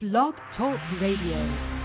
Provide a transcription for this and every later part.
Blog Talk Radio.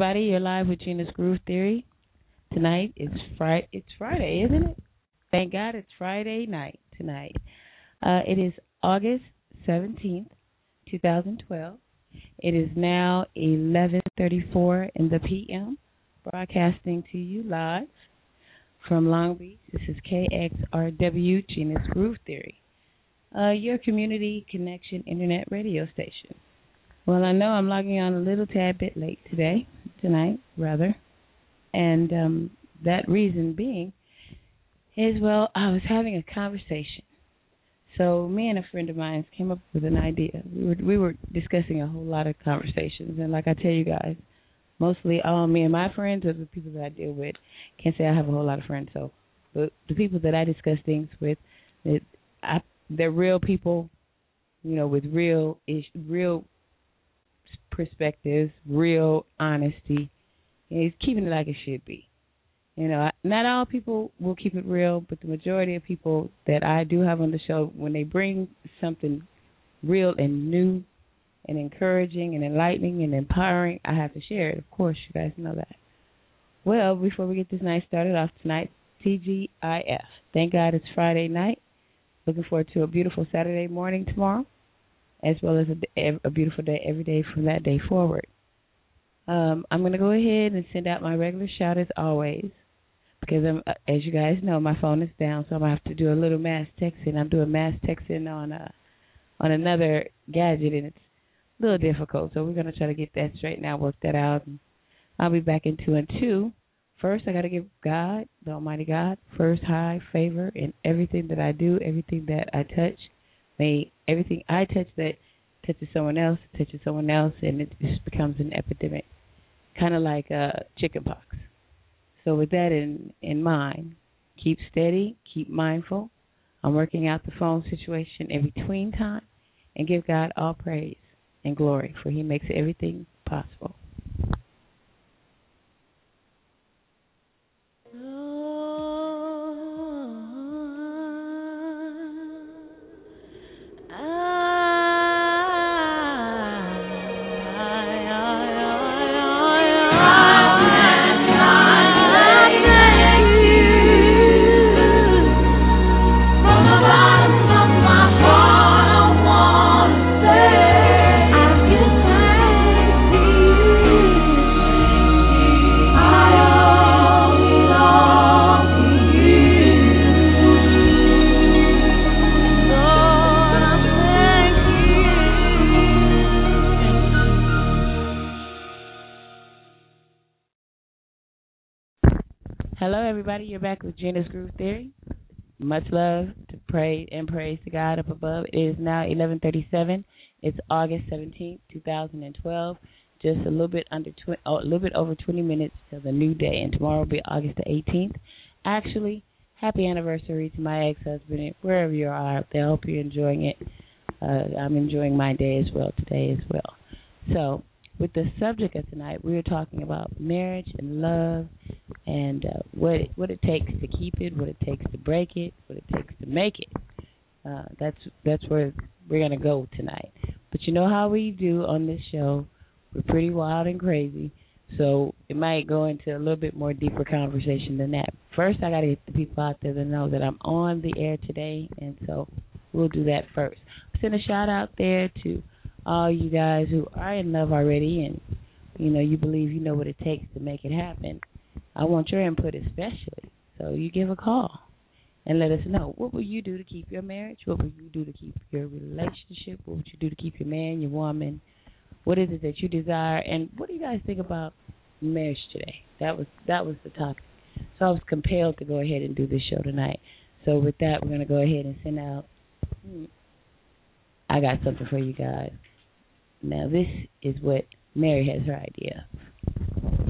Everybody. You're live with Gena's Groove Theory. Tonight it's Friday. It's Friday, isn't it? Thank God it's Friday night tonight. Uh, it is August seventeenth, two thousand twelve. It is now eleven thirty-four in the p.m. Broadcasting to you live from Long Beach. This is KXRW Gena's Groove Theory, uh, your community connection internet radio station. Well, I know I'm logging on a little tad bit late today, tonight rather, and um, that reason being is well, I was having a conversation. So me and a friend of mine came up with an idea. We were we were discussing a whole lot of conversations, and like I tell you guys, mostly all me and my friends are the people that I deal with. Can't say I have a whole lot of friends, so but the people that I discuss things with, it, I, they're real people you know, with real ish, real perspectives, real honesty. And he's keeping it like it should be. You know, not all people will keep it real, but the majority of people that I do have on the show, when they bring something real and new and encouraging and enlightening and empowering, I have to share it. Of course, you guys know that. Well, before we get this night started off tonight, TGIF. Thank God it's Friday night. Looking forward to a beautiful Saturday morning tomorrow, as well as a, a beautiful day every day from that day forward. Um, I'm going to go ahead and send out my regular shout as always, because I'm, uh, as you guys know, my phone is down, so I'm to have to do a little mass texting. I'm doing mass texting on a on another gadget, and it's a little difficult. So we're going to try to get that straightened out, work that out, and I'll be back in two and two. First, I got to give God, the Almighty God, first high favor in everything that I do, everything that I touch. May everything I touch that touches someone else touches someone else, and it just becomes an epidemic, kind of like uh, chickenpox. So with that in in mind, keep steady, keep mindful. I'm working out the phone situation in between time, and give God all praise and glory, for He makes everything possible. Everybody. You're with Gena's Groove Theory. Much love to pray and praise to God up above. It is now 11:37. It's August 17th, 2012. Just a little bit under tw- oh, a little bit over 20 minutes till the new day, and tomorrow will be August the 18th. Actually, happy anniversary to my ex-husband, wherever you are. I hope you're enjoying it. Uh, I'm enjoying my day as well today as well. So, with the subject of tonight, we are talking about marriage and love, and uh, what it, what it takes to keep it, what it takes to break it, what it takes to make it. Uh, that's that's where we're gonna go tonight. But you know how we do on this show, we're pretty wild and crazy, so it might go into a little bit more deeper conversation than that. First, I gotta get the people out there to know that I'm on the air today, and so we'll do that first. Send a shout out there to all you guys who are in love already and you know you believe you know what it takes to make it happen i want your input especially. So you give a call and let us know. What will you do to keep your marriage? What will you do to keep your relationship? What would you do to keep your man your woman? What is it that you desire? And what do you guys think about marriage today? That was that was the topic. So i was compelled to go ahead and do this show tonight. So with that we're going to go ahead and send out hmm, I got something for you guys. Now, this is what Mary has her idea. enough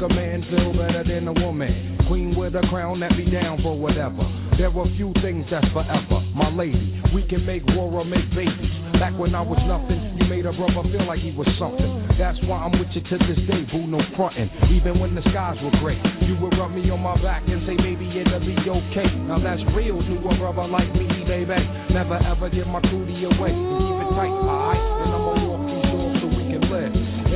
make a man feel better than a woman. Queen with a crown that be down for whatever. There are few things that's forever. My lady, we can make war or make babies. Back when I was nothing, you made a brother feel like he was something. That's why I'm with you to this day, boo, no frontin'. Even when the skies were gray, you would rub me on my back and say, baby, it'll be okay. Now that's real to a brother like me, baby. Never ever give my cootie away. Keep it tight, alright?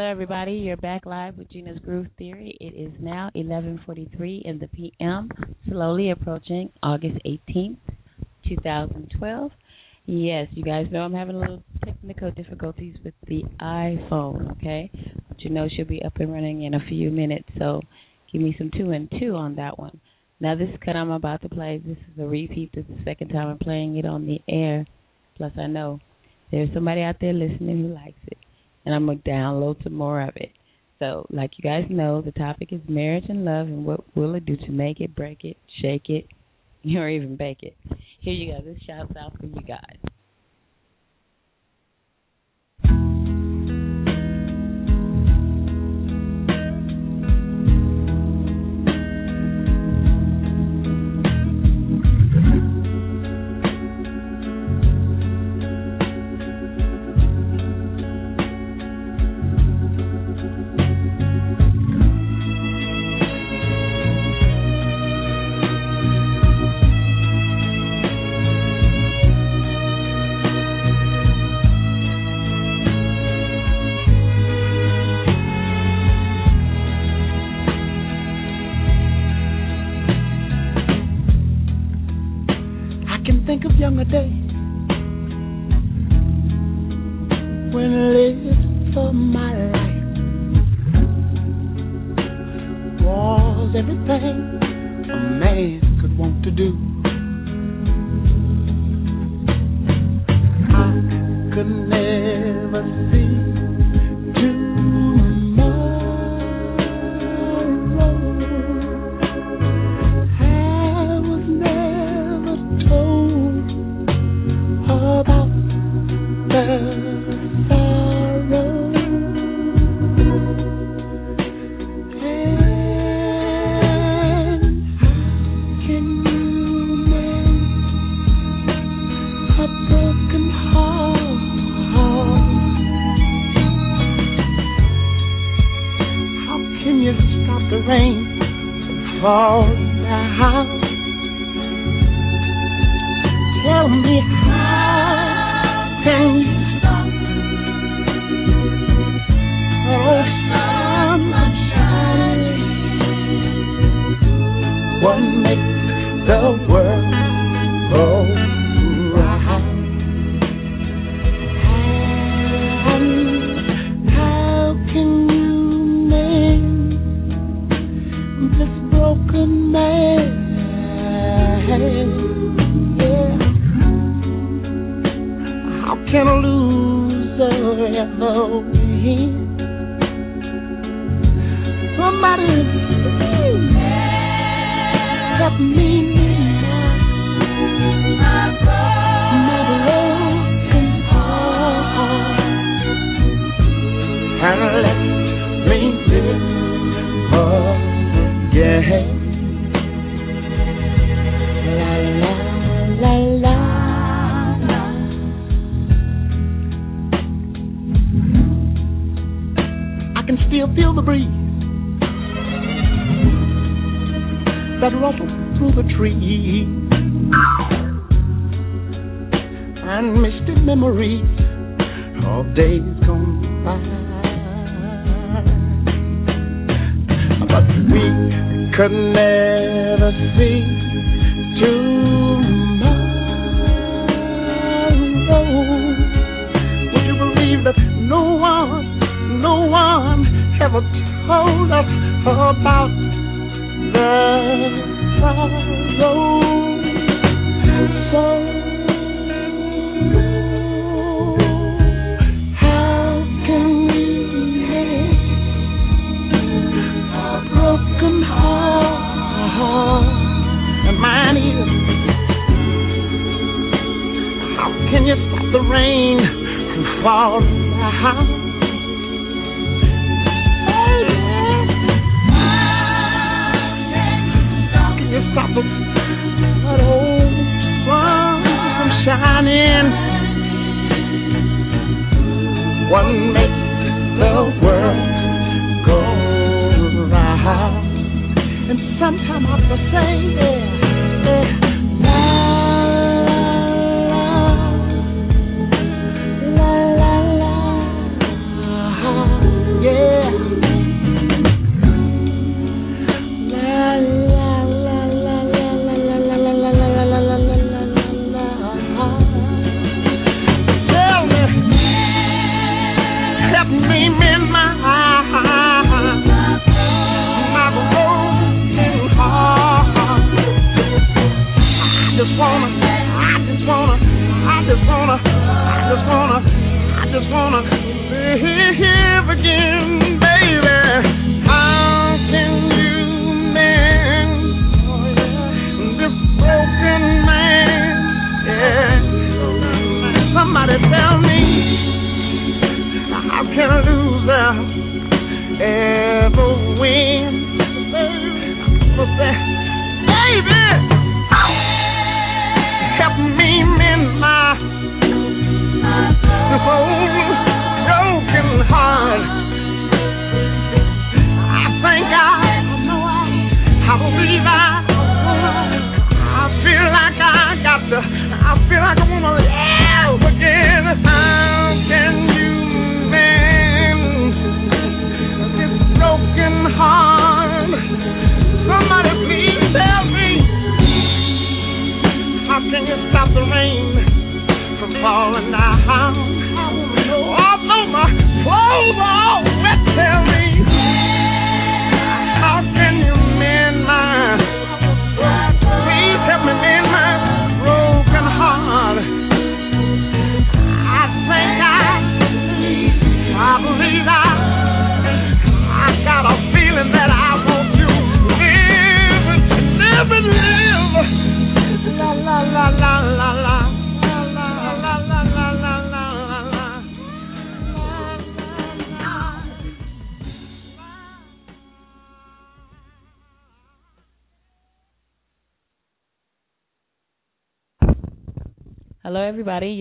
Hello, everybody. You're back live with Gena's Groove Theory. It is now 11:43 in the p.m. Slowly approaching August 18th, 2012. Yes, you guys know I'm having a little technical difficulties with the iPhone. Okay, but you know she'll be up and running in a few minutes. So give me some two and two on that one. Now this cut I'm about to play. This is a repeat. This is the second time I'm playing it on the air. Plus I know there's somebody out there listening who likes it and I'm gonna download some more of it. So, like you guys know, the topic is marriage and love, and what will it do to make it, break it, shake it, or even bake it? Here you go. This shouts out for you guys.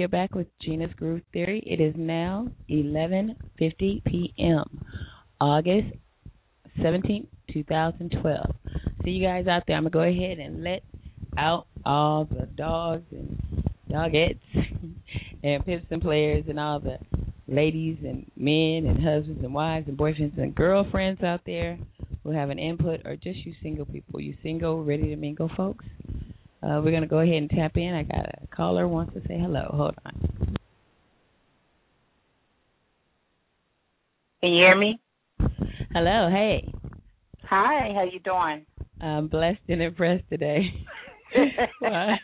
Back with Gena's Groove Theory. It is now 11:50 p.m. August 17th, 2012. So you guys out there, I'm gonna go ahead and let out all the dogs and dogettes and pimps and players and all the ladies and men and husbands and wives and boyfriends and girlfriends out there who have an input, or just you single people, you single, ready to mingle folks. Uh, we're gonna go ahead and tap in. I got a caller wants to say hello. Hold on. Can you hear me? Hello, hey. Hi, how you doing? I'm blessed and impressed today.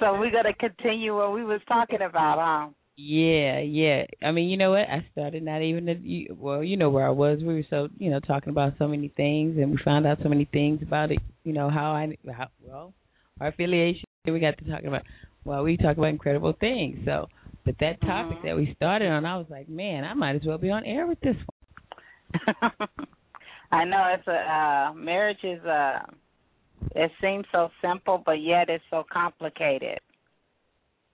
So we're gonna continue what we was talking about, huh? Yeah, yeah. I mean, you know what? I started not even you. Well, you know where I was. We were so, you know, talking about so many things, and we found out so many things about it. You know how I, how, well, our affiliation. We got to talking about. Well, we talk about incredible things. So, but that topic Mhm. that we started on, I was like, man, I might as well be on air with this one. I know it's a uh marriage is uh it seems so simple but yet it's so complicated.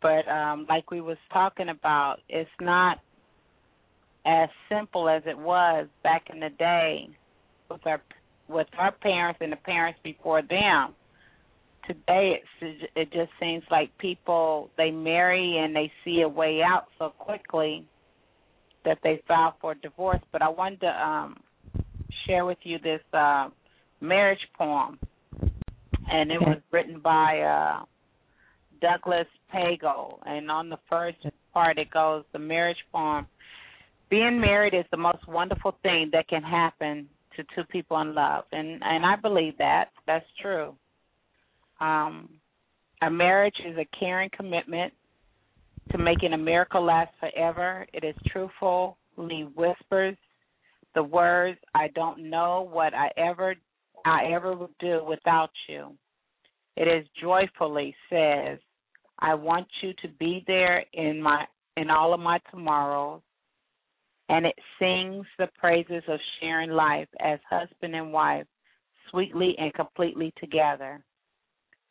But um like we was talking about, it's not as simple as it was back in the day with our with our parents and the parents before them. Today it's it just seems like people they marry and they see a way out so quickly that they file for divorce. But I wanted to um share with you this uh, marriage poem, and it was written by uh, Douglas Pagel. And on the first part, it goes the marriage poem. Being married is the most wonderful thing that can happen to two people in love, and and I believe that that's true. Um, a marriage is a caring commitment to making a miracle last forever. It is truthfully whispers the words I don't know what I ever I ever would do without you. It is joyfully says, I want you to be there in my in all of my tomorrows. And it sings the praises of sharing life as husband and wife, sweetly and completely together.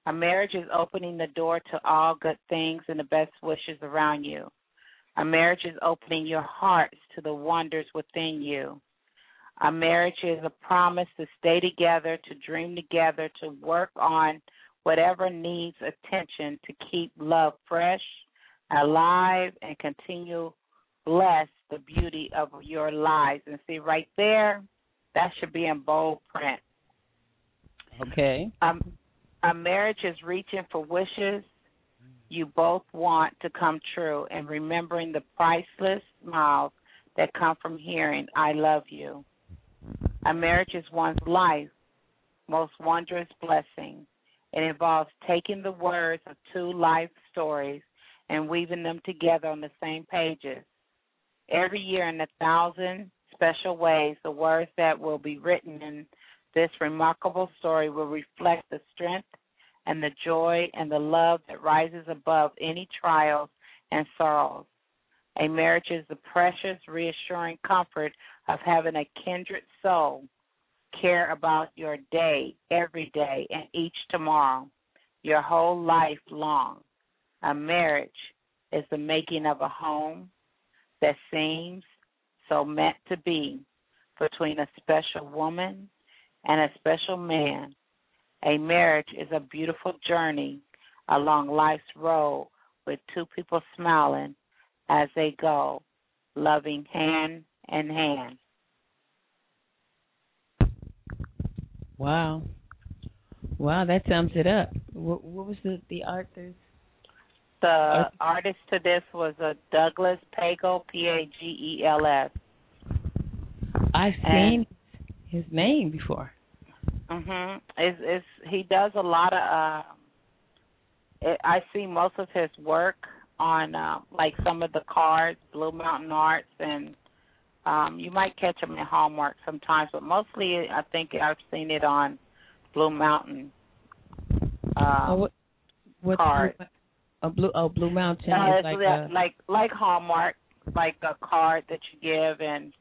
A marriage is opening the door to all good things and the best wishes around you. A marriage is opening your hearts to the wonders within you. A marriage is a promise to stay together, to dream together, to work on whatever needs attention to keep love fresh, alive, and continue bless the beauty of your lives. And see right there, that should be in bold print. Okay. Um, a marriage is reaching for wishes you both want to come true and remembering the priceless smiles that come from hearing I love you. A marriage is one's life, most wondrous blessing. It involves taking the words of two life stories and weaving them together on the same pages. Every year, in a thousand special ways, the words that will be written in this remarkable story will reflect the strength and the joy and the love that rises above any trials and sorrows. A marriage is the precious, reassuring comfort of having a kindred soul care about your day, every day, and each tomorrow, your whole life long. A marriage is the making of a home that seems so meant to be between a special woman and a special man. A marriage is a beautiful journey along life's road with two people smiling as they go, loving hand in hand. Wow. Wow, that sums it up. What, what was the the author's? The artist to this was a Douglas Pagel, P A G E L S. I've And- seen his name before. Mhm. It's it's he does a lot of uh it, I see most of his work on uh, like some of the cards, Blue Mountain Arts and um you might catch him in Hallmark sometimes, but mostly I think I've seen it on Blue Mountain. Um, oh, what? What's card. Blue, oh, blue. Oh, Blue Mountain uh, is like a, like like Hallmark, like a card that you give and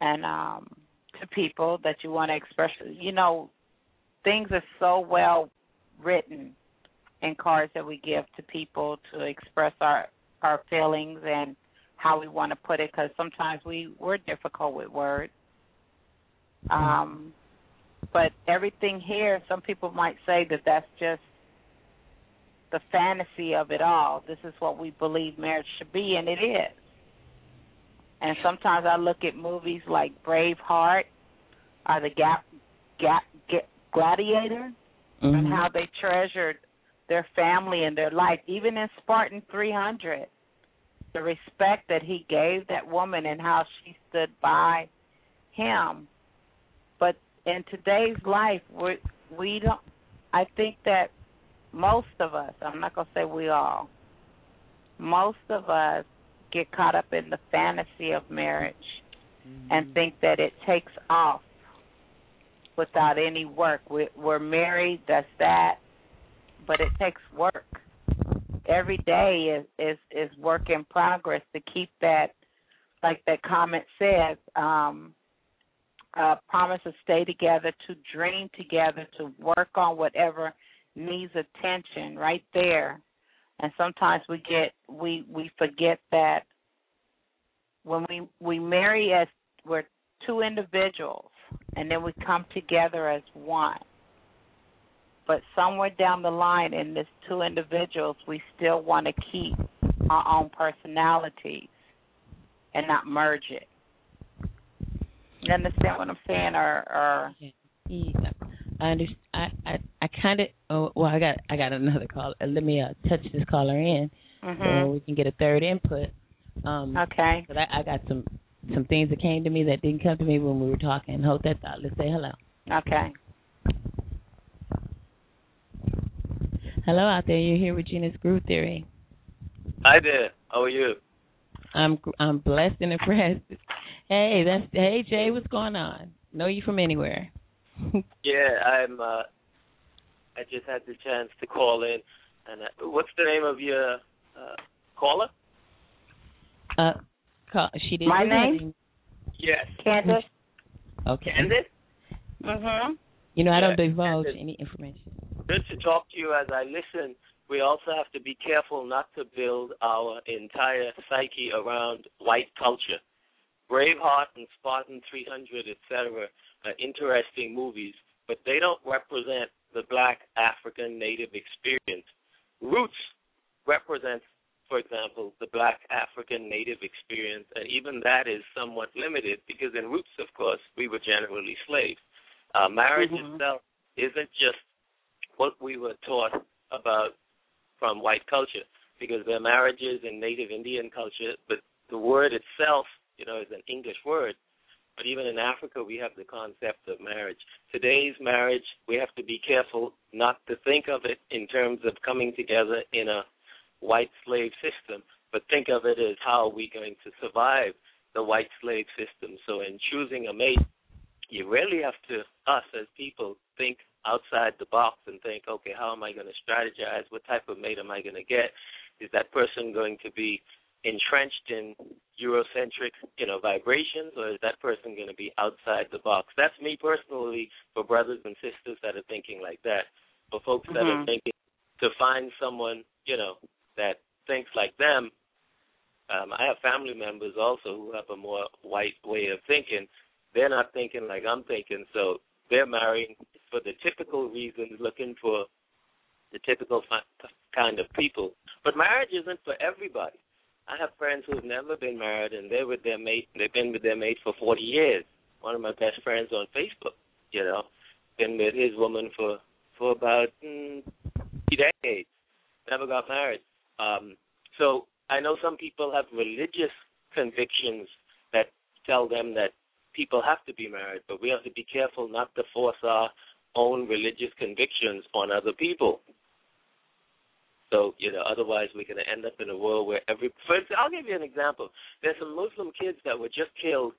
and um to people that you want to express. You know, things are so well written in cards that we give to people to express our our feelings and how we want to put it. Because sometimes we we're difficult with words. Um, but everything here, some people might say that that's just the fantasy of it all. This is what we believe marriage should be, and it is. And sometimes I look at movies like Braveheart or the Gap, Gap, Gap Gladiator, Mhm. and how they treasured their family and their life, even in Spartan 300. The respect that he gave that woman and how she stood by him. But in today's life, we we don't. I think that most of us, I'm not gonna say we all, most of us get caught up in the fantasy of marriage and think that it takes off without any work. We're, we're married, that's that, but it takes work. Every day is is is work in progress to keep that, like that comment says. Um, uh, promise to stay together, to dream together, to work on whatever needs attention right there. And sometimes we get we we forget that when we we marry as we're two individuals and then we come together as one. But somewhere down the line in this two individuals we still want to keep our own personalities and not merge it. You understand what I'm saying or or Yeah, I understand. I I, I kind of. Oh, well, I got I got another call. Uh, let me uh, touch this caller in so mhm. we can get a third input. Um, Okay. But I, I got some some things that came to me that didn't come to me when we were talking. Hold that thought. Let's say hello. Okay. Hello out there. You're here with Gena's Groove Theory. Hi there. How are you? I'm I'm blessed and impressed. Hey, that's hey Jay. What's going on? Know you from anywhere? Yeah, I'm. uh I just had the chance to call in. And uh, what's the name of your uh caller? uh, call, she didn't. My give her name? Yes. Candace? Okay. Candace? Mhm. You know I don't Yeah, divulge Candace. any information. Good to talk to you as I listen. We also have to be careful not to build our entire psyche around white culture. Braveheart and Spartan 300, etc., are interesting movies, but they don't represent the black African native experience. Roots represents, for example, the black African native experience, and even that is somewhat limited because in Roots, of course, we were generally slaves. Uh, marriage Mhm. itself isn't just what we were taught about from white culture because there are marriages in native Indian culture, but the word itself, you know, is an English word. But even in Africa, we have the concept of marriage. Today's marriage, we have to be careful not to think of it in terms of coming together in a white slave system, but think of it as how are we going to survive the white slave system. So in choosing a mate, you really have to, us as people, think outside the box and think, okay, how am I going to strategize? What type of mate am I going to get? Is that person going to be entrenched in Eurocentric, you know, vibrations, or is that person going to be outside the box? That's me personally. For brothers and sisters that are thinking like that, for folks that are Mhm. thinking to find someone, you know, that thinks like them. Um, I have family members also who have a more white way of thinking. They're not thinking like I'm thinking, so they're marrying for the typical reasons, looking for the typical fi- kind of people. But marriage isn't for everybody. I have friends who've never been married and they're with their mate. They've been with their mate for 40 years. One of my best friends on Facebook, you know, been with his woman for for about mm, three decades. Never got married. Um, so I know some people have religious convictions that tell them that people have to be married, but we have to be careful not to force our own religious convictions on other people. So, you know, otherwise we're going to end up in a world where every. For I'll give you an example. There's some Muslim kids that were just killed.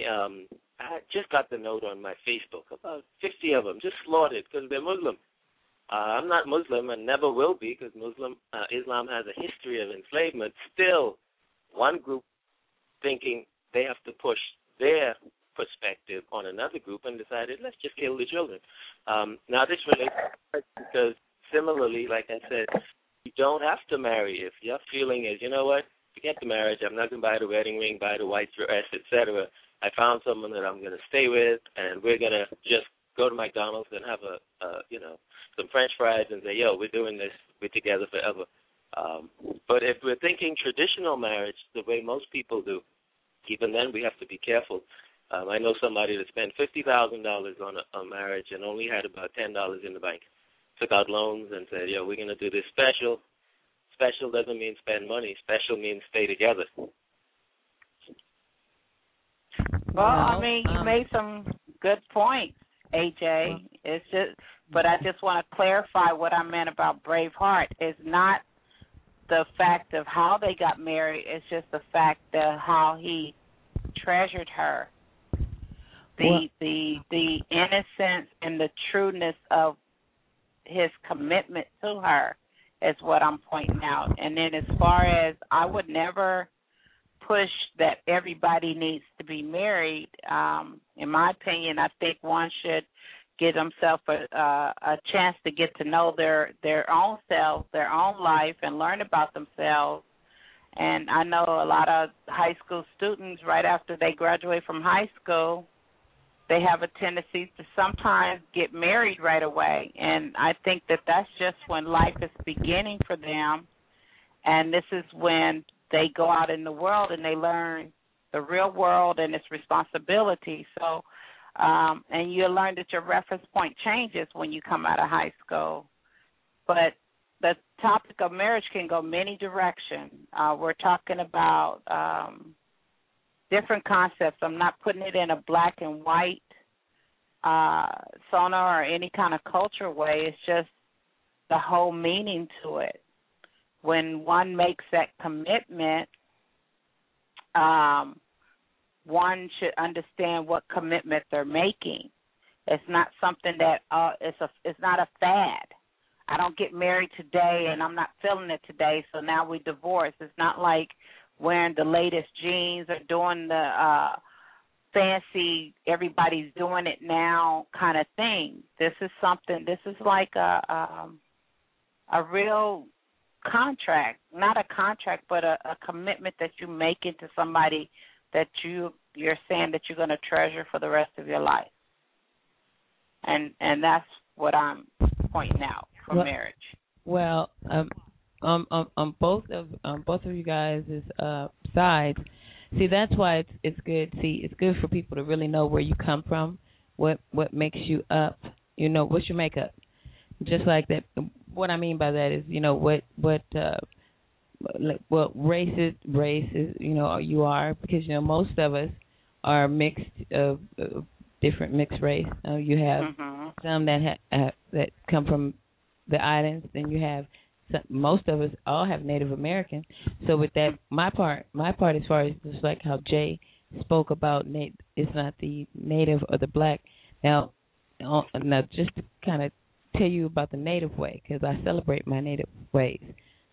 Um, I just got the note on my Facebook. About 50 of them just slaughtered because they're Muslim. Uh, I'm not Muslim and never will be because Muslim uh, Islam has a history of enslavement. Still, one group thinking they have to push their perspective on another group and decided let's just kill the children. Um, now this relates because similarly, like I said, you don't have to marry if your feeling is you know what forget the marriage. I'm not going to buy the wedding ring, buy the white dress, etc. I found someone that I'm going to stay with, and we're going to just go to McDonald's and have a, uh, you know, some French fries and say, "Yo, we're doing this. We're together forever." Um, but if we're thinking traditional marriage, the way most people do, even then we have to be careful. Um, I know somebody that spent fifty thousand dollars on a, a marriage and only had about ten dollars in the bank. Took out loans and said, "Yo, we're gonna do this special." Special doesn't mean spend money. Special means stay together. Well, I mean, you um, made some good points, AJ. It's just, but I just want to clarify what I meant about Braveheart. It's not the fact of how they got married. It's just the fact of how he treasured her. The Well- the the innocence and the trueness of his commitment to her is what I'm pointing out. And then as far as I would never push that everybody needs to be married. Um, in my opinion, I think one should give themselves a, uh, a chance to get to know their their own selves, their own life, and learn about themselves. And I know a lot of high school students, right after they graduate from high school, they have a tendency to sometimes get married right away. And I think that that's just when life is beginning for them. And this is when they go out in the world and they learn the real world and its responsibility. So, um, and you learn that your reference point changes when you come out of high school. But the topic of marriage can go many directions. Uh, we're talking about um, different concepts. I'm not putting it in a black and white uh, sonar or any kind of culture way. It's just the whole meaning to it when one makes that commitment, um, one should understand what commitment they're making. It's not something that uh, it's a it's not a fad. I don't get married today and I'm not feeling it today, so now we divorce. It's not like wearing the latest jeans or doing the uh fancy everybody's doing it now kind of thing. This is something this is like a um a real contract, not a contract, but a, a commitment that you make into somebody that you you're saying that you're going to treasure for the rest of your life. And and that's what I'm pointing out for Well- marriage. Well, um, um, um, on both of um, both of you guys' uh, sides, see that's why it's it's good. See, it's good for people to really know where you come from, what what makes you up. You know, what's your makeup. Just like that. What I mean by that is, you know, what what uh, like what race is race is you know you are because you know most of us are mixed of, of different mixed race. Uh, you have Mhm. some that ha- uh, that come from the islands. Then you have most of us all have Native American. So with that, my part, my part as far as just like how Jay spoke about, na- it's not the Native or the Black. Now, uh, now just to kind of tell you about the Native way because I celebrate my Native ways.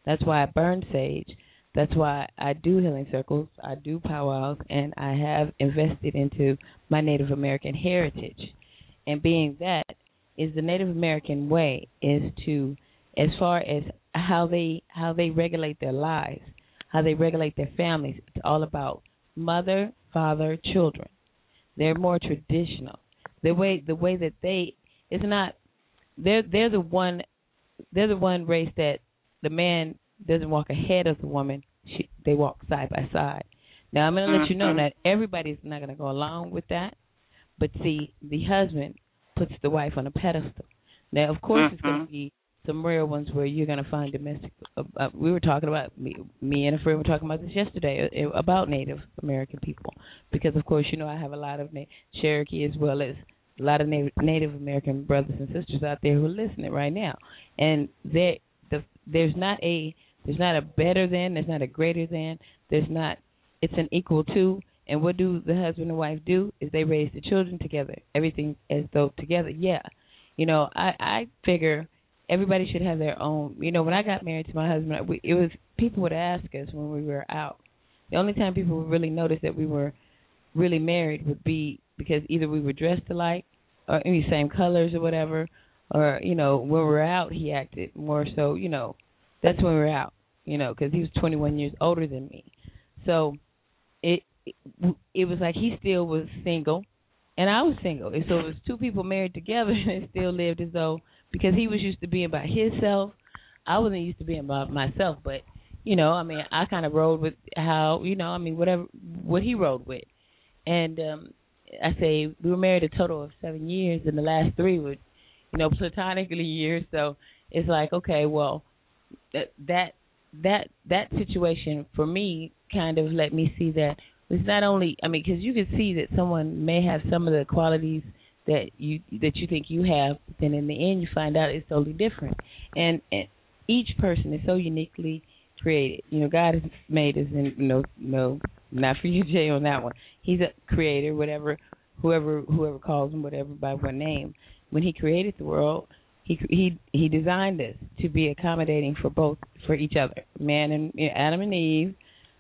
That's why I burn sage. That's why I do healing circles. I do powwows, and I have invested into my Native American heritage. And being that is the Native American way is to, as far as how they how they regulate their lives, how they regulate their families. It's all about mother, father, children. They're more traditional. The way the way that they it's not they're they're the one they're the one race that the man doesn't walk ahead of the woman. She, they walk side by side. Now I'm going to let you know Mhm. that everybody's not going to go along with that, but see, the husband puts the wife on a pedestal. Now, of course, it's going to be some rare ones where you're going to find domestic. Uh, uh, we were talking about me, me and a friend were talking about this yesterday uh, about Native American people because, of course, you know I have a lot of Na- Cherokee as well as a lot of Native, Native American brothers and sisters out there who are listening right now, and there, the, there's not a there's not a better than, there's not a greater than, there's not. It's an equal to. And what do the husband and wife do? Is they raise the children together, everything as though together. Yeah, you know, I I figure everybody should have their own. You know, when I got married to my husband, we, it was people would ask us when we were out. The only time people would really notice that we were really married would be because either we were dressed alike or any same colors or whatever, or you know, when we were out, he acted more so. You know, that's when we were out. You know, because he was 21 years older than me, so it it, was like he still was single and I was single. And so it was two people married together and still lived as though because he was used to being by himself. I wasn't used to being by myself, but you know, I mean, I kind of rode with how, you know, I mean, whatever what he rode with. And um I say we were married a total of 7 years and the last 3 were you know, platonically years. So it's like, okay, well, that that that that situation for me kind of let me see that it's not only I mean because you can see that someone may have some of the qualities that you that you think you have, but then in the end you find out it's totally different. And, and each person is so uniquely created. You know, God has made us, and no, no, not for you, Jay, on that one. He's a creator, whatever, whoever, whoever calls him whatever by what name. When He created the world, he he he designed us to be accommodating for both for each other, man and Adam and Eve.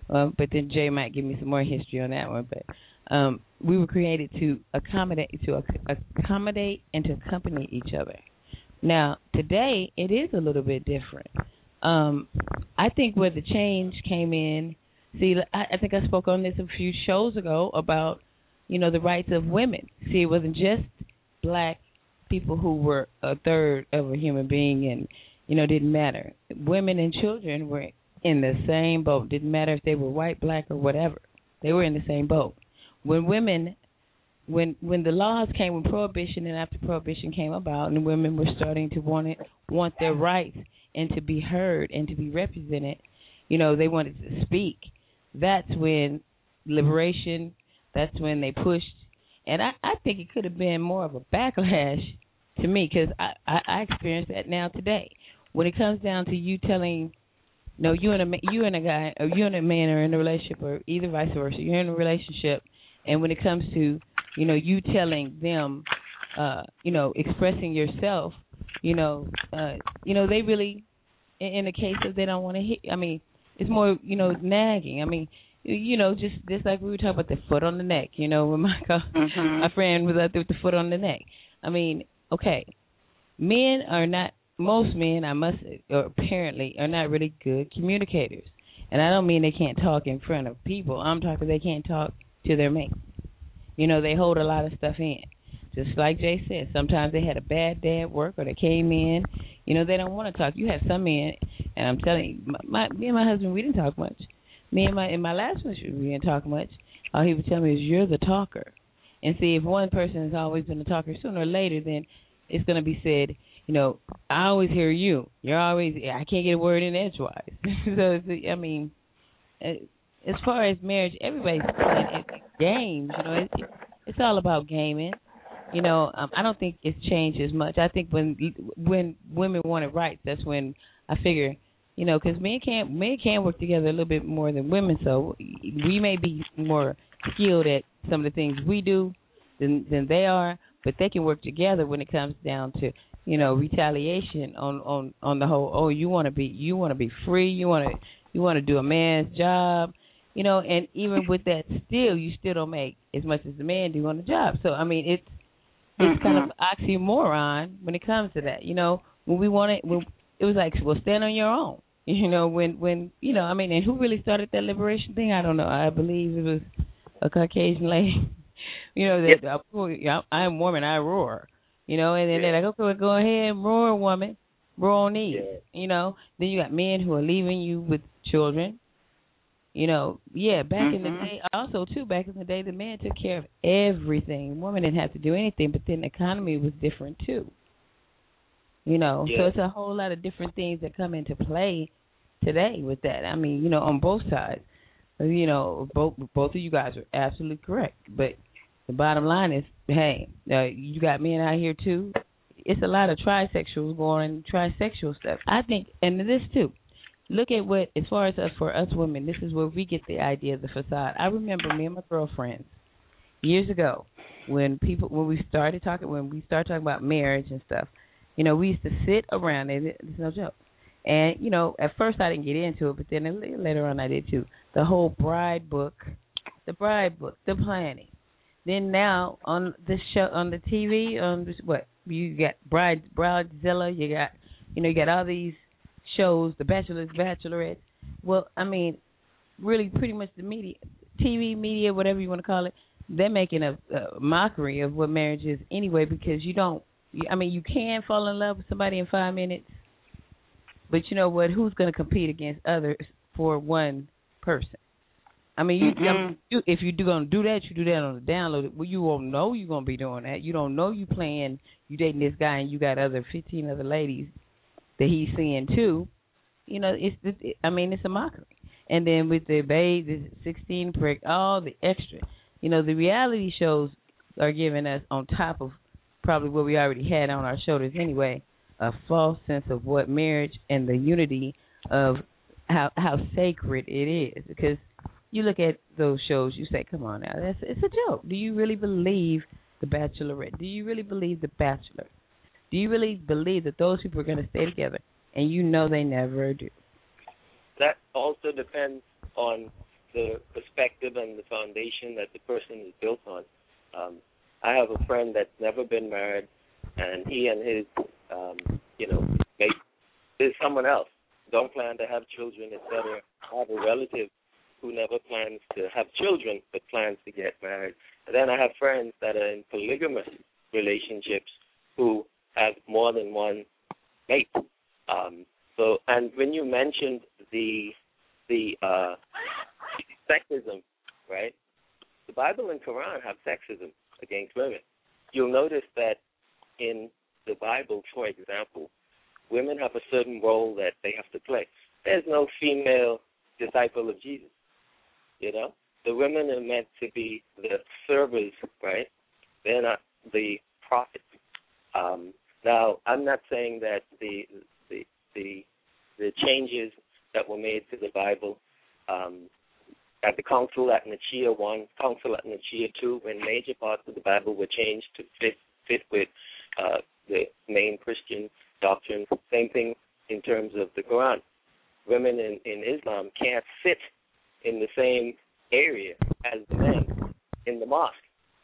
Um, but then Jay might give me some more history on that one. But um, we were created to accommodate to accommodate and to accompany each other. Now today it is a little bit different. Um, I think where the change came in. See, I, I think I spoke on this a few shows ago about you know the rights of women. See, it wasn't just black people who were a third of a human being and you know didn't matter. Women and children were in the same boat. Didn't matter if they were white, black, or whatever. They were in the same boat. When women, when when the laws came, when prohibition and after prohibition came about, and women were starting to want it, want their rights and to be heard and to be represented, you know, they wanted to speak. That's when liberation. That's when they pushed and I, I think it could have been more of a backlash to me because I, I I experience that now today. When it comes down to you telling, no, you and a you and a guy, or you and a man are in a relationship, or either vice versa, you're in a relationship, and when it comes to, you know, you telling them, uh, you know, expressing yourself, you know, uh, you know, they really, in, in the case of they don't want to hit. I mean, it's more, you know, nagging. I mean, you know, just just like we were talking about the foot on the neck, you know, when my mm-hmm. my friend was out there with the foot on the neck. I mean, okay, men are not most men, I must or apparently are not really good communicators, and I don't mean they can't talk in front of people. I'm talking they can't talk to their mates. You know, they hold a lot of stuff in. Just like Jay said, sometimes they had a bad day at work or they came in. You know, they don't want to talk. You have some men, and I'm telling you, my, my me and my husband, we didn't talk much me and my in my last relationship we didn't talk much. All he would tell me is you're the talker. And see if one person has always been a talker, sooner or later then it's gonna be said, you know, I always hear you. You're always I can't get a word in edgewise. so I mean, as far as marriage, everybody's playing games. You know, it, it, it's all about gaming. You know, um, I don't think it's changed as much. I think when when women wanted rights, that's when I figure you know, because men can't men can work together a little bit more than women. So we may be more skilled at some of the things we do than than they are, but they can work together when it comes down to you know retaliation on on on the whole. Oh, you want to be you want to be free. You want to you want to do a man's job. You know, and even with that, still you still don't make as much as the man do on the job. So I mean, it's it's kind of oxymoron when it comes to that. You know, when we wanted, it, when it was like, well, stand on your own. You know, when when you know, I mean, and who really started that liberation thing? I don't know. I believe it was a Caucasian lady. you know, that yep. uh, I'm woman, I roar. You know, and then yeah. they're like, okay, well, go ahead, and roar, woman, roar on these. Yeah. You know, then you got men who are leaving you with children. You know, yeah, back mm-hmm. in the mm-hmm. day, also too, back in the day, the man took care of everything. Women didn't have to do anything, but then the economy was different too. You know, yeah. so it's a whole lot of different things that come into play today with that. I mean, you know, on both sides. You know, both both of you guys are absolutely correct. But the bottom line is, hey, uh, you got men out here too. It's a lot of trisexuals going trisexual stuff. I think, and this too. Look at what, as far as us for us women, this is where we get the idea of the facade. I remember me and my girlfriends years ago when people when we started talking when we started talking about marriage and stuff you know, we used to sit around, and it's no joke. And you know, at first I didn't get into it, but then later on I did too. The whole bride book, the bride book, the planning. Then now on the show, on the TV, on what you got, bride, bridezilla, you got, you know, you got all these shows, the Bachelors, Bachelorettes. Well, I mean, really, pretty much the media, TV media, whatever you want to call it, they're making a, a mockery of what marriage is anyway because you don't. I mean, you can fall in love with somebody in five minutes, but you know what? Who's going to compete against others for one person? I mean, you, I mean, you if you do gonna do that, you do that on the download. Well, you won't know you're gonna be doing that. You don't know you playing, you dating this guy, and you got other fifteen other ladies that he's seeing too. You know, it's, it's I mean, it's a mockery. And then with the babe, the sixteen prick, all the extra. You know, the reality shows are giving us on top of probably what we already had on our shoulders anyway, a false sense of what marriage and the unity of how how sacred it is because you look at those shows, you say, "Come on now, that's it's a joke." Do you really believe the Bachelorette? Do you really believe the Bachelor? Do you really believe that those people are going to stay together? And you know they never do. That also depends on the perspective and the foundation that the person is built on. Um, I have a friend that's never been married, and he and his, um, you know, mate is someone else. Don't plan to have children, etc. I have a relative who never plans to have children but plans to get married. And then I have friends that are in polygamous relationships who have more than one mate. Um, so, and when you mentioned the the uh, sexism, right? The Bible and Quran have sexism against women. You'll notice that in the Bible, for example, women have a certain role that they have to play. There's no female disciple of Jesus. You know, the women are meant to be the servers, right? They're not the prophets. Um, now, I'm not saying that the the the the changes that were made to the Bible um, at the Council at Nicaea one, Council at Nicaea two, when major parts of the Bible were changed to fit fit with uh, the main Christian doctrine. Same thing in terms of the Quran. Women in, in Islam can't sit in the same area as the men in the mosque.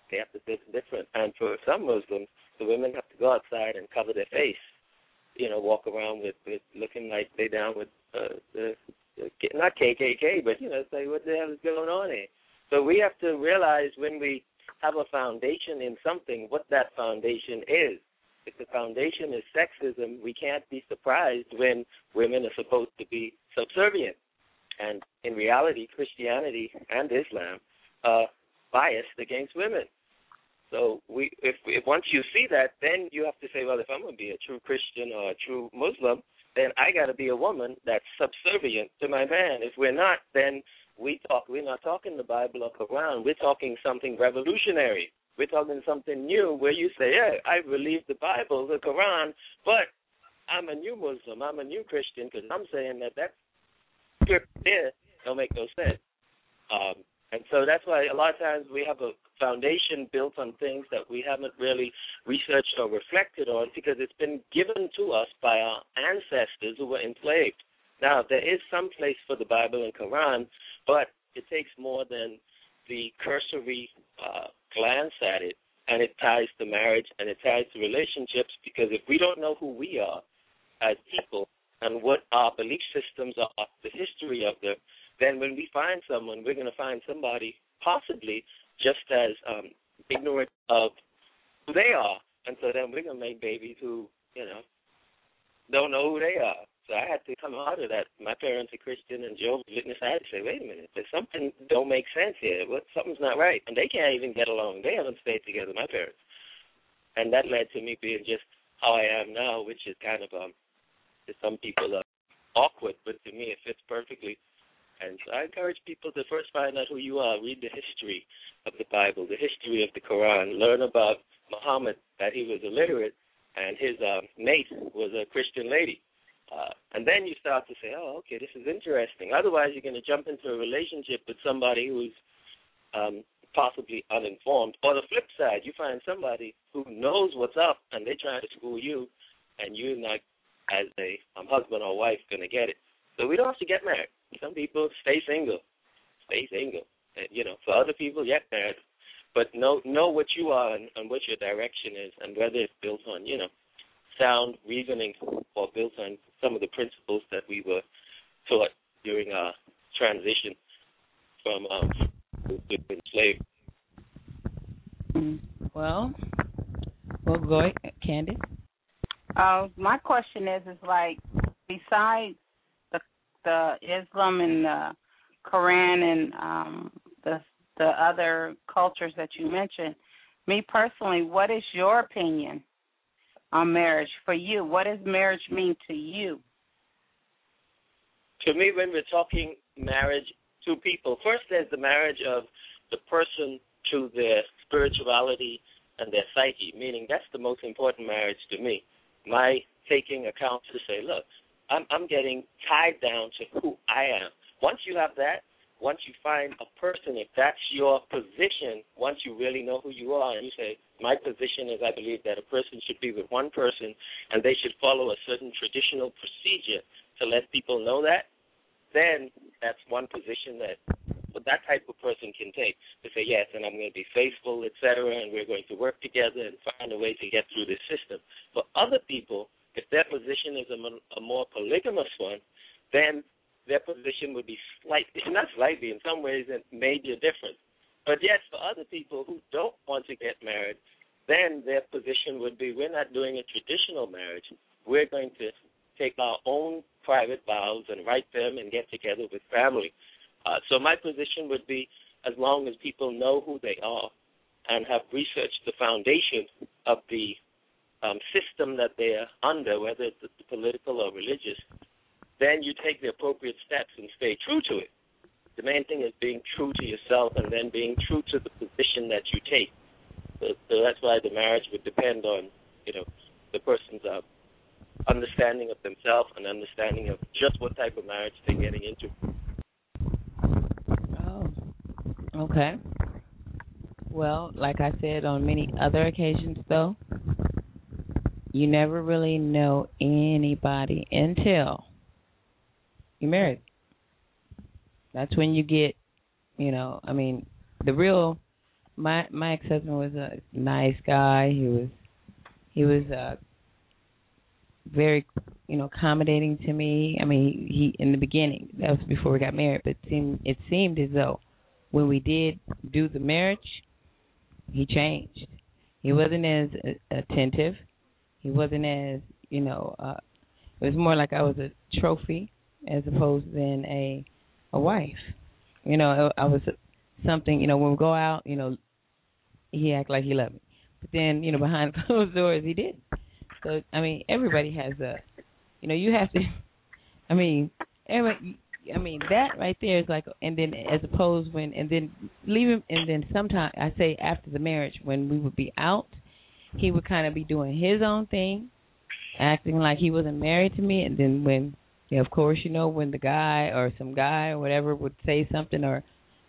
They have to sit different. And for some Muslims, the women have to go outside and cover their face. You know, walk around with, with looking like they down with uh, the, the not KKK, but you know, say what the hell is going on here. So we have to realize when we have a foundation in something, what that foundation is. If the foundation is sexism, we can't be surprised when women are supposed to be subservient. And in reality, Christianity and Islam are biased against women. So we, if, if once you see that, then you have to say, well, if I'm going to be a true Christian or a true Muslim, then I got to be a woman that's subservient to my man. If we're not, then we talk. We're not talking the Bible or Quran. We're talking something revolutionary. We're talking something new where you say, yeah, I believe the Bible, the Quran, but I'm a new Muslim. I'm a new Christian because I'm saying that that script there don't make no sense. Um, and so that's why a lot of times we have a foundation built on things that we haven't really researched or reflected on because it's been given to us by our ancestors who were enslaved. Now, there is some place for the Bible and Quran, but it takes more than the cursory uh, glance at it, and it ties to marriage and it ties to relationships because if we don't know who we are as people and what our belief systems are, the history of them, then when we find someone, we're going to find somebody possibly just as um, ignorant of who they are, and so then we're to make babies who, you know, don't know who they are. So I had to come out of that. My parents are Christian and Jehovah's Witness. I had to say, wait a minute, there's something don't make sense here. What something's not right, and they can't even get along. They haven't stayed together. My parents, and that led to me being just how I am now, which is kind of um, to some people uh, awkward, but to me it fits perfectly. And so I encourage people to first find out who you are, read the history of the Bible, the history of the Quran, learn about Muhammad, that he was illiterate, and his uh, mate was a Christian lady. Uh, and then you start to say, oh, okay, this is interesting. Otherwise, you're going to jump into a relationship with somebody who's um, possibly uninformed. Or the flip side, you find somebody who knows what's up, and they're trying to school you, and you're not, as a um, husband or wife, going to get it. So we don't have to get married. Some people stay single, stay single. And, you know, for other people, get married, but know know what you are and, and what your direction is, and whether it's built on you know sound reasoning or built on some of the principles that we were taught during our transition from um, enslaved. Mm. Well, well, go ahead, Candace. Uh, my question is, is like besides the Islam and the Quran and um, the the other cultures that you mentioned, me personally, what is your opinion on marriage for you? What does marriage mean to you? To me, when we're talking marriage, two people. First, there's the marriage of the person to their spirituality and their psyche, meaning that's the most important marriage to me. My taking account to say, look, I'm I'm getting tied down to who I am. Once you have that, once you find a person, if that's your position, once you really know who you are, and you say, my position is I believe that a person should be with one person and they should follow a certain traditional procedure to let people know that, then that's one position that that type of person can take to say yes, and I'm going to be faithful, etc., and we're going to work together and find a way to get through this system. For other people, if their position is a, a more polygamous one, then their position would be slightly, not slightly, in some ways, it may be a difference. But yet, for other people who don't want to get married, then their position would be we're not doing a traditional marriage. We're going to take our own private vows and write them and get together with family. Uh, so my position would be as long as people know who they are and have researched the foundation of the um, system that they're under, whether it's political or religious, then you take the appropriate steps and stay true to it. The main thing is being true to yourself and then being true to the position that you take. So, so that's why the marriage would depend on, you know, the person's uh, understanding of themselves and understanding of just what type of marriage they're getting into. Oh, okay. Well, like I said on many other occasions, though, you never really know anybody until you're married. That's when you get, you know, I mean, the real. My my ex husband was a nice guy. He was he was uh very you know accommodating to me. I mean, he in the beginning that was before we got married, but it seemed it seemed as though when we did do the marriage, he changed. He wasn't as attentive. He wasn't as you know. uh It was more like I was a trophy as opposed than a a wife. You know, I was something. You know, when we go out, you know, he act like he loved me, but then you know behind closed doors he didn't. So I mean, everybody has a, you know, you have to. I mean, every, I mean that right there is like, and then as opposed when, and then leave him, and then sometimes I say after the marriage when we would be out, he would kind of be doing his own thing, acting like he wasn't married to me, and then when yeah, of course, you know when the guy or some guy or whatever would say something, or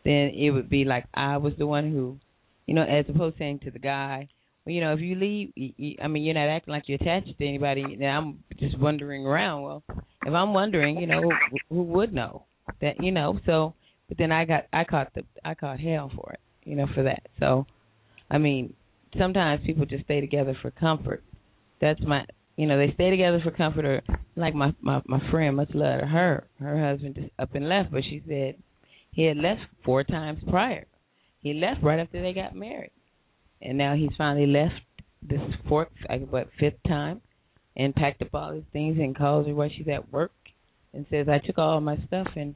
then it would be like I was the one who, you know, as opposed to saying to the guy, well, you know, if you leave, you, I mean, you're not acting like you're attached to anybody. Then I'm just wandering around. Well, if I'm wondering, you know, who, who would know that, you know? So, but then I got, I caught the, I caught hell for it, you know, for that. So, I mean, sometimes people just stay together for comfort. That's my you know, they stay together for comfort. Or like my my my friend, much love her. Her husband just up and left, but she said he had left four times prior. He left right after they got married, and now he's finally left this fourth, like what fifth time, and packed up all his things and calls her while she's at work, and says I took all my stuff and,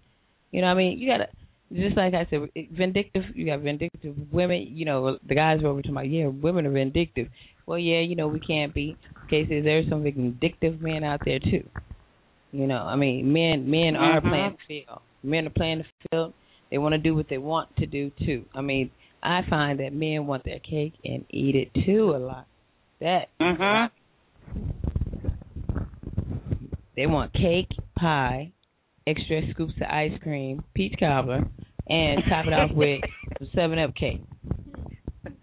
you know, I mean, you gotta just like I said, vindictive. You got vindictive women. You know, the guys were over to my yeah, women are vindictive. Well, yeah, you know, we can't be. Cases there's some vindictive men out there too. You know, I mean, men men mm-hmm. are playing the field. Men are playing the field. They want to do what they want to do too. I mean, I find that men want their cake and eat it too a lot. That. Mhm. They want cake, pie, extra scoops of ice cream, peach cobbler, and top it off with Seven Up cake.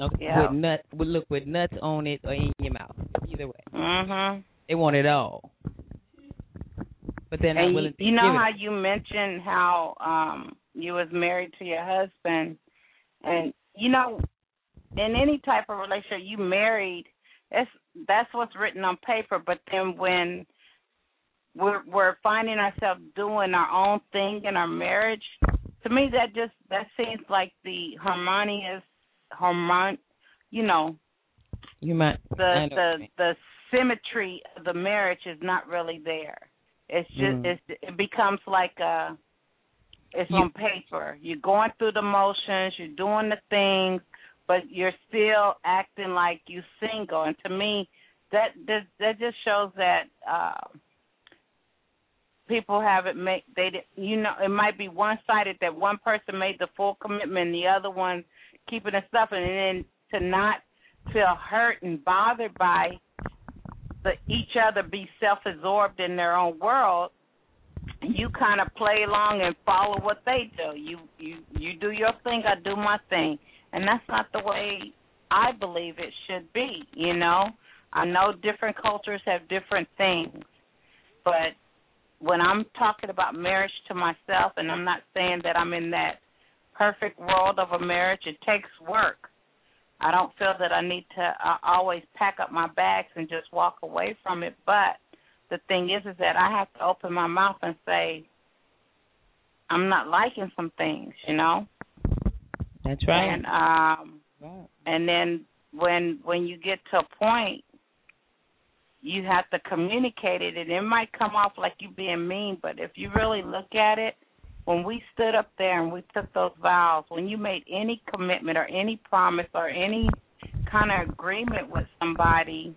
Okay, yeah. With nut, with look with nuts on it or in your mouth. Either way. Mhm. They want it all. But and willing. You, you know how it. you mentioned how um you was married to your husband, and you know, in any type of relationship, you married. That's that's what's written on paper. But then when we're we're finding ourselves doing our own thing in our marriage, to me that just that seems like the harmonious harmon you know You might. the I know what you the the symmetry of the marriage is not really there. It's just Mm. it's it becomes like uh it's You- on paper. You're going through the motions, you're doing the things, but you're still acting like you're single. And to me, that that that just shows that uh people haven't made they you know it might be one sided that one person made the full commitment and the other one keeping it stuff and then to not feel hurt and bothered by the each other be self absorbed in their own world you kind of play along and follow what they do. You you you do your thing i do my thing. And that's not the way i believe it should be you know? I know different cultures have different things but when i'm talking about marriage to myself and i'm not saying that i'm in that perfect world of a marriage it takes work I don't feel that I need to uh, always pack up my bags and just walk away from it. But the thing is, is that I have to open my mouth and say, I'm not liking some things, you know. That's right. And um, Right. and then when when you get to a point, you have to communicate it, and it might come off like you being mean. But if you really look at it, when we stood up there and we took those vows, when you made any commitment or any promise or any kind of agreement with somebody,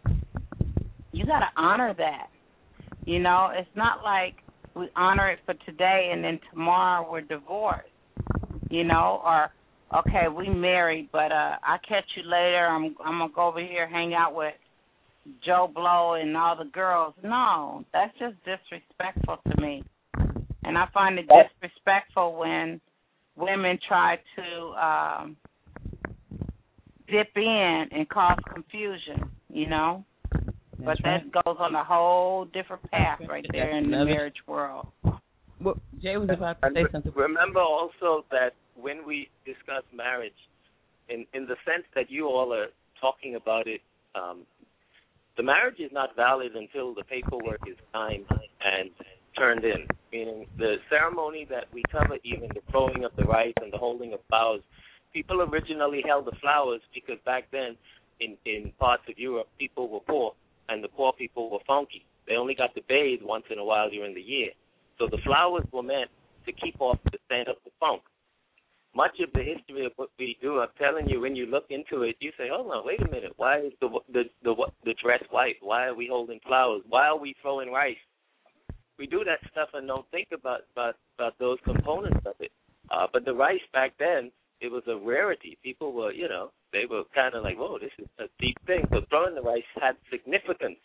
you got to honor that. You know, it's not like we honor it for today and then tomorrow we're divorced. You know, or okay, we married, but uh I catch you later. I'm I'm gonna go over here hang out with Joe Blow and all the girls. No, that's just disrespectful to me. And I find it disrespectful when women try to um dip in and cause confusion, you know? but That's right. that goes on a whole different path right there in the marriage world. Well, Jay was about to say something. Remember also that when we discuss marriage, in in the sense that you all are talking about it, um, the marriage is not valid until the paperwork is signed and turned in. Meaning the ceremony that we cover, even the throwing of the rice and the holding of flowers. People originally held the flowers because back then, in in parts of Europe, people were poor and the poor people were funky. They only got to bathe once in a while during the year. So the flowers were meant to keep off the scent of the funk. Much of the history of what we do, I'm telling you, when you look into it, you say, "Hold on, wait a minute. Why is the the the the dress white? Why are we holding flowers? Why are we throwing rice?" We do that stuff and don't think about about about those components of it. Uh, but the rice back then, it was a rarity. People were, you know, they were kind of like, "Whoa, this is a deep thing." So throwing the rice had significance.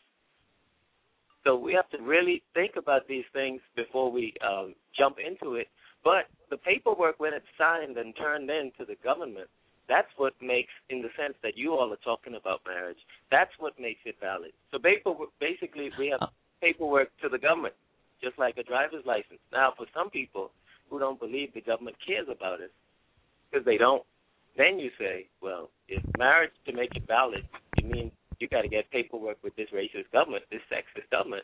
So we have to really think about these things before we um, jump into it. But the paperwork, when it's signed and turned in to the government, that's what makes, in the sense that you all are talking about marriage, that's what makes it valid. So basically, we have uh. paperwork to the government, just like a driver's license. Now, for some people who don't believe the government cares about us, because they don't, then you say, well, if marriage to make it valid, you mean you got to get paperwork with this racist government, this sexist government,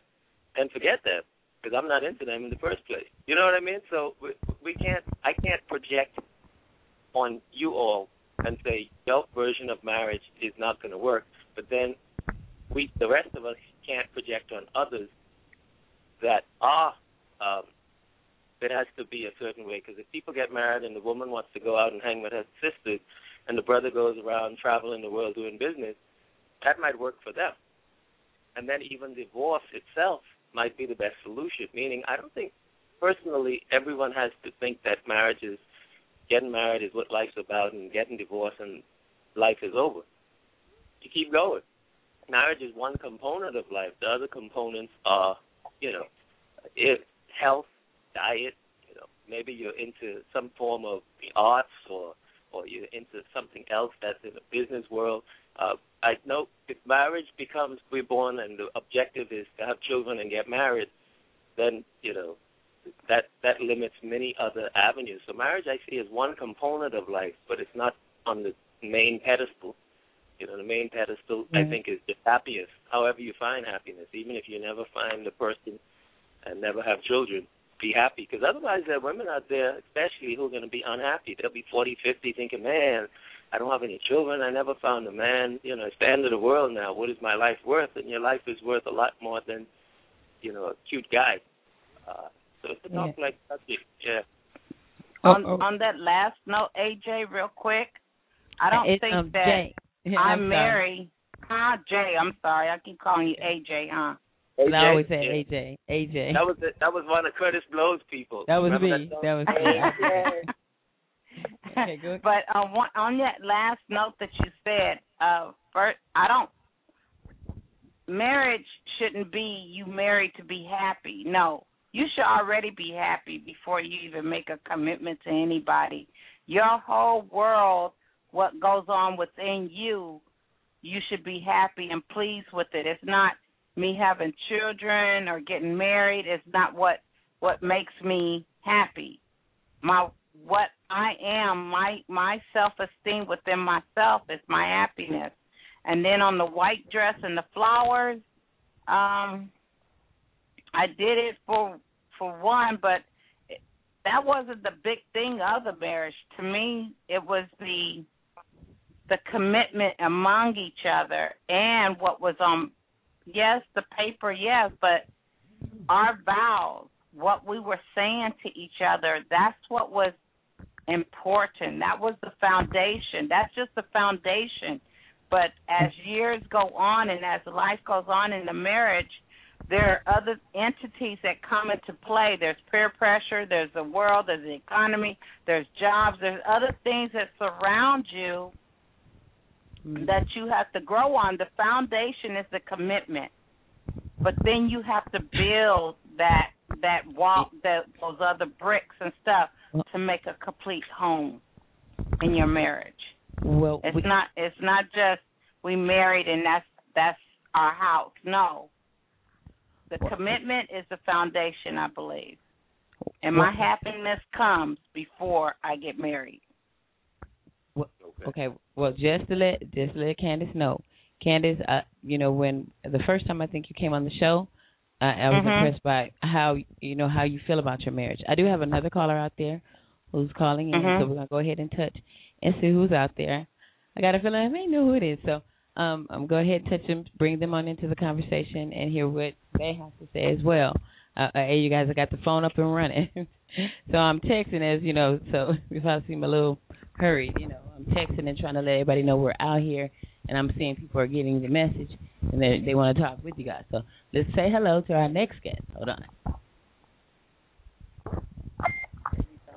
and forget that because I'm not into them in the first place. You know what I mean? So we, we can't, I can't project on you all and say your version of marriage is not going to work, but then we, the rest of us, can't project on others that are. Um, it has to be a certain way because if people get married and the woman wants to go out and hang with her sisters, and the brother goes around traveling the world doing business, that might work for them. And then even divorce itself might be the best solution. Meaning, I don't think personally everyone has to think that marriage is getting married is what life's about, and getting divorced and life is over. You keep going. Marriage is one component of life. The other components are, you know, it, health, diet. You know, maybe you're into some form of the arts or or you're into something else that's in the business world. Uh, I know if marriage becomes we're born and the objective is to have children and get married, then you know that that limits many other avenues. So marriage I see as one component of life, but it's not on the main pedestal. You know, the main pedestal I Mhm. think is the happiest. However you find happiness, even if you never find the person and never have children, be happy. Because otherwise, there are women out there, especially who are going to be unhappy. They'll be forty, fifty, thinking, "Man, I don't have any children. I never found a man. You know, it's the end of the world now. What is my life worth? And your life is worth a lot more than, you know, a cute guy. Uh, so it's a Yeah. complex subject. Yeah. on Oh, oh. on that last note, AJ, real quick, I don't It's, think um, that Jay. I'm, I'm sorry. married. Huh, Jay? I'm sorry, I keep calling you AJ. Huh? And I always say yeah. AJ. AJ. That was the, that was one of Kurtis Blow's people. That was Remember me. song? That was me. Okay, go ahead. but uh, one, on that last note that you said, uh, first, I don't. Marriage shouldn't be you married to be happy. No, you should already be happy before you even make a commitment to anybody. Your whole world, what goes on within you, you should be happy and pleased with it. It's not me having children or getting married. It's not what what makes me happy. My what I am, my my self esteem within myself is my happiness. And then on the white dress and the flowers, um, I did it for for one, but that wasn't the big thing of the marriage. To me, it was the the commitment among each other and what was on yes, the paper, yes, but our vows, what we were saying to each other, that's what was important. That was the foundation. That's just the foundation. But as years go on and as life goes on in the marriage, there are other entities that come into play. There's peer pressure, there's the world, there's the economy, there's jobs, there's other things that surround you Mm. that you have to grow on. The foundation is the commitment, but then you have to build that that wall, that those other bricks and stuff to make a complete home in your marriage. Well, It's we, not it's not just we married and that's that's our house. No. The Well- commitment is the foundation, I believe. And my Well- happiness comes before I get married. Okay, well, just to let just to let Candace know, Candace, uh, you know, when the first time I think you came on the show, uh, I was Mhm. impressed by how you know how you feel about your marriage. I do have another caller out there who's calling in, Mhm. so we're gonna go ahead and touch and see who's out there. I got a feeling I may know who it is, so um, I'm go ahead and touch them, bring them on into the conversation, and hear what they have to say as well. Uh, uh, hey, you guys, I got the phone up and running, so I'm texting as you know. So if I seem a little hurried, you know, I'm texting and trying to let everybody know we're out here, and I'm seeing people are getting the message, and they they want to talk with you guys. So let's say hello to our next guest. Hold on.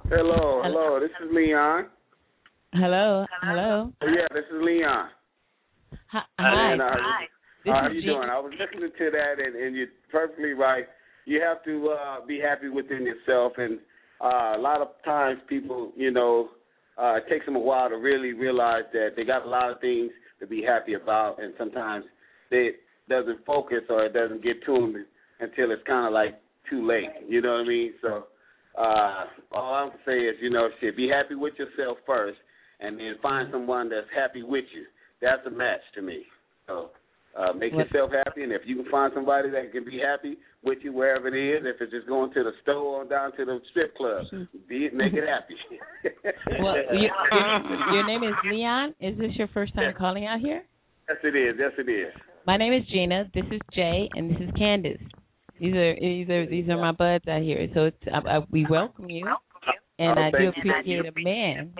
Hello, hello. This is Leon. Hello, hello. Oh, yeah, this is Leon. Hi. hi. And, uh, This how are you Jean- doing? I was listening to that, and, and you're perfectly right. You have to uh, be happy within yourself, and uh, a lot of times people, you know, uh, it takes them a while to really realize that they got a lot of things to be happy about, and sometimes it doesn't focus or it doesn't get to them until it's kind of like too late. You know what I mean? So uh, all I'm saying is, you know, shit, be happy with yourself first, and then find someone that's happy with you. That's a match to me. So uh, make What- yourself happy, and if you can find somebody that can be happy with you wherever it is, if it's just going to the store or down to the strip club, mm-hmm. be it, make it happy. Well, you, your, your name is Leon. Is this your first time calling out here? yes, it is. Yes, it is. My name is Gena. This is Jay, and this is Candace. These are these are these are my buds out here. So it's, I, I, we welcome you, and Oh, I do thank you. appreciate a man.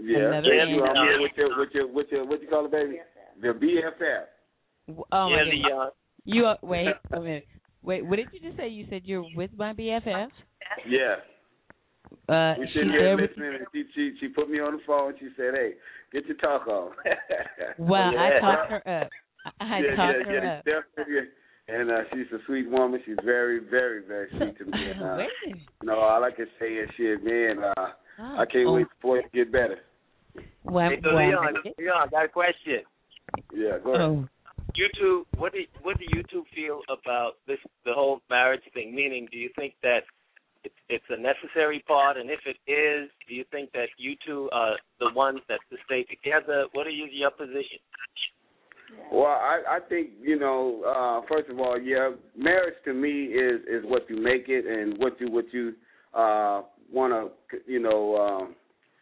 Yeah, Another yeah, man. you, I'm here with your, with your, with your, what you call it, baby? The BFF. Oh yeah, my goodness. Leon. You are, wait a minute. Wait, what did you just say? You said you're with my BFF. Yeah. Uh, We she's sitting here with listening, and she, she, she put me on the phone. and She said, "Hey, get your talk on." Well, I Yeah. talked her up. I I yeah, talked yeah, her yeah, up. definitely. And uh, she's a sweet woman. She's very, very, very sweet to me. And, uh, Wait. a minute. no, all I can say is, shit, man. Uh, Oh, I can't oh, wait for it to get better. Well, Hey, so well, Leon, Leon, I got a question. Yeah, go ahead. oh, You two, what do what do you two feel about this the whole marriage thing? Meaning, do you think that it's it's a necessary part, and if it is, do you think that you two are the ones that to stay together? What you, your position? Well, I I think you know. Uh, first of all, yeah, marriage to me is is what you make it and what you what you uh, want to you know um,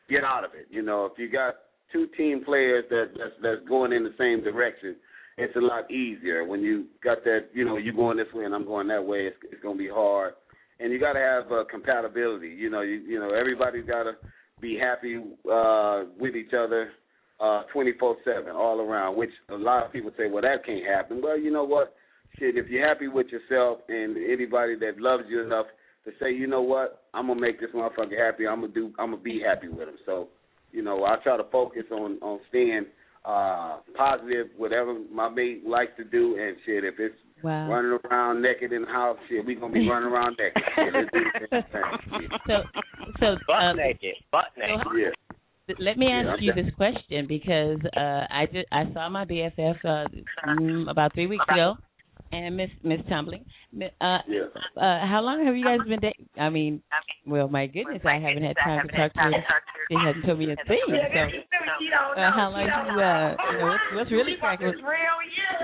get out of it. You know, if you got two team players that that's, that's going in the same direction, it's a lot easier. When you got that, you know, you going this way and I'm going that way, it's, it's going to be hard. And you got to have uh, compatibility. You know, you you know everybody's got to be happy uh, with each other uh 24/7 all around. Which a lot of people say, well, that can't happen. Well, you know what? Shit, if you're happy with yourself and anybody that loves you enough to say, you know what, I'm gonna make this motherfucker happy. I'm gonna do. I'm gonna be happy with him. So, you know, I try to focus on on staying uh positive, whatever my mate likes to do, and shit. If it's Wow. running around naked in the house, shit, we gonna be running around naked. Shit, the same thing. So, so Butt um, naked. Butt naked. so Yeah. let me ask Yeah, you this question because uh, I did I saw my BFF uh, about three weeks ago, and Miss Miss Tumbling. Uh, Yeah. uh, how long have you guys been dating? I mean, well, my goodness, I haven't had time to talk to her. She hasn't told me a thing. So, uh, how long you uh, you know, what's, what's really cracking? with- Yeah,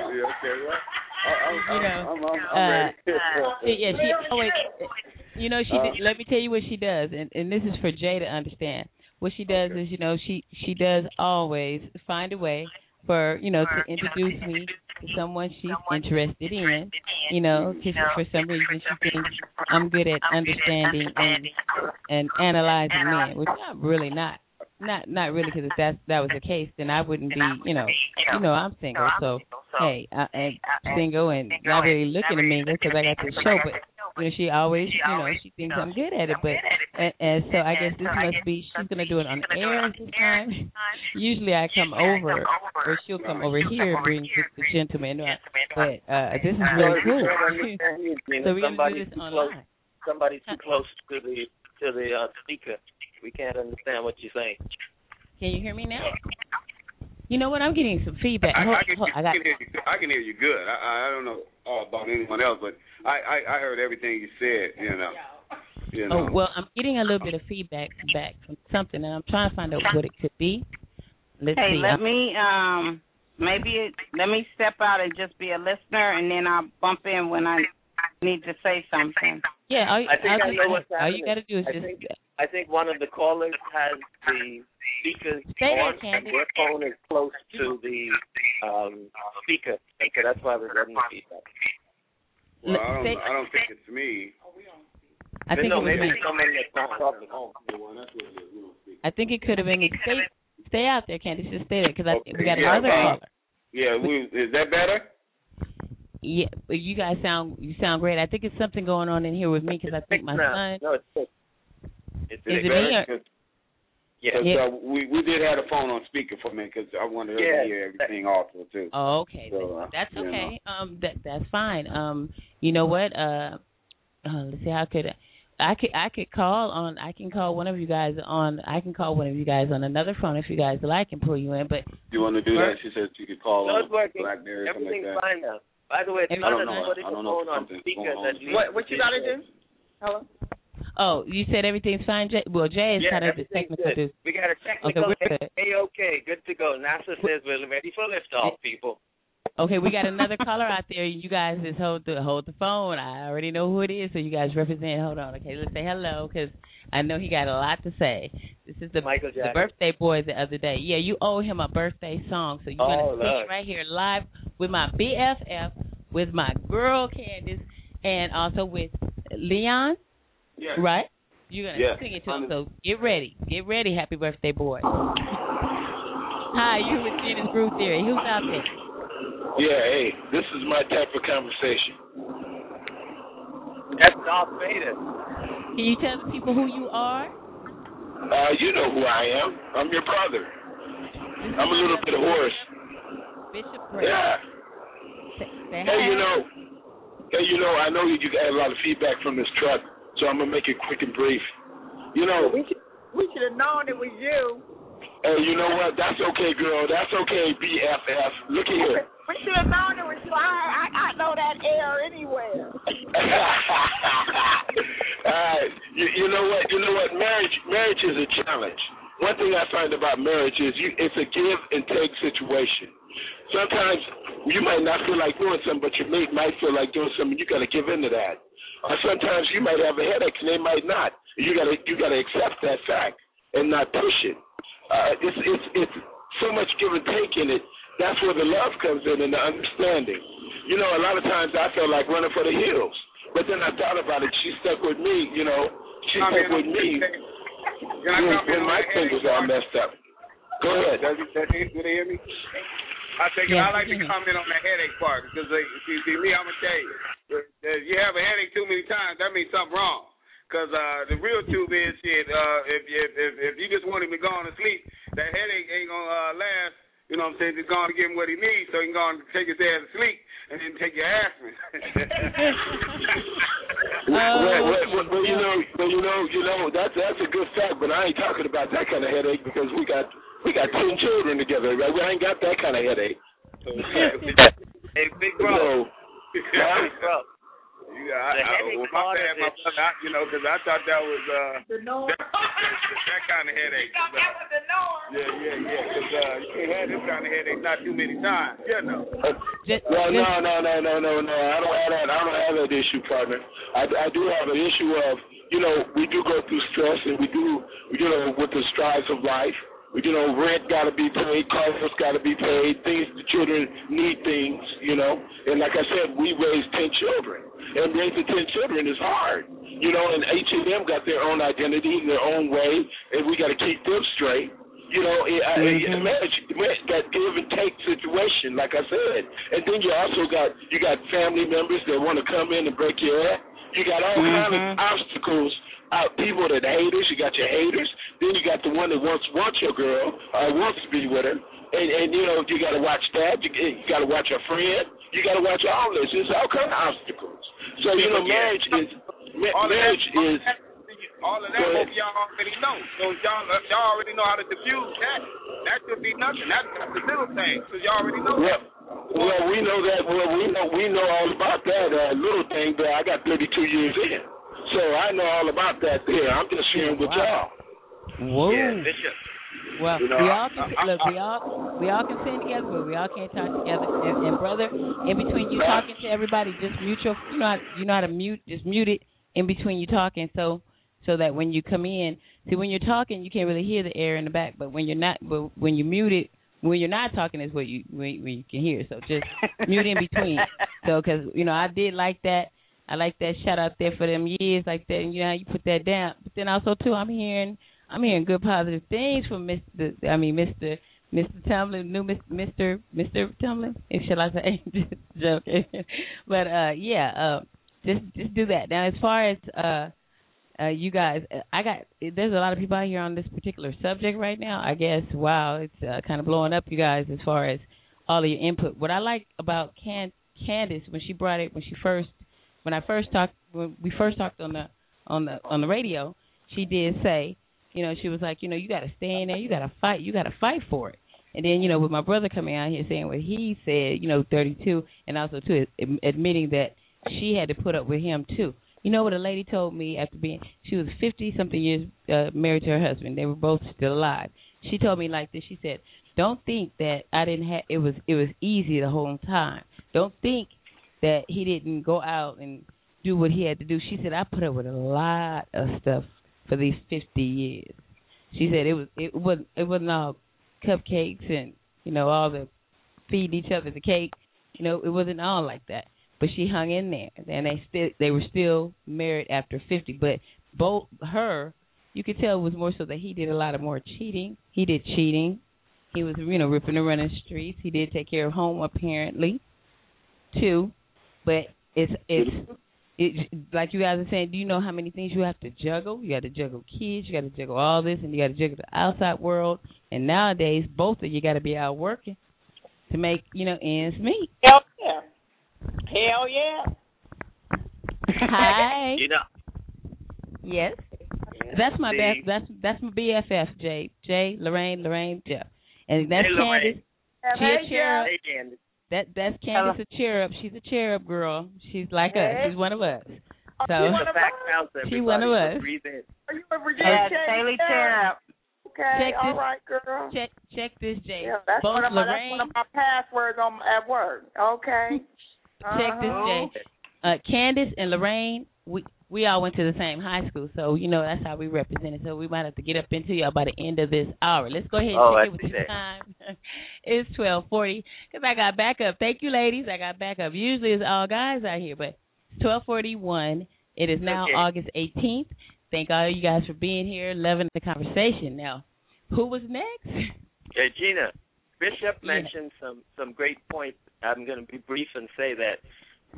okay, well, I, I, You know, I'm, I'm, I'm uh. Yeah, she always. You know, she. Uh, did, let me tell you what she does, and and this is for Jay to understand. What she does Okay. is, you know, she she does always find a way for you know to introduce me to someone she's interested in. You know, because for some reason she thinks I'm good at understanding and and analyzing men, which I'm really not. Not not really, because if that that was the case, then I wouldn't be. You know, you know, I'm single, so hey, I'm single and not really looking at me because I got this show, but you know, she always, you know, she thinks I'm good at it, but and, and so I guess this must be she's gonna do it on air this time. Usually I come over, or she'll come over here and bring just the gentleman, uh, but uh this is really cool. so we're gonna do this close. online. Somebody too close to the to the uh, speaker. We can't understand what you're saying. Can you hear me now? You know what? I'm getting some feedback. I, Hold, I, can, hold, I I, got. can hear you, I can hear you good. I, I I don't know all about anyone else, but I, I, I heard everything you said. You know. You know. Oh well, I'm getting a little bit of feedback back from something, and I'm trying to find out what it could be. Let's Hey, see. let me um maybe it, let me step out and just be a listener, and then I'll bump in when I need to say something. yeah, all, you- I think all I you- know what's all you got to do is I just think I think one of the callers has the speakers Stay there, on and Candace. phone is close to the um speaker, and so that's why we're getting the feedback. well, I don't, I don't think it's me. I think no, it maybe me. someone that's not talking. I think it could have been me. Stay, stay out there, Candace. Just stay there because Okay, we got yeah, another caller. Yeah, we, is that better? Yeah, but you guys sound you sound great. I think it's something going on in here with me because I think my now. son. No, it's fixed. It's Is it better? me or- Cause, Yeah. 'cause, Yeah. uh, we we did have the phone on speaker for me because I wanted her Yeah. to hear everything also too. Oh, okay. So, uh, that's you okay. Um, that that's fine. Um, you know what? Uh, uh let's see. How could I? I could I could call on I can call one of you guys on I can call one of you guys on another phone if you guys like and pull you in. But You want to do that? She said you could call No, on it's working. BlackBerry or something like Everything's that. fine now. By the way, it's I not don't know. putting I don't know phone on speaker going that What what you gotta do? Hello. Oh, you said everything's fine, Jay. Well, Jay is Yeah, kind of the technical good. We got a technical. we're good. Hey, okay, good to go. NASA says we're ready for liftoff, people. Okay, we got another caller out there. You guys just hold the hold the phone. I already know who it is, so you guys represent. Hold on, okay. Let's say hello because I know he got a lot to say. This is the Michael the Jackson. birthday boy the other day. Yeah, you owe him a birthday song, so you're Oh, gonna sing look. right here live with my BFF, with my girl Candace, and also with Leon. Yeah. Right? You're gonna Yeah. sing it to him. So get ready, get ready, happy birthday boy. Hi, you with Gena's Groove Theory. Who's out there? Yeah, hey, this is my type of conversation. That's Darth Vader. Can you tell the people who you are? Uh, you know who I am. I'm your brother. I'm a little bit hoarse. Bishop Gray. Yeah. Say, say Hey, hi. you know, hey, you know, I know you got a lot of feedback from this truck, so I'm gonna make it quick and brief. You know, We should we should have known it was you. hey, you know what? That's okay, girl. That's okay, BFF. Look at here. We should have known it was you. I I, I know that air anywhere. uh, you, you know what? You know what? Marriage, marriage is a challenge. One thing I find about marriage is you, it's a give and take situation. Sometimes you might not feel like doing something, but your mate might feel like doing something. You got to give in to that. Or sometimes you might have a headache and they might not. You got to you got to accept that fact and not push it. Uh, it's it's it's so much give and take in it. That's where the love comes in and the understanding. You know, a lot of times I felt like running for the hills, but then I thought about it. She stuck with me. You know, she I stuck mean, with me Can when, when my fingers headache all messed up. Go ahead. Does, it, does it, do they hear me? I think Yeah, I like to comment on that headache part because uh, see, see me, I'm gonna tell you, if you have a headache too many times, that means something wrong. Cause uh, the real truth is shit. Uh, if, if if if you just want him to go on to sleep, that headache ain't gonna uh, last. You know what I'm saying? Just going to give him what he needs so he can go on and take his ass to sleep and then take your aspirin. Well, well, well, well, you know, well, you know, you know, that's that's a good fact. But I ain't talking about that kind of headache because we got we got ten children together, right? We ain't got that kind of headache. hey, big bro. So, huh? Bro, You I, The I, headache well, my part my brother. I, you know, because I thought that was uh, The norm. that, that kind of headache. Thought that was the norm. Yeah, yeah, yeah. Because uh, you can't have this kind of headache not too many times. You know. Just, Well, no, no, no, no, no, no. I don't have that. I don't have that issue, partner. I, I do have an issue of, you know, we do go through stress, and we do, you know, with the strides of life. You know, rent got to be paid, car notes got to be paid. Things the children need things, you know. And like I said, we raised ten children, and raising ten children is hard, you know. And each of them got their own identity, in their own way, and we got to keep them straight. You know, it, I, Mhm. marriage, marriage, that give and take situation, like I said. And then you also got you got family members that want to come in and break your ass. You got all kind of Mhm. obstacles. Uh, people that haters. You got your haters. Then you got the one that wants wants your girl or wants to be with her. And and you know you got to watch that. You, you got to watch your friend. You got to watch all this. There's all kind of obstacles. So you know, marriage is ma- marriage is. all of that, Go ahead. both of y'all already know. So y'all, y'all already know how to diffuse that. That should be nothing. That's, that's the little thing. So y'all already know Well, that. well, we know that. Well, we know we know all about that uh, little thing. But I got 32 years in, so I know all about that. There, I'm just sharing with Wow. y'all. whoa. yeah, Bishop. Well, You know, we all can I- look. I- We all we all can sing together, but we all can't talk together. And, and brother, in between you talking to everybody, just mute your. You know, how, you know how to mute. Just mute it in between you talking, so so that when you come in, see when you're talking, you can't really hear the air in the back. But when you're not, but when you mute it, when you're not talking is what you when, when you can hear. So just mute in between. So because you know I did like that. I like that shout out there for them years like that. And you know how you put that down. But then also too, I'm hearing I'm hearing good positive things from Mr. I mean Mr. Mr. Tumlin, new Mr. Mr. Tumlin, if shall I say, just joking. But uh, yeah, uh, just just do that. Now as far as uh, uh, you guys, uh, I got there's a lot of people out here on this particular subject right now. I guess wow, it's uh, kind of blowing up, you guys, as far as all of your input. What I like about Can Candace when she brought it when she first when I first talked when we first talked on the on the on the radio, she did say, you know, she was like, you know, you got to stay in there, you got to fight, you got to fight for it. And then, you know, with my brother coming out here saying what he said, you know, 32, and also too admitting that she had to put up with him too. You know what a lady told me after being she was 50 something years uh, married to her husband. They were both still alive. She told me like this. She said, "Don't think that I didn't have it was it was easy the whole time. Don't think that he didn't go out and do what he had to do." She said, "I put up with a lot of stuff for these 50 years." She said it was it wasn't it wasn't all cupcakes and you know all the feeding each other the cake. You know, it wasn't all like that. But she hung in there, and they still they were still married after 50. But both her, you could tell it was more so that he did a lot of more cheating. He did cheating. He was you know ripping and running streets. He did take care of home apparently, too. But it's it's it like you guys are saying. Do you know how many things you have to juggle? You got to juggle kids. You got to juggle all this, and you got to juggle the outside world. And nowadays, both of you got to be out working to make you know ends meet. Hell yeah. Hell yeah. Hi. You know, Yes. That's my See? best. That's that's my BFF. Jay, Jay, Lorraine, Lorraine, Jeff, and that's Hey, Lorraine. Candace. She a cheer up. Hey, Candace. That that's Candace a cheer up. She's a cheer up girl. She's like us. She's one of us. So You one of us? bounce, She one of us. Are you a Virginia Yeah, Tech? Cherub. Okay, check all this. right, girl. Check check this, Jay. Yeah, that's Both one of my that's one of my passwords on at work. Okay. check this, Uh-huh. Jay. Uh, Candace and Lorraine, we we all went to the same high school, so you know that's how we represented. So we might have to get up into y'all by the end of this hour. Let's go ahead and Oh, check it with the time. it's twelve forty because I got backup. Thank you, ladies. I got backup. Usually it's all guys out here, but it's twelve forty one. It is now Okay. August eighteenth. Thank all you guys for being here, loving the conversation. Now, who was next? Hey, Gena, Bishop Yeah. mentioned some some great points. I'm going to be brief and say that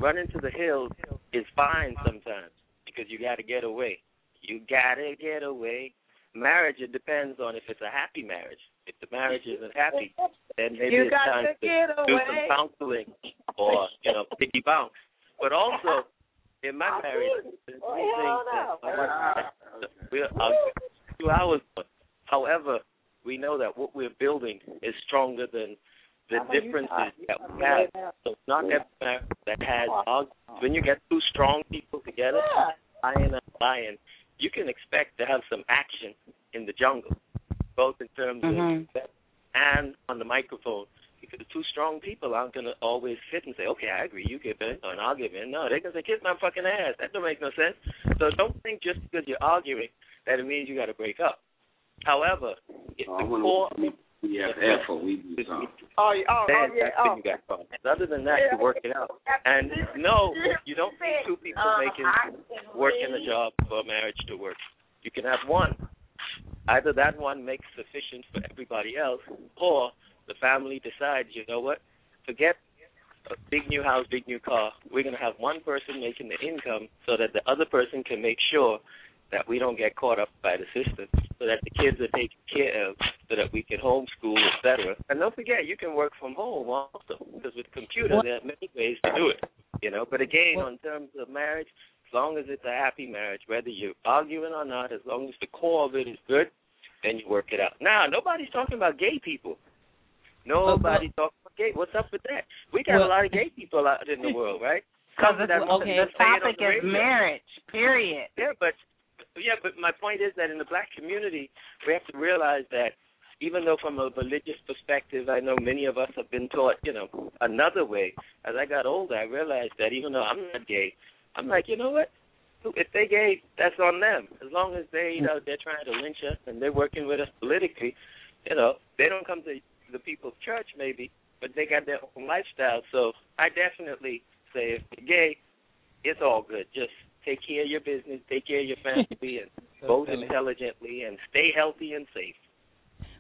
running to the hills is fine sometimes because you got to get away. You got to get away. Marriage, it depends on if it's a happy marriage. If the marriage isn't happy, then maybe You it's time to get do some counseling or you know piggy bounce. But also in my I marriage, did. there's two things no. that we're I'll uh, two hours. However, we know that what we're building is stronger than the differences that we have. So it's not every marriage that has arguments. When you get two strong people together, lion and lion, you can expect to have some action in the jungle, both in terms Mhm. of and on the microphone. Because two strong people aren't going to always sit and say, okay, I agree, you give in, and I'll give in. No, they're going to say, kiss my fucking ass. That don't make no sense. So don't think just because you're arguing that it means you got to break up. However, if Oh, the core We have effort. We do is something. Oh, yeah, oh, then oh, yeah, oh. you got problems. Other than that, you work it out. And no, you don't need two people Um, making working a job for a marriage to work. You can have one. Either that one makes sufficient for everybody else, or the family decides, you know what, forget a big new house, big new car. We're going to have one person making the income so that the other person can make sure that we don't get caught up by the system, so that the kids are taken care of, so that we can homeschool, etc. And don't forget, you can work from home also, because with computer there are many ways to do it. You know, but again, on terms of marriage, as long as it's a happy marriage, whether you're arguing or not, as long as the core of it is good, then you work it out. Now, nobody's talking about gay people. Nobody's talking about gay. What's up with that? We got Well- a lot of gay people out in the world, right? Because okay, the just say it on topic the is marriage. Period. Yeah, but yeah, but my point is that in the black community, we have to realize that even though from a religious perspective, I know many of us have been taught, you know, another way. As I got older, I realized that even though I'm not gay, I'm like, you know what? If they gay, that's on them. As long as they, you know, they're trying to lynch us and they're working with us politically, you know, they don't come to the people's church maybe, but they got their own lifestyle. So I definitely say if you're gay, it's all good. Just take care of your business, take care of your family, and vote intelligently, and stay healthy and safe.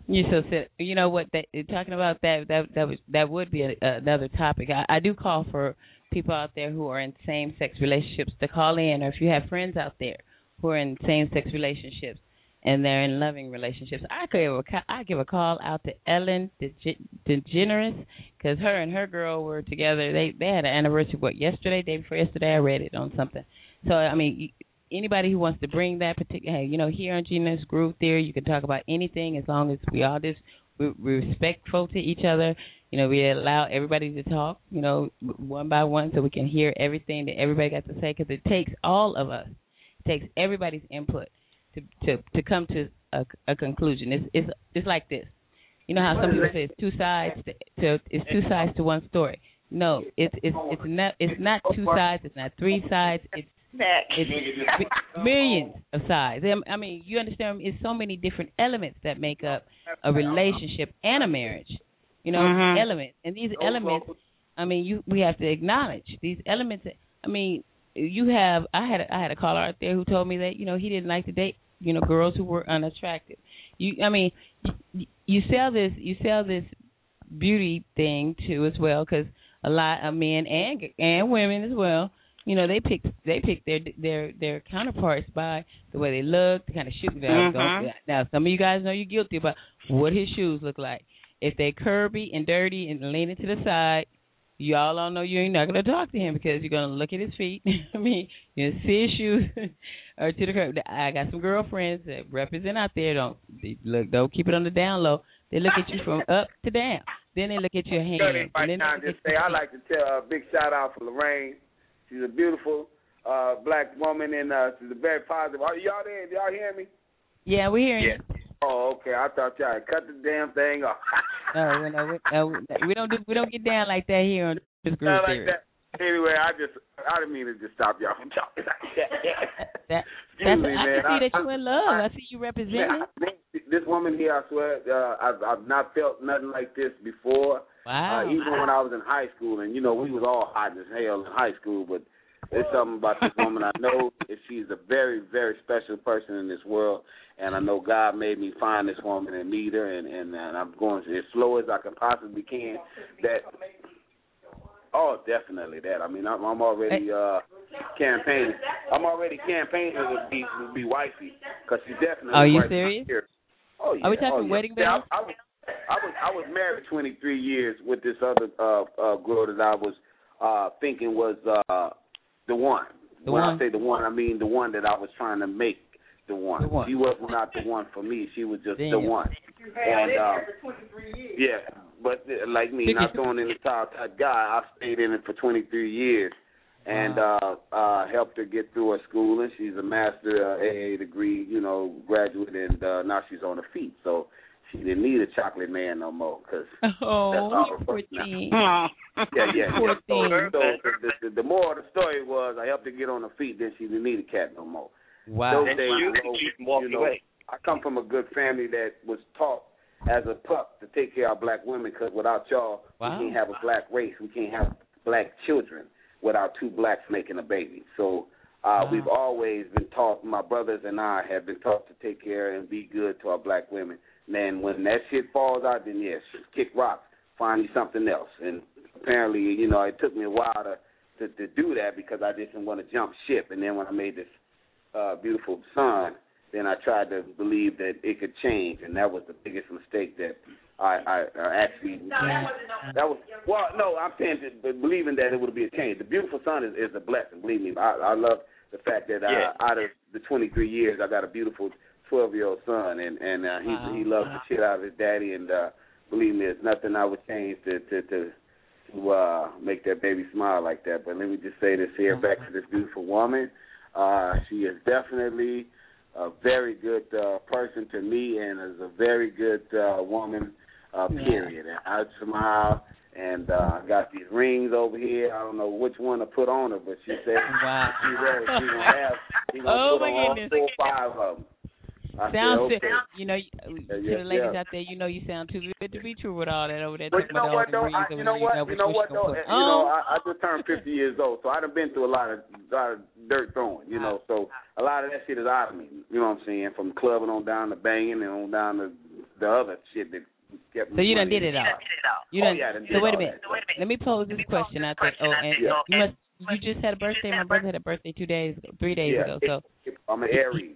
You so said, you know what? That talking about that that that was that would be a, another topic. I, I do call for people out there who are in same sex relationships to call in, or if you have friends out there who are in same sex relationships and they're in loving relationships, I give a I give a call out to Ellen DeGe- DeGeneres because her and her girl were together. They they had an anniversary. What yesterday, day before yesterday, I read it on something. So I mean, anybody who wants to bring that particular, hey, you know, here on Gena's Groove Theory, you can talk about anything as long as we all just we, we respectful to each other. You know, we allow everybody to talk, you know, one by one, so we can hear everything that everybody got to say. Because it takes all of us, it takes everybody's input to to to come to a, a conclusion. It's it's it's like this. You know how some people say it's two sides to, to it's two sides to one story. No, it's it's it's not it's not two sides. It's not three sides. It's it's mi- millions of sides. I- I mean, you understand? It's so many different elements that make up a relationship and a marriage. You know, Mhm. elements, and these elements. I mean, you we have to acknowledge these elements. I mean, you have. I had a, I had a caller out there who told me that you know he didn't like to date you know girls who were unattractive. You, I mean, you, you sell this you sell this beauty thing too as well because a lot of men and and women as well you know they pick they pick their their their counterparts by the way they look the kind of shoes Mhm. don't- now some of you guys know you're guilty about what his shoes look like. If they curvy and dirty and leaning to the side y'all all know you ain't not gonna talk to him because you're gonna look at his feet. I mean you see his shoes or to the curb. I got some girlfriends that represent out there. Don't they look don't keep it on the down low. They look at you from up to down. Then they look at your hands right then now, just say I like to tell a big shout out for Lorraine. She's a beautiful uh black woman and uh she's a very positive. Are y'all there? Y'all hear me? yeah we're hearing Yeah. you. Oh, okay. I thought y'all had cut the damn thing off. No, we, no, we, no, we don't do we don't get down like that here on this group Not like theory. that. Anyway, I just I didn't mean to just stop y'all from talking like that. That, Excuse that's, me, I man. can see that I- you in love. I see you representing. Man, I this woman here, I swear, uh, I've I've not felt nothing like this before. Wow. Uh, even when I was in high school, and you know we was all hot as hell in high school, but there's something about this woman I know that she's a very very special person in this world, and I know God made me find this woman and meet her, and and, and I'm going as slow as I can possibly can. That oh, definitely that. I mean, I'm, I'm already uh campaigning. I'm already campaigning to be to be wifey because she's definitely. Are you serious? Oh yeah. Are we talking oh, yeah. wedding Yeah, bells? I, I was I was I was married 23 years with this other uh uh girl that I was uh thinking was uh the one. The when one. I say the one, I mean the one that I was trying to make the one. The one. She was not the one for me. She was just the Damn. one. And uh, yeah, but uh, like me, not throwing in the towel type guy, I stayed in it for 23 years and uh uh helped her get through her schooling. She's a master uh, AA degree, you know, graduate, and uh now she's on her feet. So she didn't need a chocolate man no more because Oh, That's all you her poor thing. Oh. yeah, yeah. Yeah. So, so the, the, the moral of the story was I helped her get on her feet. Then she didn't need a cat no more. Wow. Those days, you you know, keep walking you know, away. I come from a good family that was taught as a pup to take care of black women because without y'all, Wow. we can't have a black race. We can't have black children without two blacks making a baby. So uh, Wow. we've always been taught, my brothers and I have been taught to take care and be good to our black women. And then when that shit falls out, then yes, kick rocks, find you something else. And apparently, you know, it took me a while to to, to do that because I just didn't want to jump ship. And then when I made this uh, beautiful son, then I tried to believe that it could change, and that was the biggest mistake that I, I, I actually. That was well, no, I'm saying that, but believing that it would be a change. The beautiful son is, is a blessing. Believe me, I, I love the fact that Yeah. uh, out of the 23 years, I got a beautiful 12 year old son, and and uh, he Wow. he loves the shit out of his daddy, and uh, believe me, there's nothing I would change to to to to uh make that baby smile like that. But let me just say this here, back to this beautiful woman. Uh she is definitely a very good uh person to me and is a very good uh woman, uh Yeah. period. And I smile and uh I got these rings over here. I don't know which one to put on her, but she said Wow. she's ready. She's gonna have she's gonna Oh, put on all four or five of them. I Sounds said, good. okay. You know, Yeah, to yeah, the ladies yeah. out there, you know you sound too good to be true with all that over there. But you know what though? I, you know what? You know what though? You know. Oh. I, I just turned 50 years old, so I've been through a lot of, a lot of dirt throwing. You know, so a lot of that shit is out of me. You know what I'm saying? From clubbing on down to banging and on down to the other shit that kept me. So you done did it all. You Oh, done. done so wait a minute. Let me pose this question out there. Oh, and Yeah. you must. You just had a birthday. My brother had a birthday two days, ago, three days Yeah. ago. So, I'm an Aries.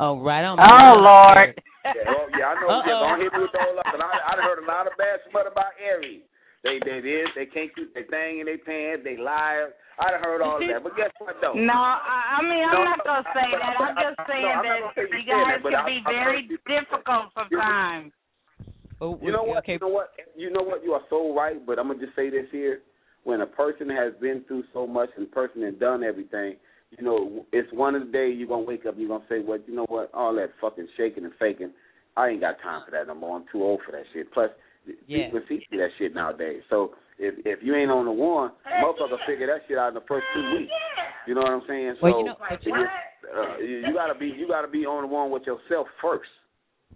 Oh, right on. Oh, Lord. Yeah, oh, yeah, I know. Uh-oh. Yeah, don't hit me with the whole lot. But I, I heard a lot of bad smut about Aries. They they this, they can't keep their thing in their pants, they lie. I done heard all of that. But guess what though? No, I, I mean I'm No, not gonna say but- that. I'm but- just saying I'm that say you you said that, guys can I- be I'm very difficult sometimes. Oh, You know what? Okay. You know what? You know what? You are so right. But I'm gonna just say this here: when a person has been through so much and person has done everything, you know, it's one of the days you're gonna wake up and you're gonna say, "Well, you know what? All that fucking shaking and faking, I ain't got time for that no more. I'm too old for that shit." Plus, Yeah. people see that shit nowadays. So if if you ain't on the one, motherfucker figure that shit out in the first two weeks. You know what I'm saying? So Well, you know, you uh, you, you gotta be you gotta be on the one with yourself first.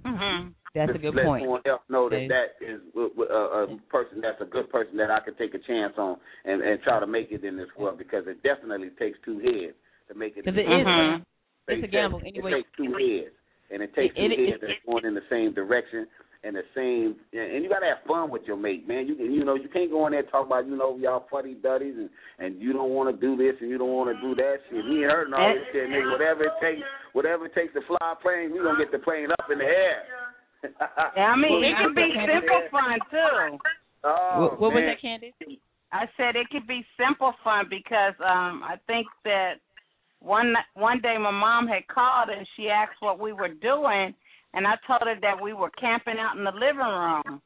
hmm that's a good let point. someone else know that that is a person that's a good person that I can take a chance on and and try to make it in this world because it definitely takes two heads to make it. Because it is. Mhm. It's a gamble anyway. It takes two heads, and it takes It- two it- heads that's going in the same direction and the same. And you got to have fun with your mate, man. You can, you know, you can't go in there and talk about you know y'all fuddy duddies and and you don't want to do this and you don't want to do that shit. We ain't and all this shit, nigga. Whatever it takes, whatever it takes to fly a plane, we gonna get the plane up in the air. Yeah, I mean it can be simple fun too. Oh, what what was that, Candace? I said it could be simple fun because um I think that one one day my mom had called and she asked what we were doing and I told her that we were camping out in the living room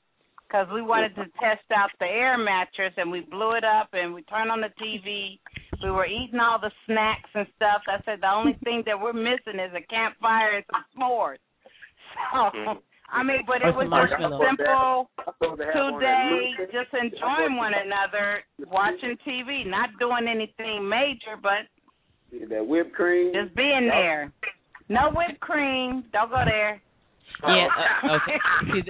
because we wanted to test out the air mattress and we blew it up and we turned on the TV. We were eating all the snacks and stuff. I said the only thing that we're missing is a campfire and some s'mores. So I mean, but it was just a simple I'm supposed to have two on that days, just enjoying one another, watching TV, not doing anything major, but That whipped cream. just being there. No whipped cream. Don't go there. Yeah, uh, okay. See,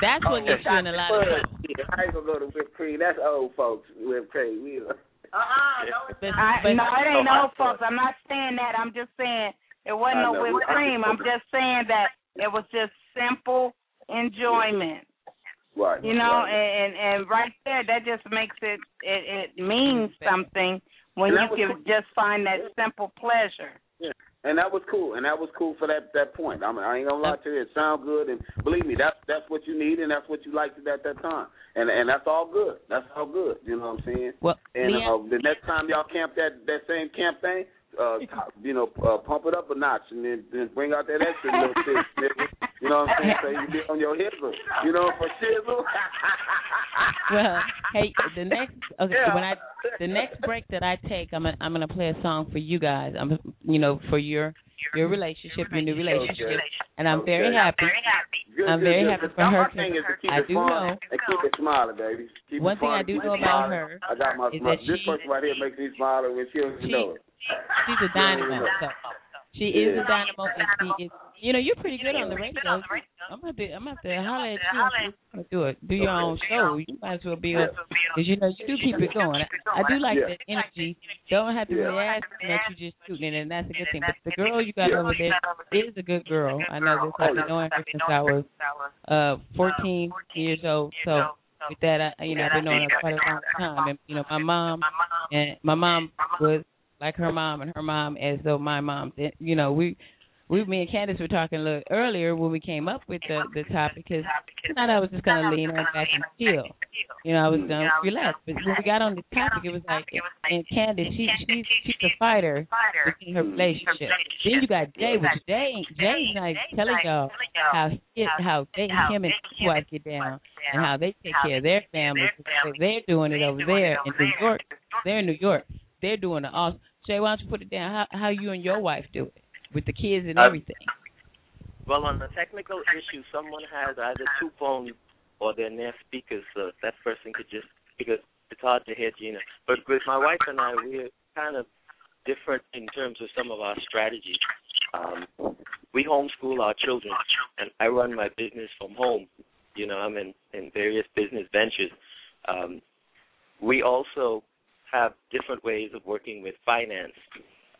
that's what gets you in a lot of trouble. Yeah, I ain't gonna go to whipped cream. That's old folks whipped cream. We, Uh-uh, no, it's But, I, but no, it ain't no folks. I'm not saying that. I'm just saying it wasn't I no whipped cream. I'm just saying that it was just simple enjoyment. right. You know, right. and and right there, that just makes it it, it means something when you can cool. just find that simple pleasure. Yeah. And that was cool, and that was cool for that that point. I mean, I ain't gonna lie to you, it sound good, and believe me, that's that's what you need, and that's what you liked at that time, and and that's all good. That's all good. You know what I'm saying? well, And Leon, uh, the next time y'all camp that that same camp thing, uh, you know, uh, pump it up a notch, and then, then bring out that extra little bit. nigga. You know what I'm saying? So you be on your hizzle. You know, for shizzle. well, hey, the next okay Yeah. when I the next break that I take, I'm gonna, I'm gonna play a song for you guys. I'm you know for your your relationship, your new relationship, and I'm very Okay. happy. Good, I'm good, very good. happy for her. thing is to keep I do know. and keep it smiling, baby. Keep One thing fun, I do know about smiling. her I got my, is my that this she- person right here makes me smile when she don't She- know it. She's a dynamo. So she is a dynamo, and she is. You know, you're pretty good on the radio. I'm gonna to, I'm gonna to holler at you. wanna Do it. Do your own show. You might as well be on, because you know you do keep it going. I, I do like Yeah. the energy. Don't have to Yeah. really ask that you just shooting it, and that's a good thing. But the girl you got over there is a good girl. I know this. I've been knowing her since I was uh 14 years old. So with that, I, you know, I've been knowing her quite a long time. And you know, my mom and my mom was like her mom, and her mom as though my mom. did. You know, we. We, me and Candace were talking a little earlier when we came up with the the topic because tonight I was just gonna lean on back and chill. You know, I was gonna relax. But when we got on the topic, it was like, and Candace, she she's she's a fighter within her relationship. Then you got Jay, which Jay Jay's not telling y'all how he, how they, him and his wife get down and how they take care of their families. They're doing it over there in New York. They're in New York. They're doing it all. Jay, why don't you put it down? How how you and your wife do it with the kids and Uh, everything? Well, on the technical issue, someone has either two phones or they're near speakers, so that person could just because it's hard to hear Gena. But with my wife and I, we're kind of different in terms of some of our strategies. Um, we homeschool our children, and I run my business from home. You know, I'm in in various business ventures. Um, we also have different ways of working with finance,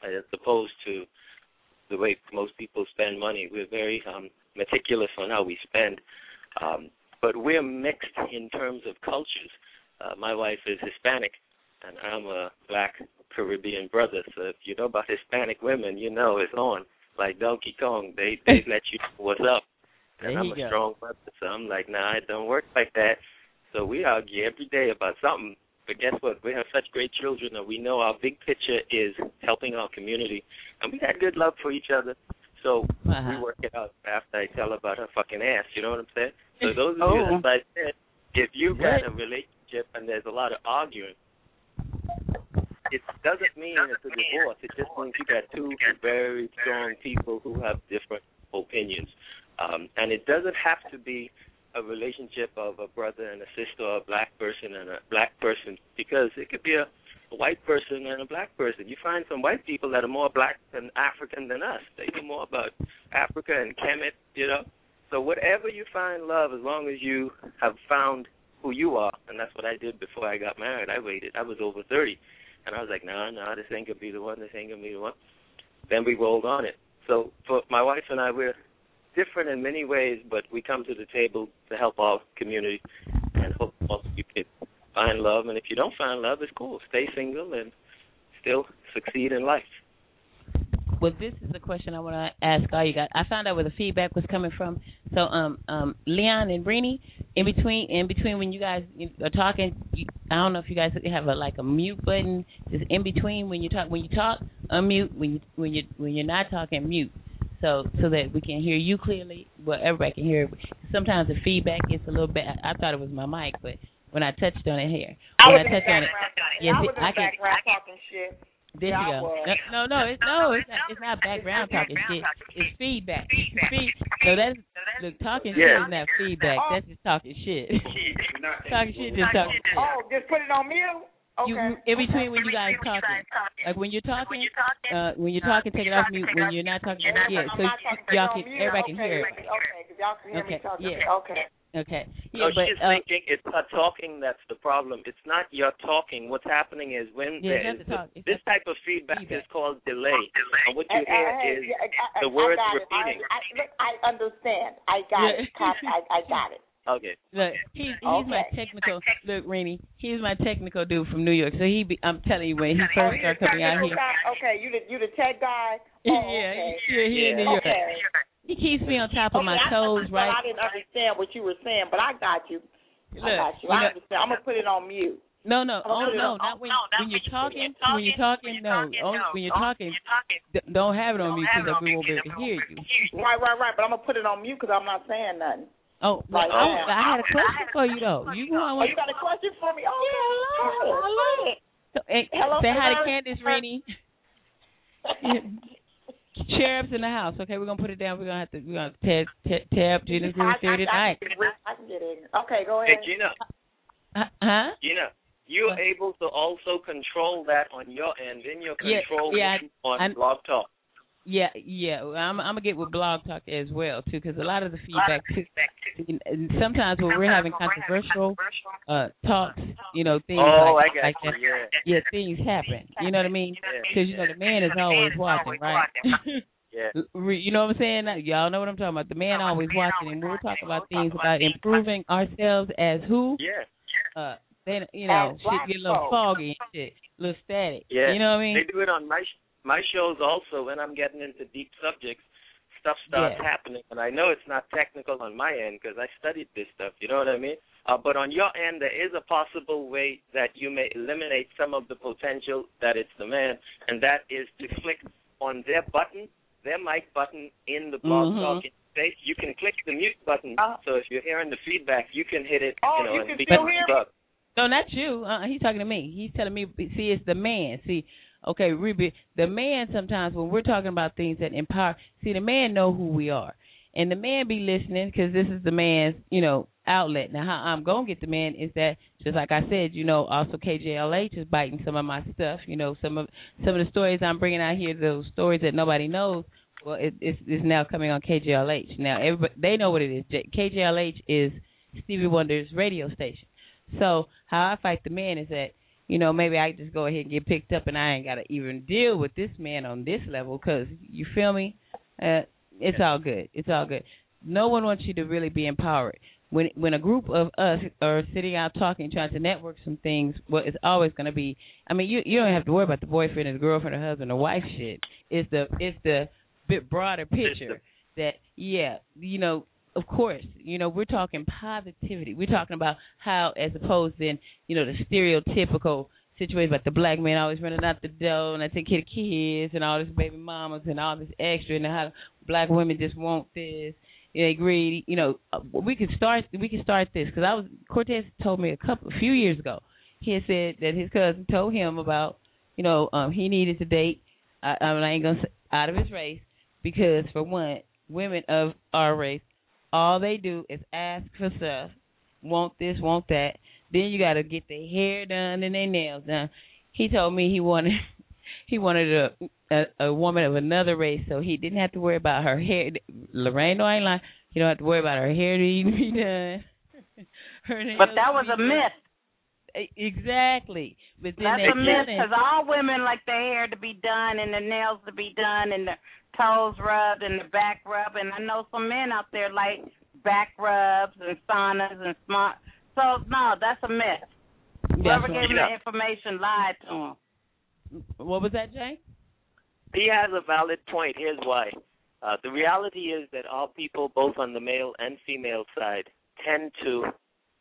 as opposed to the way most people spend money. We're very um, meticulous on how we spend, um, but we're mixed in terms of cultures. Uh, my wife is Hispanic, and I'm a black Caribbean brother. So if you know about Hispanic women, you know it's on. Like Donkey Kong, they they let you know what's up. And There I'm a go. strong brother, so I'm like, nah, it don't work like that. So we argue every day about something. But guess what? We have such great children that we know our big picture is helping our community, and we got good love for each other. So we Uh-huh. work it out after I tell about her fucking ass. You know what I'm saying? So those of Oh. you that like that, if you've got a relationship and there's a lot of arguing, it doesn't mean it's a divorce. It just means you got two very strong people who have different opinions. Um, and it doesn't have to be a relationship of a brother and a sister or a black person and a black person because it could be a, a white person and a black person. You find some white people that are more black than African than us. They know more about Africa and Kemet, you know. So whatever you find love, as long as you have found who you are, and that's what I did before I got married. I waited. I was over thirty, and I was like, no, nah, no, nah, this ain't gonna be the one. This ain't gonna be the one. Then we rolled on it. So for my wife and I, we're different in many ways, but we come to the table to help our community and hope you can find love. And if you don't find love, it's cool. Stay single and still succeed in life. Well, this is the question I want to ask all you guys. I found out where the feedback was coming from. So, um, um, Leon and Brini, in between, in between when you guys are talking, you, I don't know if you guys have a like a mute button, just in between when you talk. When you talk, unmute. When you when you when you're not talking, mute. So so that we can hear you clearly, well everybody can hear. Sometimes the feedback gets a little bit. I, I thought it was my mic, but when I touched on it here, I when was I touched on it, background. yes, I was it- in I can. background talking shit. There Yeah, you go. No, no, no, it's no, it's not. It's not background talking shit. It's feedback. It's feed. So that's look, talking Yeah. shit is not feedback. Oh. That's just talking shit. talking shit just talking shit. Oh, just put it on mute. Okay. You in between when you guys talking, like when you're talking, uh, when you're talking, take it off mute. When you're not talking, yeah, so y'all can everybody can hear it. Okay, y'all can hear me Okay, talking. yeah. Okay. Okay, No, yeah, but she's uh, thinking it's her talking that's the problem. It's not your talking. What's happening is when Yeah, there it's is not the this type of feedback, is called delay. And what you Uh, hear uh, is yeah, I- I- the I words it. repeating. I, I, look, I understand. I got Yeah. it. I, I got it. Okay. Look, he's he's my technical. Look, Rainey, he's my technical dude from New York. So he, be, I'm telling you, when he Oh, first started coming out here. Okay, you the you the tech guy. Oh, yeah, okay. he, yeah, he in New York. Okay. He keeps me on top of my Okay, I- toes, well, right? I didn't understand what you were saying, but I got you. Look, I got you. you I know- understand. I'm gonna put it on mute. No, no, oh gonna put it no, not when no, when you're talking. talking, When you're talking, no. Oh, when you're talking, don't have it on mute because we won't be able to hear you. Right, right, right. But I'm gonna put it on mute because I'm not saying nothing. Oh, Right but I, now. I had a question for you though. You go. Oh, you got a question for me? Oh, yeah, I love it. Hey, Hello, say hi to hello. Candace Rainey. Sheriff's in the house. Okay, we're gonna put it down. We're gonna have to we're gonna tab tab, tab Gena's I, Groove I, Theory I, tonight. I can get in. Okay, go ahead. Hey ahead. Gena, uh, Huh? Gena, you're able to also control that on your end Then your Yeah, control yeah, room on I- Blog Talk. Yeah, yeah. well, I'm I'm gonna get with Blog Talk as well too, because a lot of the feedback too. and Sometimes when we're having controversial uh talks, you know, things Oh, like, I got like that. Yeah. Yeah, things happen. You know what I mean? Yeah. Because you know the man is always watching, right? Yeah. You know what I'm saying? Y'all know what I'm talking about. The man always watching, and we're talking about things about improving ourselves as who. Yeah. Uh, then you know, As shit get a little folk. foggy and shit, a little static. Yeah. You know what I mean? They do it on my sh- my shows also when I'm getting into deep subjects. Stuff starts Yeah. happening, and I know it's not technical on my end because I studied this stuff. You know what I mean? Uh, but on your end, there is a possible way that you may eliminate some of the potential that it's the man, and that is to click on their button, their mic button in the blog Mhm. talk interface. You can click the mute button, Uh, so if you're hearing the feedback, you can hit it. Oh, you know, you and can still hear. No, not you. Uh, he's talking to me. He's telling me. See, it's the man. See, okay, Ruby. The man sometimes when we're talking about things that empower. See, the man know who we are, and the man be listening because this is the man's, you know, outlet. Now, how I'm gonna get the man is that just like I said, you know, also KJLH is biting some of my stuff. You know, some of some of the stories I'm bringing out here, those stories that nobody knows. Well, it, it's, it's now coming on KJLH. Now, everybody they know what it is. KJLH is Stevie Wonder's radio station. So how I fight the man is that you know maybe I just go ahead and get picked up and I ain't got to even deal with this man on this level because you feel me? Uh, it's all good. It's all good. No one wants you to really be empowered. When when a group of us are sitting out talking, trying to network some things, well, it's always going to be. I mean, you you don't have to worry about the boyfriend or the girlfriend or husband or wife shit. It's the it's the bit broader picture that yeah, you know, of course, you know, we're talking positivity. We're talking about how, as opposed to, you know, the stereotypical situation about the black man always running out the door and I take care of kids and all this baby mamas and all this extra and how black women just want this. They greedy. You know, uh, we could start. We could start this because I was Cortez told me a couple, a few years ago. He had said that his cousin told him about, you know, um, he needed to date. I, mean I ain't gonna say out of his race because for one, women of our race all they do is ask for stuff, want this, want that. Then you got to get their hair done and their nails done. He told me he wanted he wanted a, a a woman of another race, so he didn't have to worry about her hair. Lorraine, no, I ain't lying. You don't have to worry about her hair to even be done. her But that was a myth. Exactly. But then That's a myth because all women like their hair to be done and their nails to be done and the toes rubbed and the back rub. And I know some men out there like back rubs and saunas and smart. So no, that's a myth. Whoever That's gave him right. the information lied to him. What was that, Jay? He has a valid point. Here's why. Uh, the reality is that all people, both on the male and female side, tend to,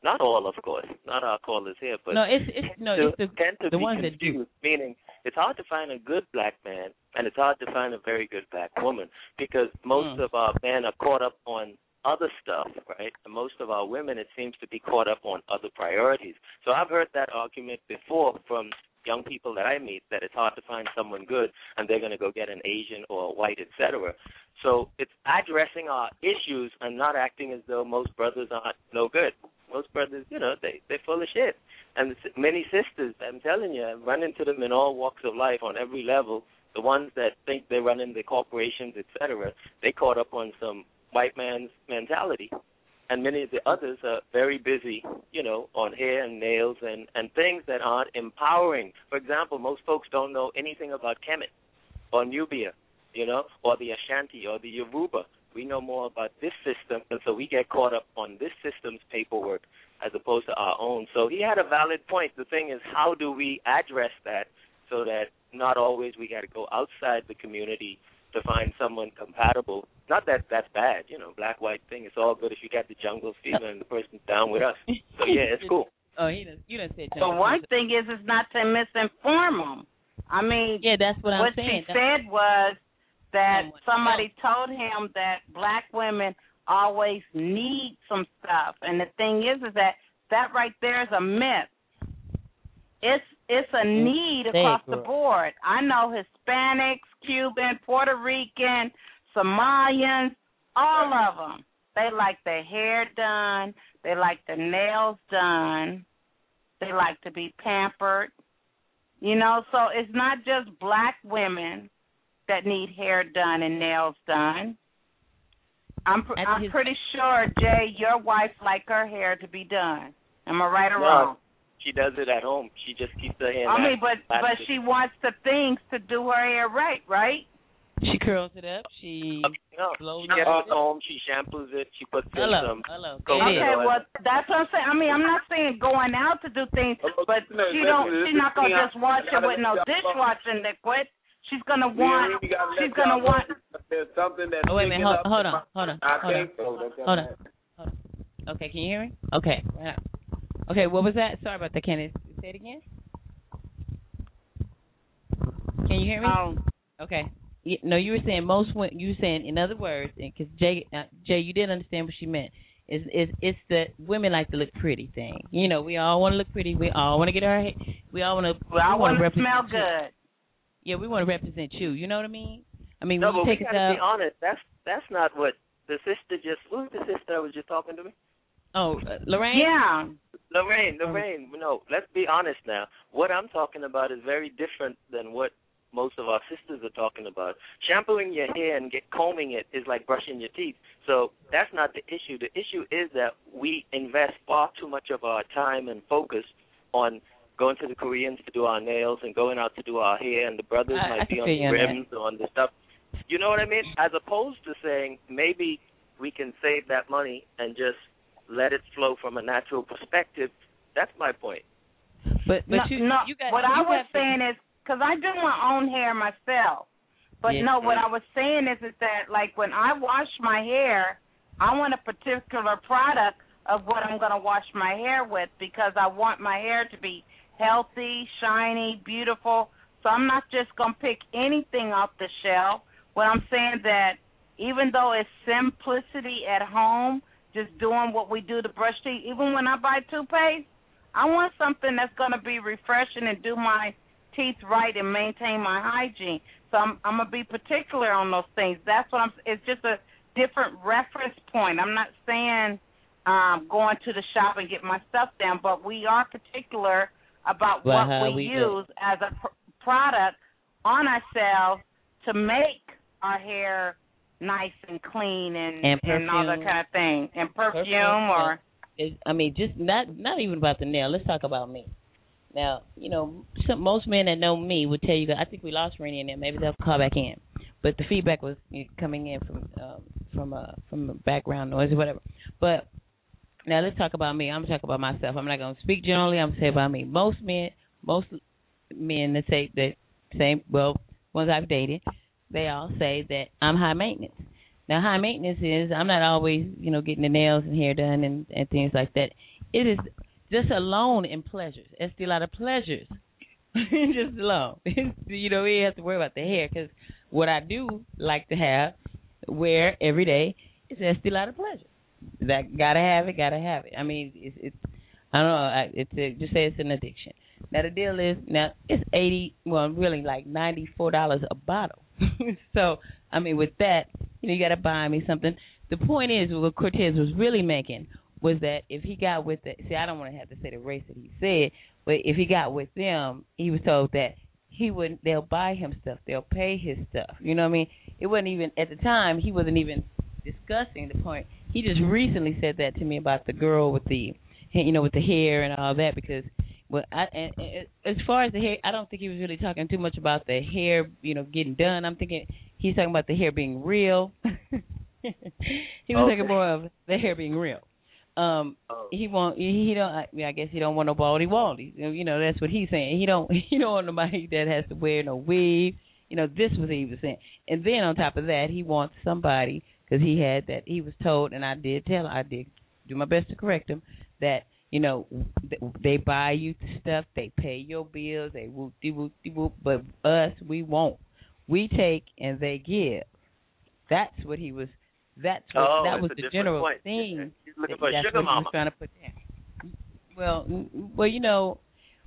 not all, of course, not our callers here, but no, it's it's no, to, it's the tend to the be ones that do. Meaning, it's hard to find a good black man, and it's hard to find a very good black woman because most Mm. of our men are caught up on other stuff, right? And most of our women, it seems to be caught up on other priorities. So I've heard that argument before from young people that I meet that it's hard to find someone good, and they're going to go get an Asian or a white, etc. So it's addressing our issues and not acting as though most brothers are no good. Most brothers, you know, they they're full of shit. And many sisters, I'm telling you, I run into them in all walks of life on every level. The ones that think they're running the corporations, etc., they caught up on some white man's mentality and many of the others are very busy, you know, on hair and nails and and things that aren't empowering. For example, most folks don't know anything about Kemet or Nubia, you know, or the Ashanti or the Yoruba. We know more about this system, and so we get caught up on this system's paperwork as opposed to our own. So he had a valid point. The thing is, how do we address that so that not always we got to go outside the community to find someone compatible. Not that that's bad, you know, black white thing. It's all good if you got the jungle fever and the person's down with us. So yeah, it's cool. Oh, he done, you done said The jungle one thing is, is not to misinform them. I mean, Yeah, that's what I'm saying. what saying. she said was that somebody told him that black women always need some stuff, and the thing is, is that that right there is a myth. It's it's a need across the board. I know Hispanics, Cuban, Puerto Rican, Somalians, all of them. They like their hair done. They like their nails done. They like to be pampered. You know, so it's not just black women that need hair done and nails done. I'm pr- I'm his- pretty sure Jay, your wife like her hair to be done. Am I right or No, wrong? She does it at home. She just keeps her hair. I mean, but but natural. she wants the things to do her hair right, right? She curls it up. She uh, no, blows she gets it. it home. She shampoos it. She puts in hello, some. hello. coconut It is. Okay, oil. well that's what I'm saying. I mean, I'm not saying going out to do things, oh, but she don't. listen, She's not gonna just wash it with no let y'all- dishwashing liquid. She's gonna want. really She's gonna want. There's something that's Oh, wait a minute. Hold, hold on. Hold on. Hold on. so. Hold on. Hold on. Okay, can you hear me? Okay. yeah. Okay, what was that? Sorry about that, Kenneth. Say it again. Can you hear me? Um, Okay. Yeah, no, you were saying most when you were saying in other words, because Jay, uh, Jay, you didn't understand what she meant. Is is it's the women like to look pretty thing. You know, we all want to look pretty. We all want to get our. We all want to. well, I want want to to smell represent you. good. Yeah, we want to represent you. You know what I mean? I mean, No, when but you we take us gotta be honest. That's that's not what the sister just. Who was the sister that was just talking to me? Oh, uh, Lorraine. Yeah. Lorraine, Oh. Lorraine, no, let's be honest now. What I'm talking about is very different than what most of our sisters are talking about. Shampooing your hair and get combing it is like brushing your teeth. So that's not the issue. The issue is that we invest far too much of our time and focus on going to the Koreans to do our nails and going out to do our hair and the brothers I- I might can be on the you on that. rims or on the stuff. You know what I mean? As opposed to saying maybe we can save that money and just let it flow from a natural perspective. That's my point. But but no, you no, you got what you I was got to- saying is because I do my own hair myself. But Yeah. no, what I was saying is is that like when I wash my hair, I want a particular product of what I'm going to wash my hair with because I want my hair to be healthy, shiny, beautiful. So I'm not just going to pick anything off the shelf. What I'm saying that even though it's simplicity at home, just doing what we do to brush teeth, even when I buy toothpaste, I want something that's going to be refreshing and do my teeth right and maintain my hygiene. So I'm I'm gonna be particular on those things. That's what I'm. It's just a different reference point. I'm not saying um, going to the shop and get my stuff down, but we are particular about what we, we do. use as a pr- product on ourselves to make our hair nice and clean and And all that kind of thing, and perfume, Perfume, or I mean, just not not even about the nail. Let's talk about me. Now, you know, some, most men that know me would tell you. I think we lost Rennie in there. Maybe they'll call back in. But the feedback was coming in from um, from uh, from the background noise or whatever. But now let's talk about me. I'm talk about myself. I'm not gonna speak generally. I'm say about me. Most men, most men that say that same well ones I've dated, they all say that I'm high maintenance. Now, high maintenance is I'm not always, you know, getting the nails and hair done and, and things like that. It is just alone in pleasures. It's a lot of pleasures, just alone. you know, we have to worry about the hair because what I do like to have, wear every day, is just a lot of pleasure. That gotta have it, gotta have it. I mean, it's, it's I don't know. It's a, just say it's an addiction. Now the deal is now it's eighty, well, really like ninety four dollars a bottle. so I mean, with that, you know, you got to buy me something. The point is, what Cortez was really making was that if he got with the, see, I don't want to have to say the race that he said, but if he got with them, he was told that he would, they'll buy him stuff, they'll pay his stuff. You know what I mean? It wasn't even at the time. He wasn't even discussing the point. He just recently said that to me about the girl with the, you know, with the hair and all that because well, I, and, and as far as the hair, I don't think he was really talking too much about the hair, you know, getting done. I'm thinking he's talking about the hair being real. he was Okay. talking more of the hair being real. Um, Oh. he won't. He, he don't. I, I guess he don't want no baldy waldy. You know, that's what he's saying. He don't. He don't want nobody that has to wear no weave. You know, this was what he was saying. And then on top of that, he wants somebody because he had that. He was told, and I did tell. I did do my best to correct him that you know they buy you stuff, they pay your bills, they whoop de whoop de whoop. But us, we won't. We take and they give. That's what he was. That's what Oh, that was the general point. thing. He's looking that- for a that's what he was trying to put down. Well, well, you know,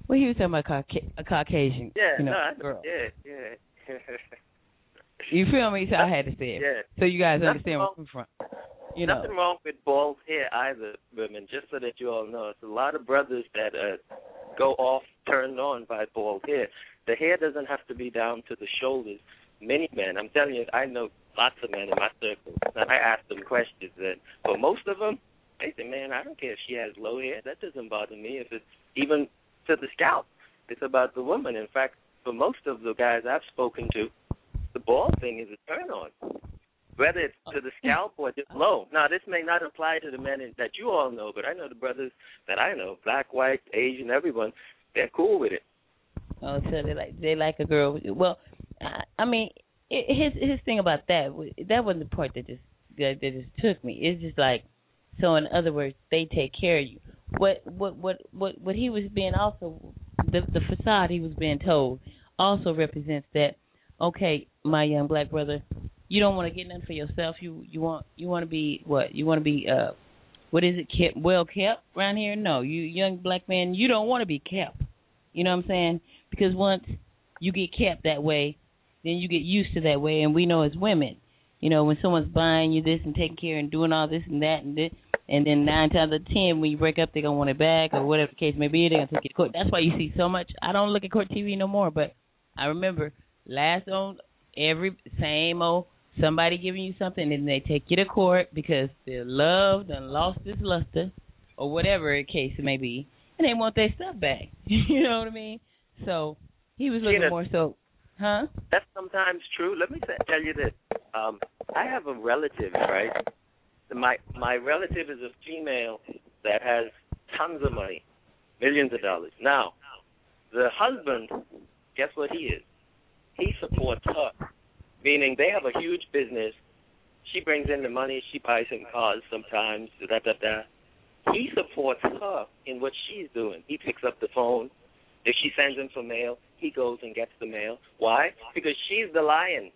well, he was talking about Cauca- a Caucasian, Yeah, you know, no, I, girl. yeah, yeah. You feel me? So I had to say it, yeah. so you guys Nothing understand where I'm from. You know, Nothing wrong with bald hair either, women. Just so that you all know, it's a lot of brothers that uh, go off turned on by bald hair. The hair doesn't have to be down to the shoulders. Many men, I'm telling you, I know lots of men in my circle. And I ask them questions, and for most of them, they say, "Man, I don't care if she has low hair. That doesn't bother me. If it's even to the scalp, it's about the woman. In fact, for most of the guys I've spoken to, the bald thing is a turn on." whether it's to the scalp or just oh. low. Now, this may not apply to the men in, that you all know, but I know the brothers that I know, black, white, Asian, everyone, they're cool with it. Oh, so they like they like a girl. Well, I, I mean, it, his his thing about that that wasn't the part that just that, that just took me. It's just like, so in other words, they take care of you. What what what what what he was being also the the facade he was being told also represents that. Okay, my young black brother, you don't want to get nothing for yourself. You you want you want to be what? You want to be uh, what is it? Kept well kept around here? No, you young black man, you don't want to be kept. You know what I'm saying? Because once you get kept that way, then you get used to that way. And we know as women, you know, when someone's buying you this and taking care and doing all this and that and this, and then nine times out of ten, when you break up, they're gonna want it back or whatever the case may be. They're gonna take you to court. That's why you see so much. I don't look at court TV no more, but I remember last on every same old somebody giving you something and they take you to court because their love done lost its luster or whatever the case it may be, and they want their stuff back. you know what I mean? So he was looking Tina, more so, huh? That's sometimes true. Let me tell you this. Um, I have a relative, right? My my relative is a female that has tons of money, millions of dollars. Now, the husband, guess what he is? He supports her, meaning they have a huge business. She brings in the money. She buys him cars sometimes. Da da da. He supports her in what she's doing. He picks up the phone. If she sends him for mail, he goes and gets the mail. Why? Because she's the lion,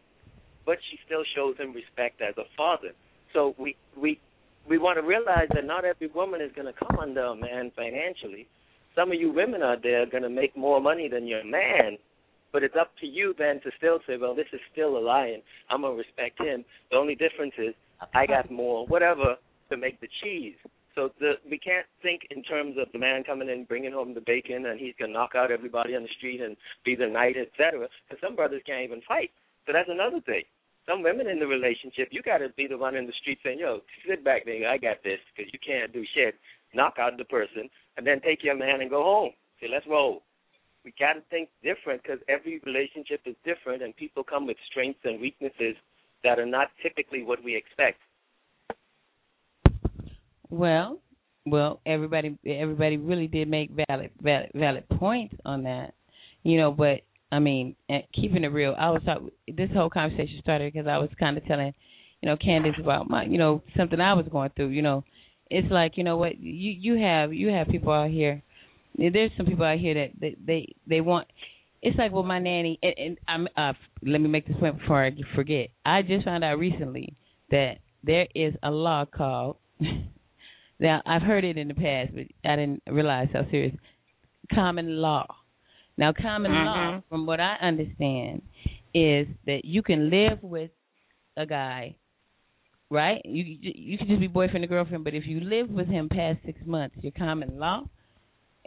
but she still shows him respect as a father. So we we we want to realize that not every woman is going to come under a man financially. Some of you women out there are going to make more money than your man, but it's up to you then to still say, well, this is still a lion. I'm to respect him. The only difference is I got more, whatever, to make the cheese. So the, we can't think in terms of the man coming in, bringing home the bacon, and he's gonna knock out everybody on the street and be the knight, etc. Because some brothers can't even fight. So that's another thing. Some women in the relationship, you got to be the one in the street saying, "Yo, sit back, nigga, I got this," because you can't do shit. Knock out the person, and then take your man and go home. Say, let's roll. We got to think different because every relationship is different, and people come with strengths and weaknesses that are not typically what we expect. Well, well, everybody everybody really did make valid valid valid points on that, you know. But I mean, eh, keeping it real, I was talk, this whole conversation started because I was kind of telling, you know, Candace about my, you know, something I was going through. You know, it's like you know what you you have you have people out here. There's some people out here that they they, they want. It's like with my nanny, and, and I'm. Uh, let me make this point before I forget. I just found out recently that there is a law called. Now I've heard it in the past, but I didn't realize how serious. Common law. Now, common law, Mhm. from what I understand, is that you can live with a guy, right? You you can just be boyfriend and girlfriend, but if you live with him past six months, you're common law.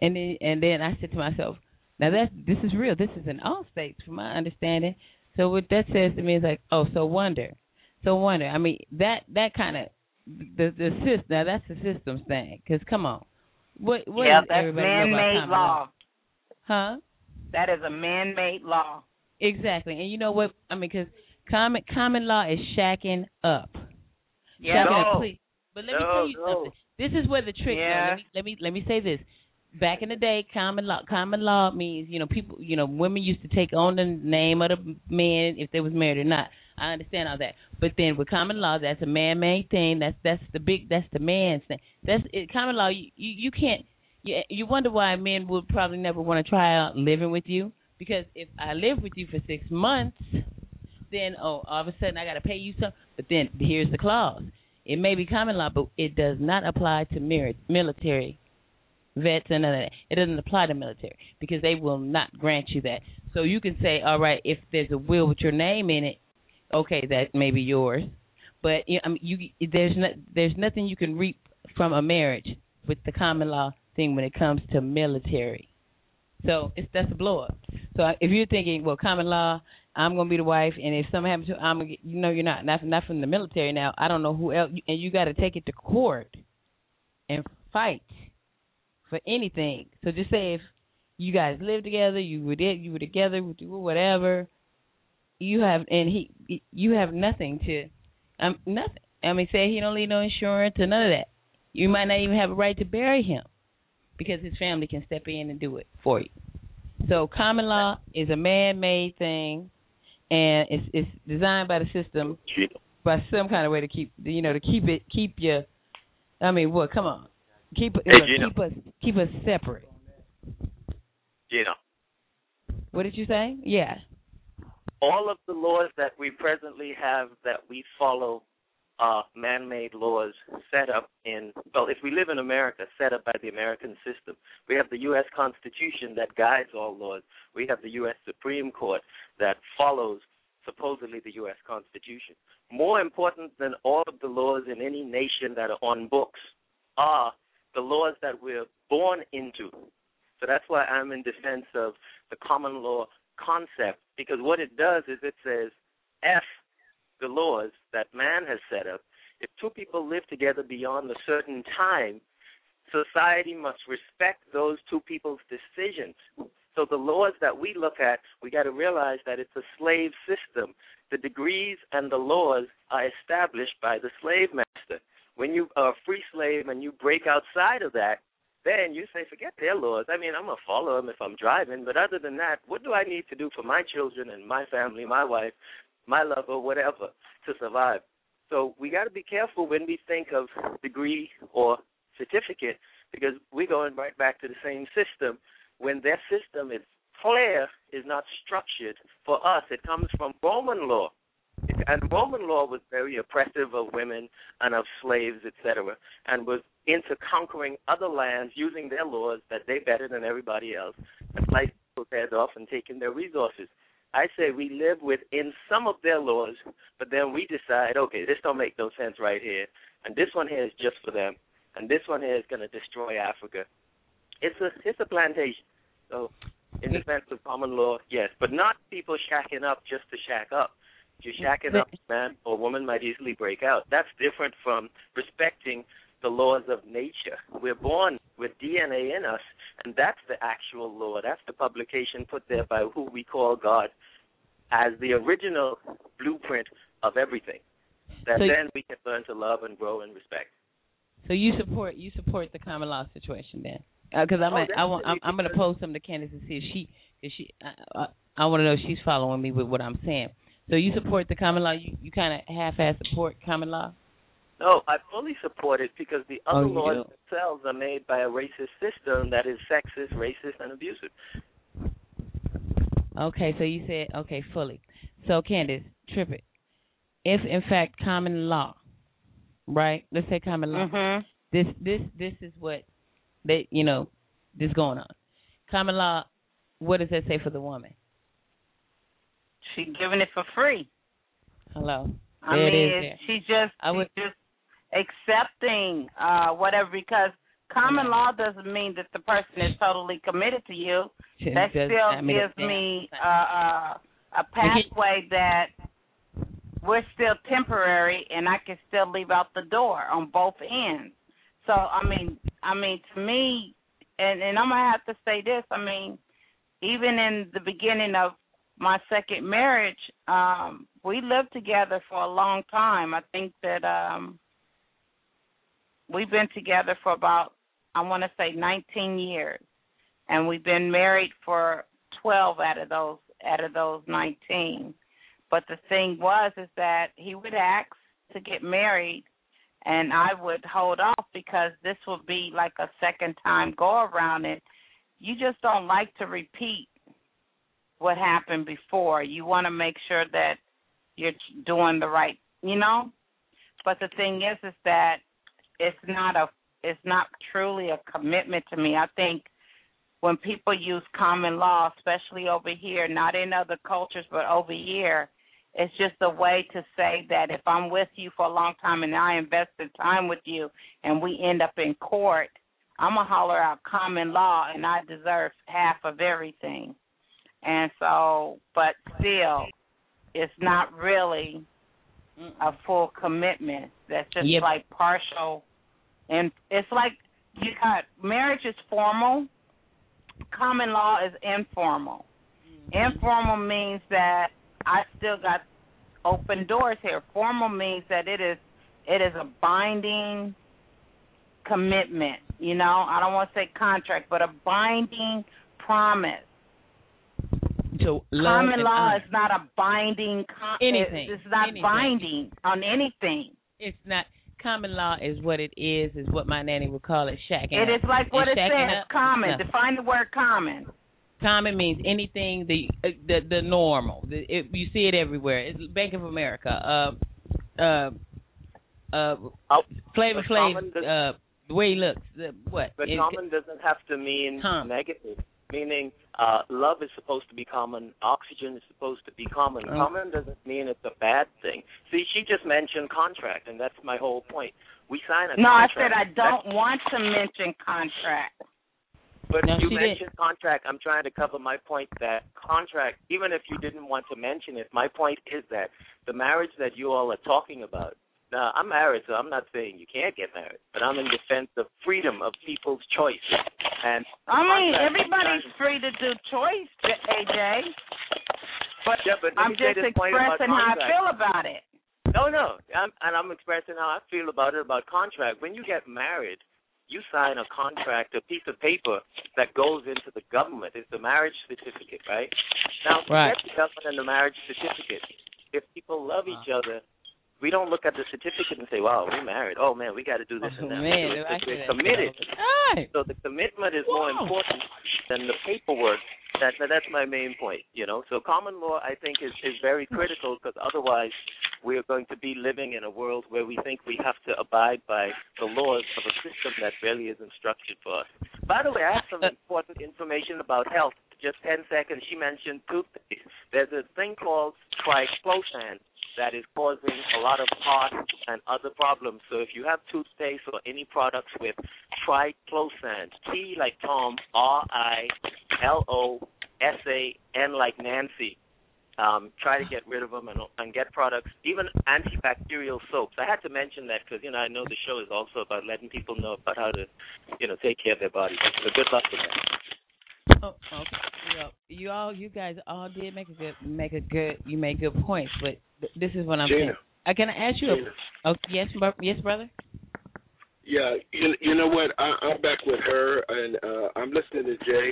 And then and then I said to myself, now that this is real. This is in all states, from my understanding. So what that says to me is like, oh, so wonder, so wonder. I mean that that kind of the the system. Now that's the systems thing. Because come on, what what yeah, that's everybody know about man-made law. Huh? That is a man-made law. Exactly. And you know what? I mean, because common common law is shacking up. Yeah. Shacking up, No. please. But let me tell you no. something. This is where the trick. Yeah. Let me, let me let me say this. Back in the day, common law common law means you know people you know women used to take on the name of the man if they was married or not. I understand all that, but then with common law, that's a man-made thing. That's that's the big that's the man's thing. That's it, common law. You you, you can't. You, you wonder why men would probably never want to try out living with you because if I live with you for six months, then oh all of a sudden I got to pay you some. But then here's the clause: it may be common law, but it does not apply to military vets and none. It doesn't apply to military because they will not grant you that. So you can say, all right, if there's a will with your name in it, okay, that may be yours. But you I mean, you there's no, there's nothing you can reap from a marriage with the common law thing when it comes to military. So it's that's a blow up. So if you're thinking, well, common law, I'm gonna be the wife, and if something happens to, I'm gonna get, you know, you're not not not from the military now. I don't know who else, and you got to take it to court and fight for anything. So just say if you guys live together, you were there, you were together, whatever. You have and he, you have nothing to, um, nothing. I mean, say he don't need no insurance or none of that. You might not even have a right to bury him because his family can step in and do it for you. So common law is a man-made thing, and it's it's designed by the system by some kind of way to keep you know to keep it keep your. I mean, what? Come on, keep Hey, keep us keep us separate. You know, What did you say? Yeah. all of the laws that we presently have that we follow are man-made laws set up in well if we live in america set up by the american system we have the us constitution that guides all laws we have the us supreme court that follows supposedly the us constitution more important than all of the laws in any nation that are on books are the laws that we're born into so that's why i'm in defense of the common law concept because what it does is it says f the laws that man has set up, if two people live together beyond a certain time, society must respect those two people's decisions. So the laws that we look at, we got to realize that it's a slave system. The degrees and the laws are established by the slave master. When you are a free slave and you break outside of that, then you say, forget their laws. I mean, I'm going to follow them if I'm driving, but other than that, what do I need to do for my children and my family, my wife, my lover, whatever, to survive. So we got to be careful when we think of degree or certificate because we're going right back to the same system when their system is clear, is not structured. For us, it comes from Roman law. And Roman law was very oppressive of women and of slaves, etc., and was into conquering other lands using their laws that they better than everybody else and slicing people's heads off and taking their resources. I say we live within some of their laws, but then we decide, okay, this don't make no sense right here, and this one here is just for them, and this one here is going to destroy Africa. It's a it's a plantation. So, in defense of common law, yes, but not people shacking up just to shack up. If you're shacking up, man or woman might easily break out. That's different from respecting the laws of nature. We're born with DNA in us, and that's the actual law. That's the publication put there by who we call God as the original blueprint of everything. That So- then we can learn to love and grow and respect. So you support you support the common law situation then? Uh, because I'm Oh, I want I'm, I'm going to pose something to Candace and see if she if she I, I, I want to know if she's following me with what I'm saying. So you support the common law? You you kind of half-ass support common law? No, I fully support it because the Oh, other you laws do? themselves are made by a racist system that is sexist, racist, and abusive. Okay, so you said okay fully. So Candace, trip it. If in fact common law, right? Let's say common law. Mhm. This this this is what they you know this going on. Common law what does that say for the woman? She giving it for free. Hello. I There mean, is it- there. she's just I would- she's just accepting uh whatever because common law doesn't mean that the person is totally committed to you. That still gives me uh, uh, a pathway that we're still temporary, and I can still leave out the door on both ends. So I mean, I mean to me, and and I'm gonna have to say this. I mean, even in the beginning of my second marriage, um, we lived together for a long time. I think that um, we've been together for about I want to say 19 years, and we've been married for 12 out of those out of those 19. But the thing was is that he would ask to get married, and I would hold off because this would be like a second time go around, and you just don't like to repeat what happened before. You want to make sure that you're doing the right, you know. But the thing is, is that it's not a, it's not truly a commitment to me. I think when people use common law, especially over here, not in other cultures, but over here, it's just a way to say that if I'm with you for a long time and I invested time with you and we end up in court, I'm going to holler out common law and I deserve half of everything. And so, but still, it's not really a full commitment. That's just Yep. like partial. And it's like you got marriage is formal, common law is informal. Mm-hmm. Informal means that I still got open doors here. Formal means that it is it is a binding commitment. You know, I don't want to say contract, but a binding promise. To love common and law honor. is not a binding. Con- Anything. It's not Anything. binding on anything. It's not common law is what it is. Is what my nanny would call it. Shacking. It up. is like what And it says. up, Common. nothing. Define the word common. Common means anything the uh, the the normal. The, it, you see it everywhere. It's Bank of America. Uh, uh, uh, Flavor but Flav. Uh, the way he looks. The, what? But It- common doesn't have to mean Common. negative. Meaning, uh, love is supposed to be common. Oxygen is supposed to be common. Oh. Common doesn't mean it's a bad thing. See, she just mentioned contract, and that's my whole point. We sign a No, I said I don't want to mention contract. But No, you she mentioned contract. I'm trying to cover my point that contract, even if you didn't want to mention it, my point is that the marriage that you all are talking about. Now, I'm married, so I'm not saying you can't get married, but I'm in defense of freedom of people's choice. And I mean, everybody's free to do choice, AJ. But Yeah, but I'm just this point about expressing how I feel about it. No, no, I'm, and I'm expressing how I feel about it about contract. When you get married, you sign a contract, a piece of paper that goes into the government. It's the marriage certificate, right? Now, Right. forget the government and the marriage certificate. If people love each uh-huh. other, we don't look at the certificate and say, "Wow, we're married. Oh man, we got to do this Oh, and that." man, We do it I because we're committed. Right. So the commitment is more important than the paperwork. That that's my main point. You know, so common law I think is is very critical because otherwise we are going to be living in a world where we think we have to abide by the laws of a system that really isn't structured for us. By the way, I have some important information about health. Just 10 seconds. She mentioned toothpaste. There's a thing called triclosan that is causing a lot of heart and other problems. So if you have toothpaste or any products with triclosan, T like Tom, R I L O S A N like Nancy, um, try to get rid of them and, and get products, even antibacterial soaps. I had to mention that because you know I know the show is also about letting people know about how to, you know, take care of their bodies. So good luck with that. Oh, okay. Well, you all, you guys all did make a good, make a good, you made good points. But th- this is what I'm Gena. saying. I can I ask you. Gena. A, oh, yes, yes, brother. Yeah, you, you know what? I, I'm back with her, and uh, I'm listening to Jay.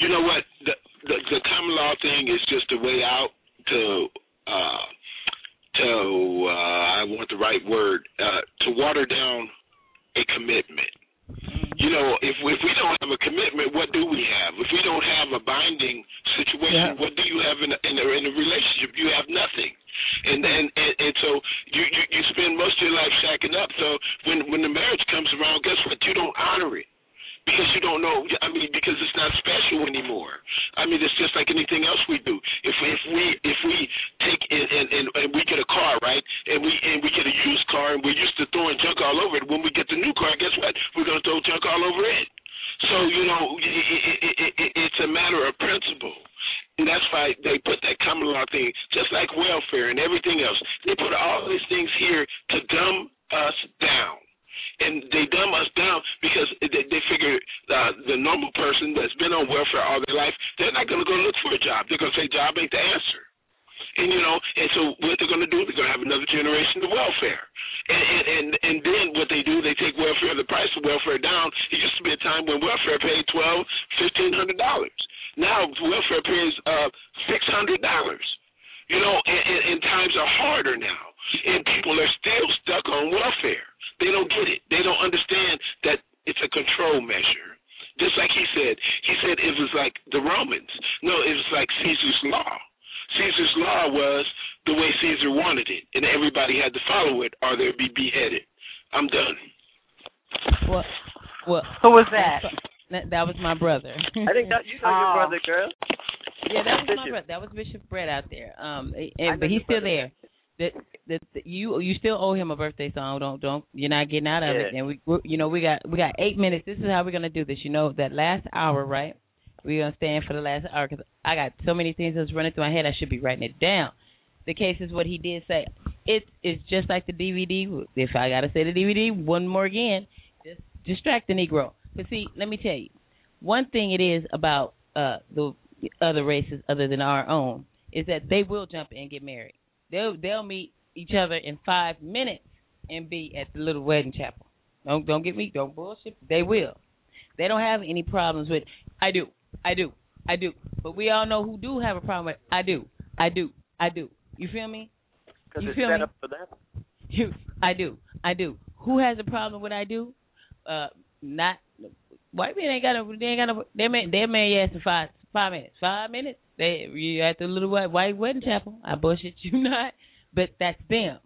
You know what? The, the the common law thing is just a way out to uh, to uh, I want the right word uh, to water down a commitment. You know, if if we don't have a commitment, what do we have? If we don't have a binding situation, Yeah. what do you have in a, in a, in a relationship? You have nothing. And hmm. and and, and so you, you you spend most of your life shacking up. So when when the marriage comes around, guess what? You don't honor it because you don't know. I mean, because it's not special anymore. I mean, it's just like anything else we do. If if we if we take and and, and, and we get a car, right? And we and we get a used car, and we're used to throwing junk all over it. When we get the new car, guess what? We're gonna throw junk all over it. So you know, it, it, it, it, it's a matter of principle. And that's why they put that common law thing, just like welfare and everything else. They put all these things here to dumb us down. And they dumb us down because they, they figure uh, the normal person that's been on welfare all their life, they're not going to go look for a job. They're going to say job ain't the answer. And you know, and so what they're going to do, they're going to have another generation of welfare. And, and and and then what they do, they take welfare, the price of welfare down. It used to be a time when welfare paid twelve, fifteen hundred dollars. Now welfare pays uh six hundred dollars. You know, and, and, and times are harder now, and people are still stuck on welfare. They don't get it. They don't understand that it's a control measure. Just like he said, he said it was like the Romans. No, it was like Caesar's law. Caesar's law was the way Caesar wanted it, and everybody had to follow it, or they'd be beheaded. I'm done. Well, well, Who was that? That, that was my brother. I think that you know Oh. your brother, girl. Yeah, that was my brother. That was Bishop Brett out there. Um, and but he's still brother. there. That that that you you still owe him a birthday song. Don't don't you're not getting out of it. And we we- you know we got we got eight minutes. This is how we're gonna do this. You know that last hour, right? We're gonna stand for the last hour because I got so many things that's running through my head. I should be writing it down. The case is what he did say. It's it's just like the DVD. If I gotta say the DVD one more again, just distract the Negro. But see, let me tell you, one thing it is about uh the other races other than our own is that they will jump in and get married. They'll they'll meet each other in five minutes and be at the little wedding chapel. Don't don't get me don't bullshit. They will. They don't have any problems with I do, I do, I do. But we all know who do have a problem with I do, I do, I do. You feel me? Because You it's feel set me? up for them. You, I do, I do. Who has a problem with I do? Uh, not white men ain't got a. They ain't got a. They may they may ask in five five minutes. Five minutes. They you at the little white, white wedding chapel. I bullshit you not, but that's them.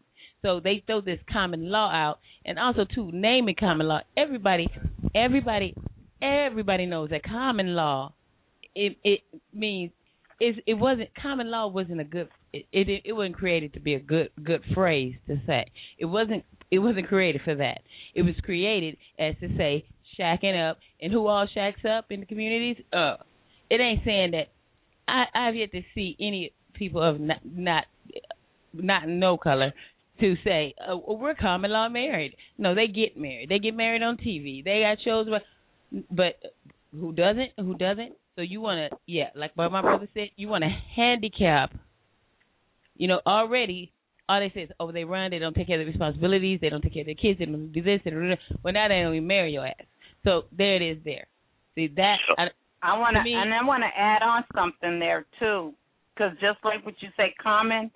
So they throw this common law out, and also too naming common law. Everybody, everybody, everybody knows that common law. It it means it it wasn't common law wasn't a good it, it it wasn't created to be a good good phrase to say. It wasn't it wasn't created for that. It was created as to say shacking up and who all shacks up in the communities. Uh, it ain't saying that. I I've yet to see any people of not not not no color to say oh, well, we're common law married. No, they get married. They get married on TV. They got shows, but but who doesn't? Who doesn't? So you want to, yeah, like what my brother said, you want to handicap. You know, already all they say is, oh, they run, they don't take care of their responsibilities, they don't take care of their kids, they don't do this, they don't do that. Well, now they don't even marry your ass. So there it is. There. See that? I, I want to, and I want to add on something there too, because just like what you say, common.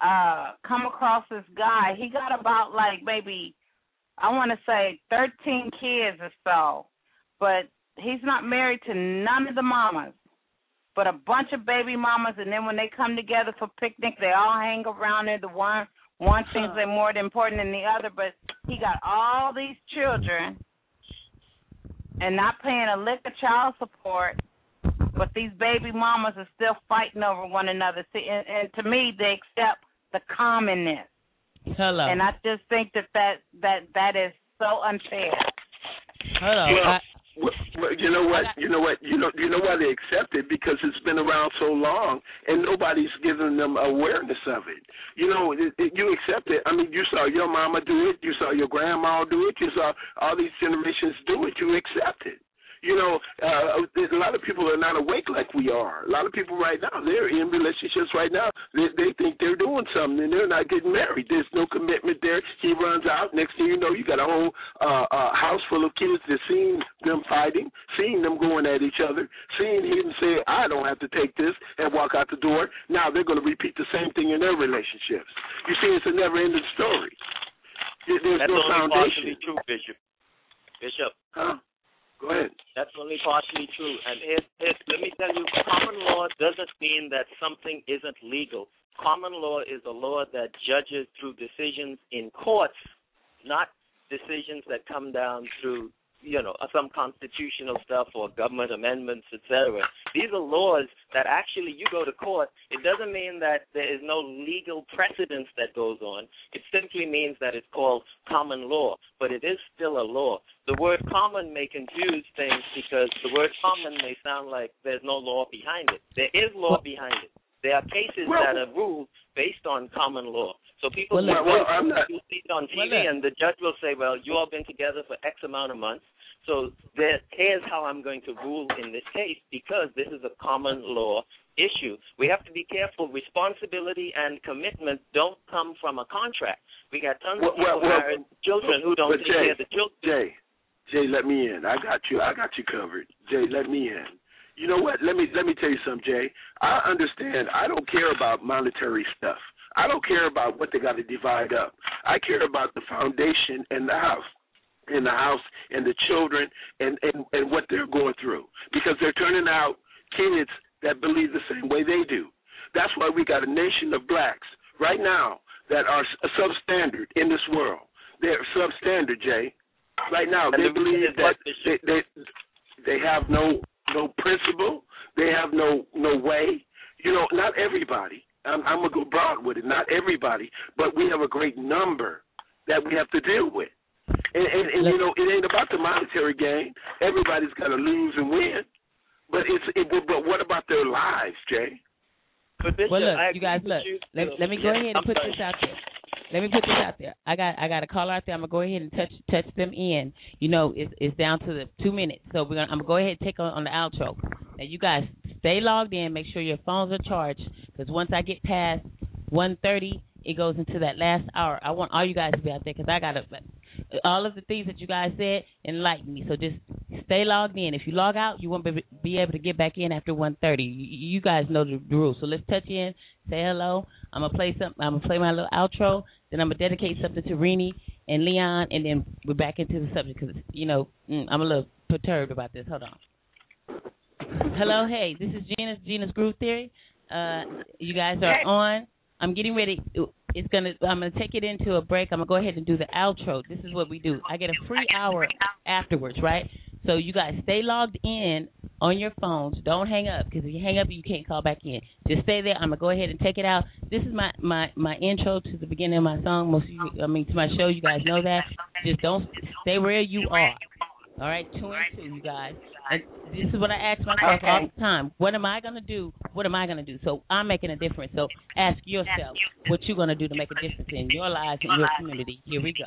Uh, come across this guy. He got about like maybe, I want to say, thirteen kids or so, but he's not married to none of the mamas, but a bunch of baby mamas. And then when they come together for picnic, they all hang around there. The one one thinks they're more important than the other, but he got all these children and not paying a lick of child support, but these baby mamas are still fighting over one another. See, and, and to me, they accept the commonness, hello. and I just think that that that that is so unfair. Hello. Well, I, Well, you know what? You know what? You know you know why they accept it because it's been around so long and nobody's giving them awareness of it. You know, it, it, you accept it. I mean, you saw your mama do it, you saw your grandma do it, you saw all these generations do it. You accept it. You know, uh, there's a lot of people are not awake like we are. A lot of people right now, they're in relationships right now. They, they think they're doing something and they're not getting married. There's no commitment there. He runs out. Next thing you know, you got a whole uh, uh, house full of kids that seen them fighting, seeing them going at each other, seeing him say, I don't have to take this and walk out the door. Now they're going to repeat the same thing in their relationships. You see, it's a never ending story. There- There's That's no only foundation. partially true, Bishop. Bishop, Huh? Go ahead. that's only partially true. And if, if let me tell you, common law doesn't mean that something isn't legal. Common law is a law that judges through decisions in courts, not decisions that come down through you know some constitutional stuff or government amendments, etc. These are laws that actually you go to court. It doesn't mean that there is no legal precedence that goes on. It simply means that it's called common law, but it is still a law. The word common may confuse things because the word common may sound like there's no law behind it. There is law behind it. Are cases Well- that are ruled based on common law. So people Well, will well, I'm not- you see it on TV, Well, and the judge will say, "Well, you all been together for X amount of months, so there, here's how I'm going to rule in this case because this is a common law issue. We have to be careful. Responsibility and commitment don't come from a contract. We got tons Well, of people well, married children who don't take Jay, care of the children. Jay, Jay, let me in. I got you. I got you covered. Jay, let me in. You know what? Let me let me tell you something, Jay. I understand. I don't care about monetary stuff. I don't care about what they got to divide up. I care about the foundation and the house, and the house and the children and and and what they're going through because they're turning out kids that believe the same way they do. That's why we got a nation of blacks right now that are substandard in this world. They're substandard, Jay. Right now, And they the believe that they, they they have no no principle. They have no no way. You know, not everybody. I'm, I'm gonna go broad with it. Not everybody, but we have a great number that we have to deal with. And, and, and you know, it ain't about the monetary gain. Everybody's got to lose and win. But it's it, but what about their lives, Jay? But Bishop, Well, look, I you guys, agree look. with you. Let, let me go Yes, ahead and I'm put sorry. this out there. Let me put this out there. I got I got a call out there. I'm gonna go ahead and touch touch them in. You know, it's it's down to the two minutes. So we're gonna I'm gonna go ahead and take on, on the outro. Now you guys stay logged in. Make sure your phones are charged because once I get past 1:30, it goes into that last hour. I want all you guys to be out there because I gotta all of the things that you guys said enlighten me. So just stay logged in. If you log out, you won't be, be able to get back in after 1:30. You, you guys know the, the rules. So let's touch in, say hello. I'm gonna play some. I'm gonna play my little outro. Then I'm gonna dedicate something to Rini and Leon, and then we're back into the subject because you know mm, I'm a little perturbed about this. Hold on. Hello, hey, this is Gena's Gena's Groove Theory. Uh, you guys are on. I'm getting ready. It's gonna. I'm gonna take it into a break. I'm gonna go ahead and do the outro. This is what we do. I get a free hour afterwards, right? So you guys stay logged in on your phones. Don't hang up because if you hang up, you can't call back in. Just stay there. I'm gonna go ahead and take it out. This is my my my intro to the beginning of my song. Most of you, I mean, to my show. You guys know that. Just don't stay where you are. All right, two and two, you guys. And this is what I ask myself all the time. What am I gonna do? What am I gonna do? So I'm making a difference. So ask yourself what you're gonna do to make a difference in your lives and your community. Here we go.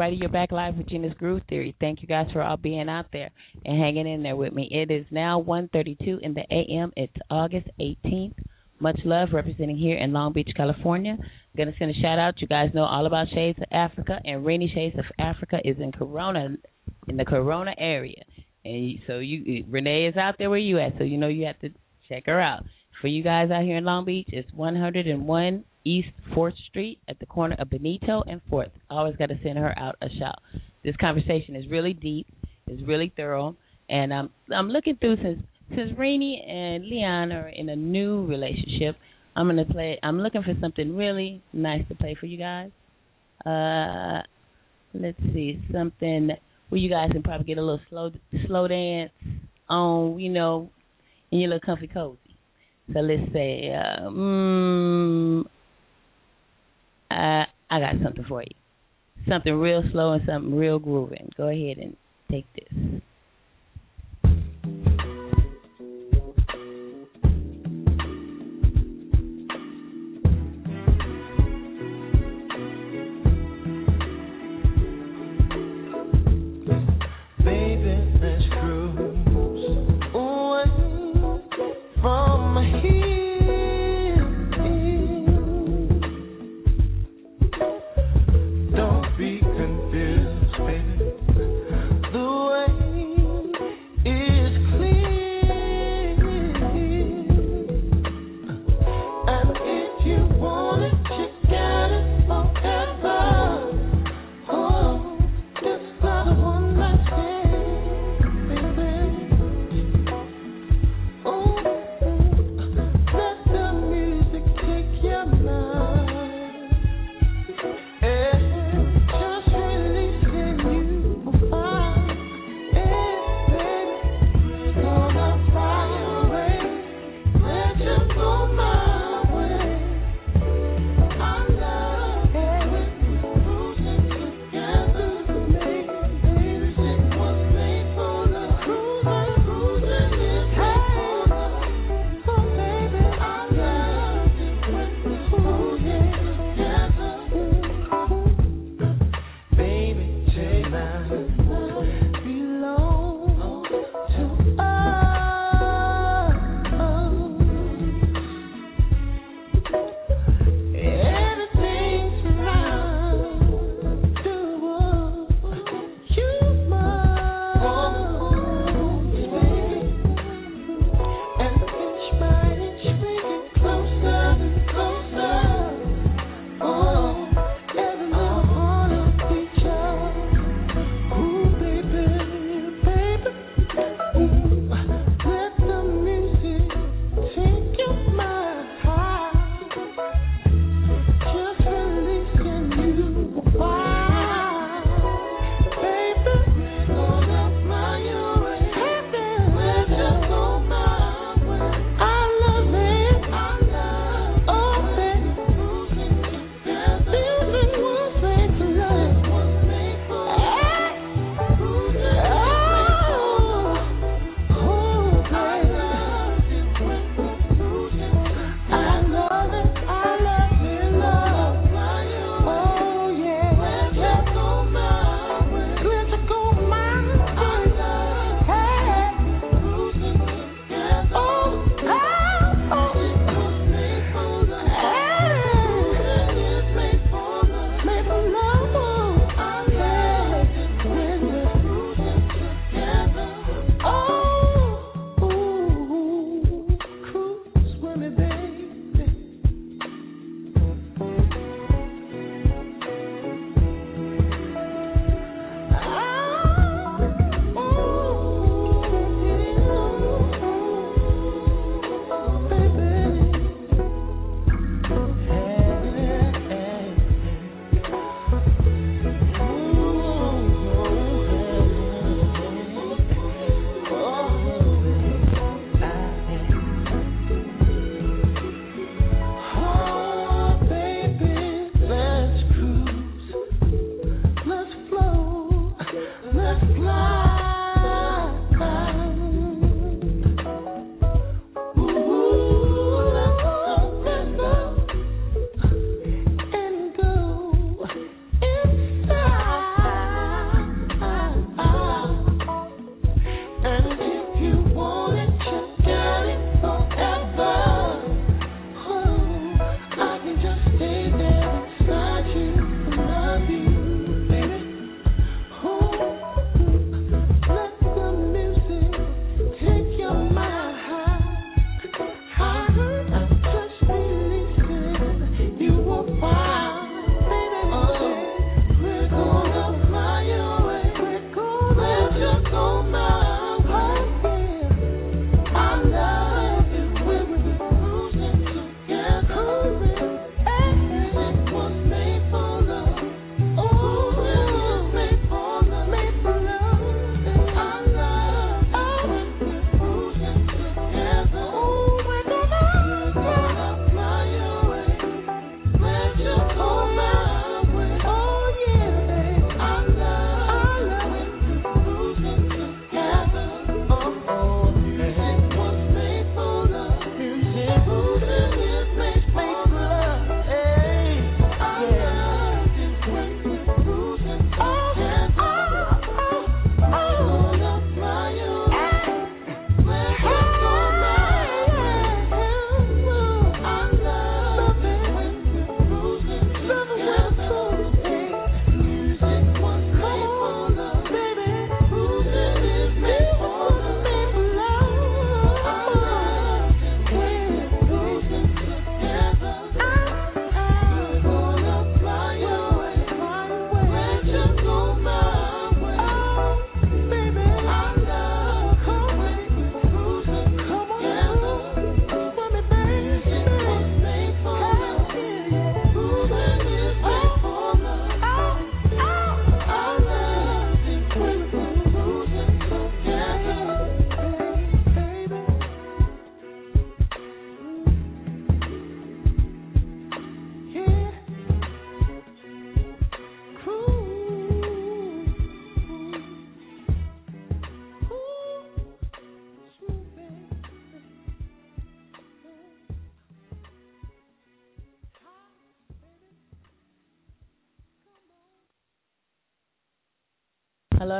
everybody. You're back live with Gena's Groove Theory. Thank you guys for all being out there and hanging in there with me. It is now 1:32 in the a.m. It's August 18th. Much love, representing here in Long Beach, California. I'm gonna send a shout out. You guys know all about Shades of Africa, and Rainy Shades of Africa is in Corona, in the Corona area. And so you, Renee is out there where you at, so you know you have to check her out. For you guys out here in Long Beach, it's 101 East 4th Street at the corner of Benito and 4th. I Always got to send her out a shout. This conversation is really deep, it's really thorough, and I'm I'm looking through since since Rainey and Leon are in a new relationship. I'm gonna play. I'm looking for something really nice to play for you guys. Uh, let's see something where you guys can probably get a little slow slow dance on, you know, in your little comfy cozy. So let's say, uh, mm, uh, I got something for you. Something real slow and something real grooving. Go ahead and take this.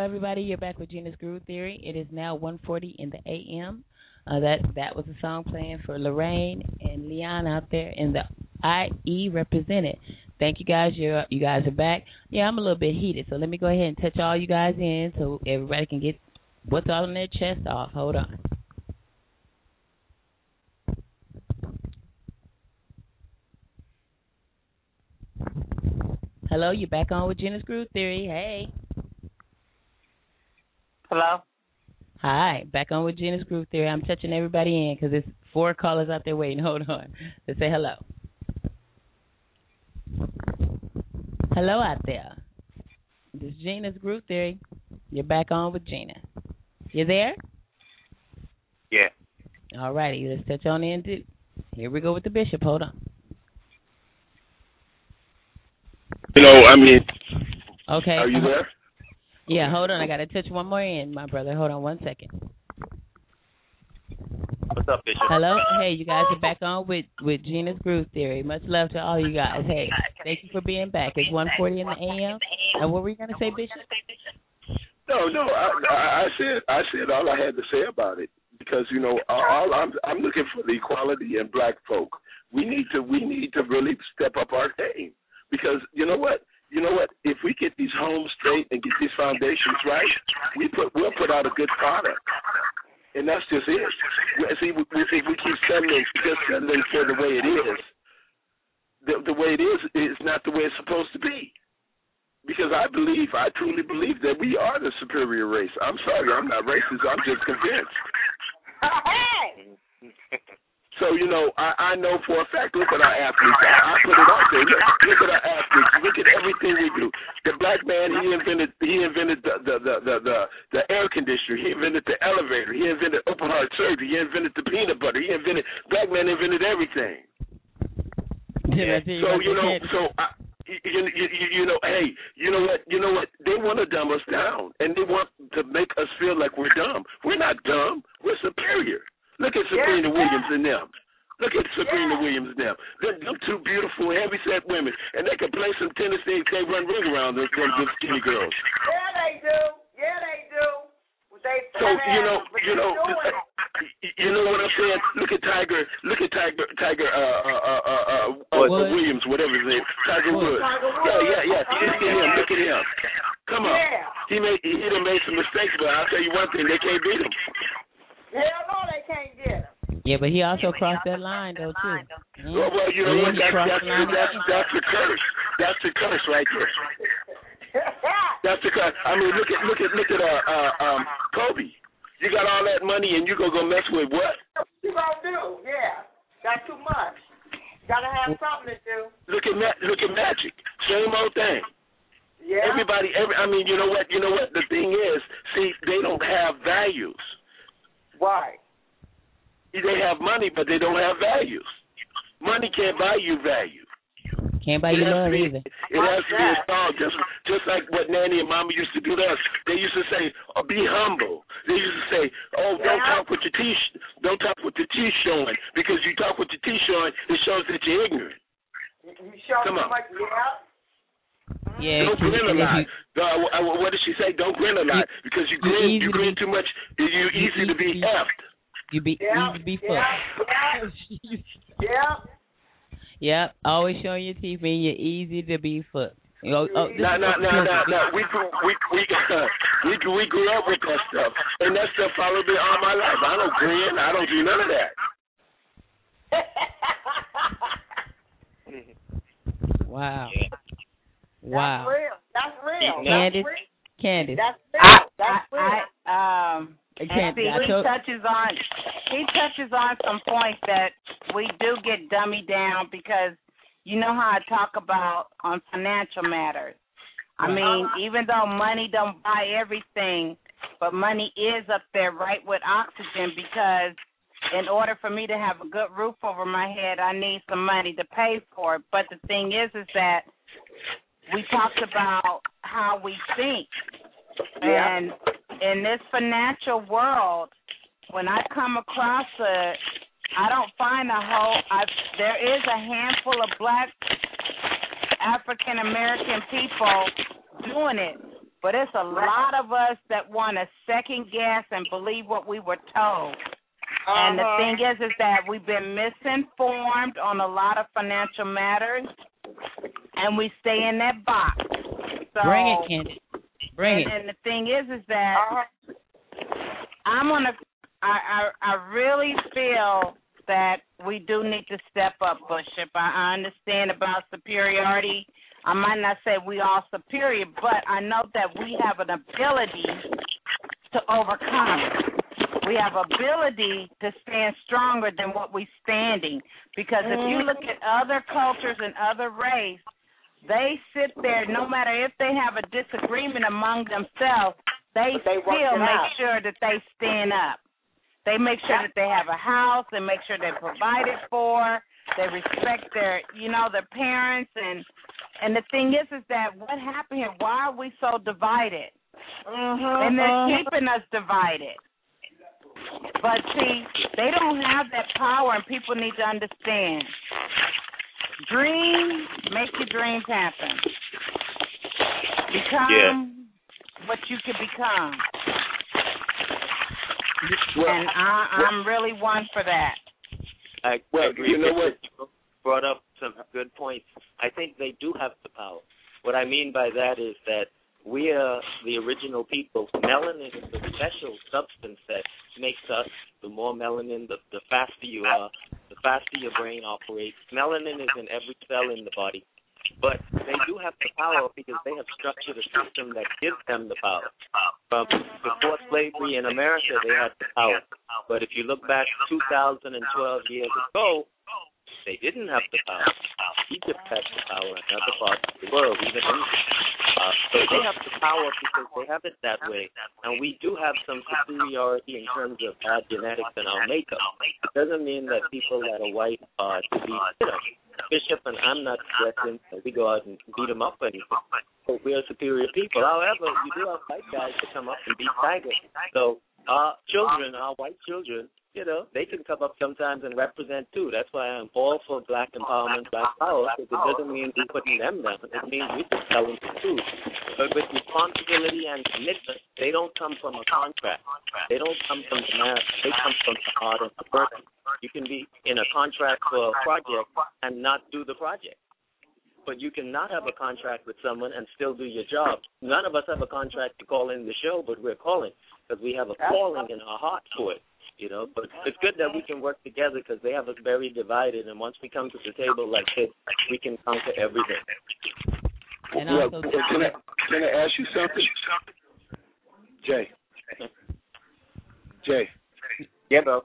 Hello, everybody. You're back with Gena's Groove Theory. It is now 1:40 in the a.m. Uh, that that was a song playing for Lorraine and Leon out there in the IE represented. Thank you guys. You you guys are back. Yeah, I'm a little bit heated, so let me go ahead and touch all you guys in so everybody can get what's all their chest off. Hold on. Hello, you're back on with Gena's Groove Theory. Hey. Hello. Hi, back on with Gena's Groove Theory. I'm touching everybody in because there's four callers out there waiting. Hold on. Let's say hello. Hello out there. This is Gena's Groove Theory. You're back on with Gena. You there? Yeah. All righty, let's touch on into. Here we go with the bishop. Hold on. You know, I mean, Okay. are you there? Yeah, hold on. I got to touch one more in, my brother. Hold on one second. What's up, Bishop? Hello. Hey, you guys are back on with with Gena's Groove Theory. Much love to all you guys. Hey, thank you for being back. It's 1:40 in the a.m. And what were you gonna say, Bishop? No, no. I, I, I said, I said all I had to say about it because you know, all I'm, I'm looking for the equality in black folk. We need to, we need to really step up our game because you know what, you know what. If we get these homes straight and get these foundations right, we put, we'll put out a good product. And that's just it. See, we, if we keep settling, just settling for the way it is, the, the way it is is not the way it's supposed to be because I believe, I truly believe that we are the superior race. I'm sorry, I'm not racist. I'm just convinced. So you know, I, I know for a fact. Look at our athletes. I, I put it out there. Look, look at our athletes. Look at everything we do. The black man, he invented, he invented the the the the, the, the air conditioner. He invented the elevator. He invented open heart surgery. He invented the peanut butter. He invented. Black man invented everything. Yeah. So you know, so I, you, you, you, you know, hey, you know what, you know what? They want to dumb us down, and they want to make us feel like we're dumb. We're not dumb. We're superior. Look at Sabrina Williams and them. Look at Sabrina Williams and them. Them, them two beautiful, heavy-set women, and they can play some tennis. They they run ring around them, them, them skinny girls. Yeah, they do. Yeah, they do. They So you know, you know, you know what I'm saying. Look at Tiger. Look at Tiger. Tiger. Uh, uh, uh, uh, uh, uh Woods. Williams, whatever his name. Tiger Woods. Tiger Yeah, yeah, yeah. Look at him. Look at him. Come on. Yeah. He made. He done made some mistakes, but I'll tell you one thing: they can't beat him. Hell no, they can't get them. Yeah, but he also crossed that line though too. Mm. Well, well, you know what? he That's that's the that's that's the curse. That's the curse right there. That's the curse. I mean, look at look at look at uh, uh um Kobe. You got all that money and you gonna go mess with what? you gonna do? Yeah. Got too much. Gotta have something to do. Look at Ma- look at Magic. Same old thing. Yeah. Everybody, every, I mean, you know what? You know what? The thing is, see, they don't have values. Right. They have money, but they don't have values. Money can't buy you value. Can't buy It you has love to be, either. It has to be installed, just just like what Nanny and Mama used to do to us. They used to say, oh, "Be humble." They used to say, "Oh, don't talk with your teeth, don't talk with your teeth showing, because you talk with your teeth showing, it shows that you're ignorant." You, you show Come too on. much. Yeah. Yeah, don't grin a lot. you- Uh, what did she say? Don't grin a lot because you you grin, you grin be- too much. You're easy to be effed. You be Yeah. easy to be fucked. Yeah. yeah. Yep, always showing your teeth mean you're easy to be fucked. Oh, oh, No, no, no, no, no. We grew, we we uh, we grew, we grew up with that stuff, and that stuff followed me all my life. I don't grin. I don't do none of that. Wow. Yeah. Wow. That's real. That's real. Candace, That's real. Candace. That's real. That's real. I, I, um, I and can't- see, he touches on he touches on some points that we do get dummy down because you know how I talk about on financial matters. I mean, even though money don't buy everything, but money is up there right with oxygen because in order for me to have a good roof over my head, I need some money to pay for it. But the thing is, is that we talked about how we think, Yeah. and in this financial world, when I come across a, I don't find a whole. I, there is a handful of black African American people doing it, But it's a lot of us that want to second guess and believe what we were told. And the Uh-huh. thing is, is that we've been misinformed on a lot of financial matters, and we stay in that box. So, Bring it, Candy. Bring and, it. and the thing is, is that. I'm gonna. I, I I really feel that we do need to step up, Bishop. I, I understand about superiority. I might not say we all superior, but I know that we have an ability to overcome. We have ability to stand stronger than what we're standing. Because if you mm-hmm. look at other cultures and other race, they sit there no matter if they have a disagreement among themselves, they, they still make out. sure that they stand up. They make sure that they have a house, they make sure they're provided for, they respect their you know, their parents and and the thing is is that what happened here, why are we so divided? Mhm. And they're keeping us divided. But see, they don't have that power and people need to understand. Dream, make your dreams happen. Become what you can become. and I, I'm really one for that. I Well, agree you know what? you. Brought up some good points. I think they do have the power. What I mean by that is that we are the original people. Melanin is a special substance that makes us. The more melanin, the, the faster you are, the faster your brain operates. Melanin is in every cell in the body. But they do have the power because they have structured a system that gives them the power. From before slavery in America, they had the power. But if you look back 2012 years ago, they didn't have the power. Egypt had the power in other parts of the world, even India. Uh, so they have the power because they have it that way. And we do have some superiority in terms of our genetics and our makeup. It doesn't mean that people that are white are to be, you know, Bishop and I'm not suggesting that we go out and beat them up or anything. But we are superior people. However, you do have white guys that come up and beat tigers. So our children, our white children, you know, they can come up sometimes and represent too. That's why I'm all for black empowerment, black power, because it doesn't mean we're putting them down. It means we can tell them the truth. But with responsibility and commitment, they don't come from a contract. They don't come from the math. They come from the heart of the person. You can be in a contract for a project and not do the project. But you cannot have a contract with someone and still do your job. None of us have a contract to call in the show, but we're calling because we have a calling in our heart for it. You know, but it's good that we can work together because they have us very divided. And once we come to the table like this, we can conquer everything. And well, also- well, can I can I ask you something, Jay? Jay. Yeah, bro.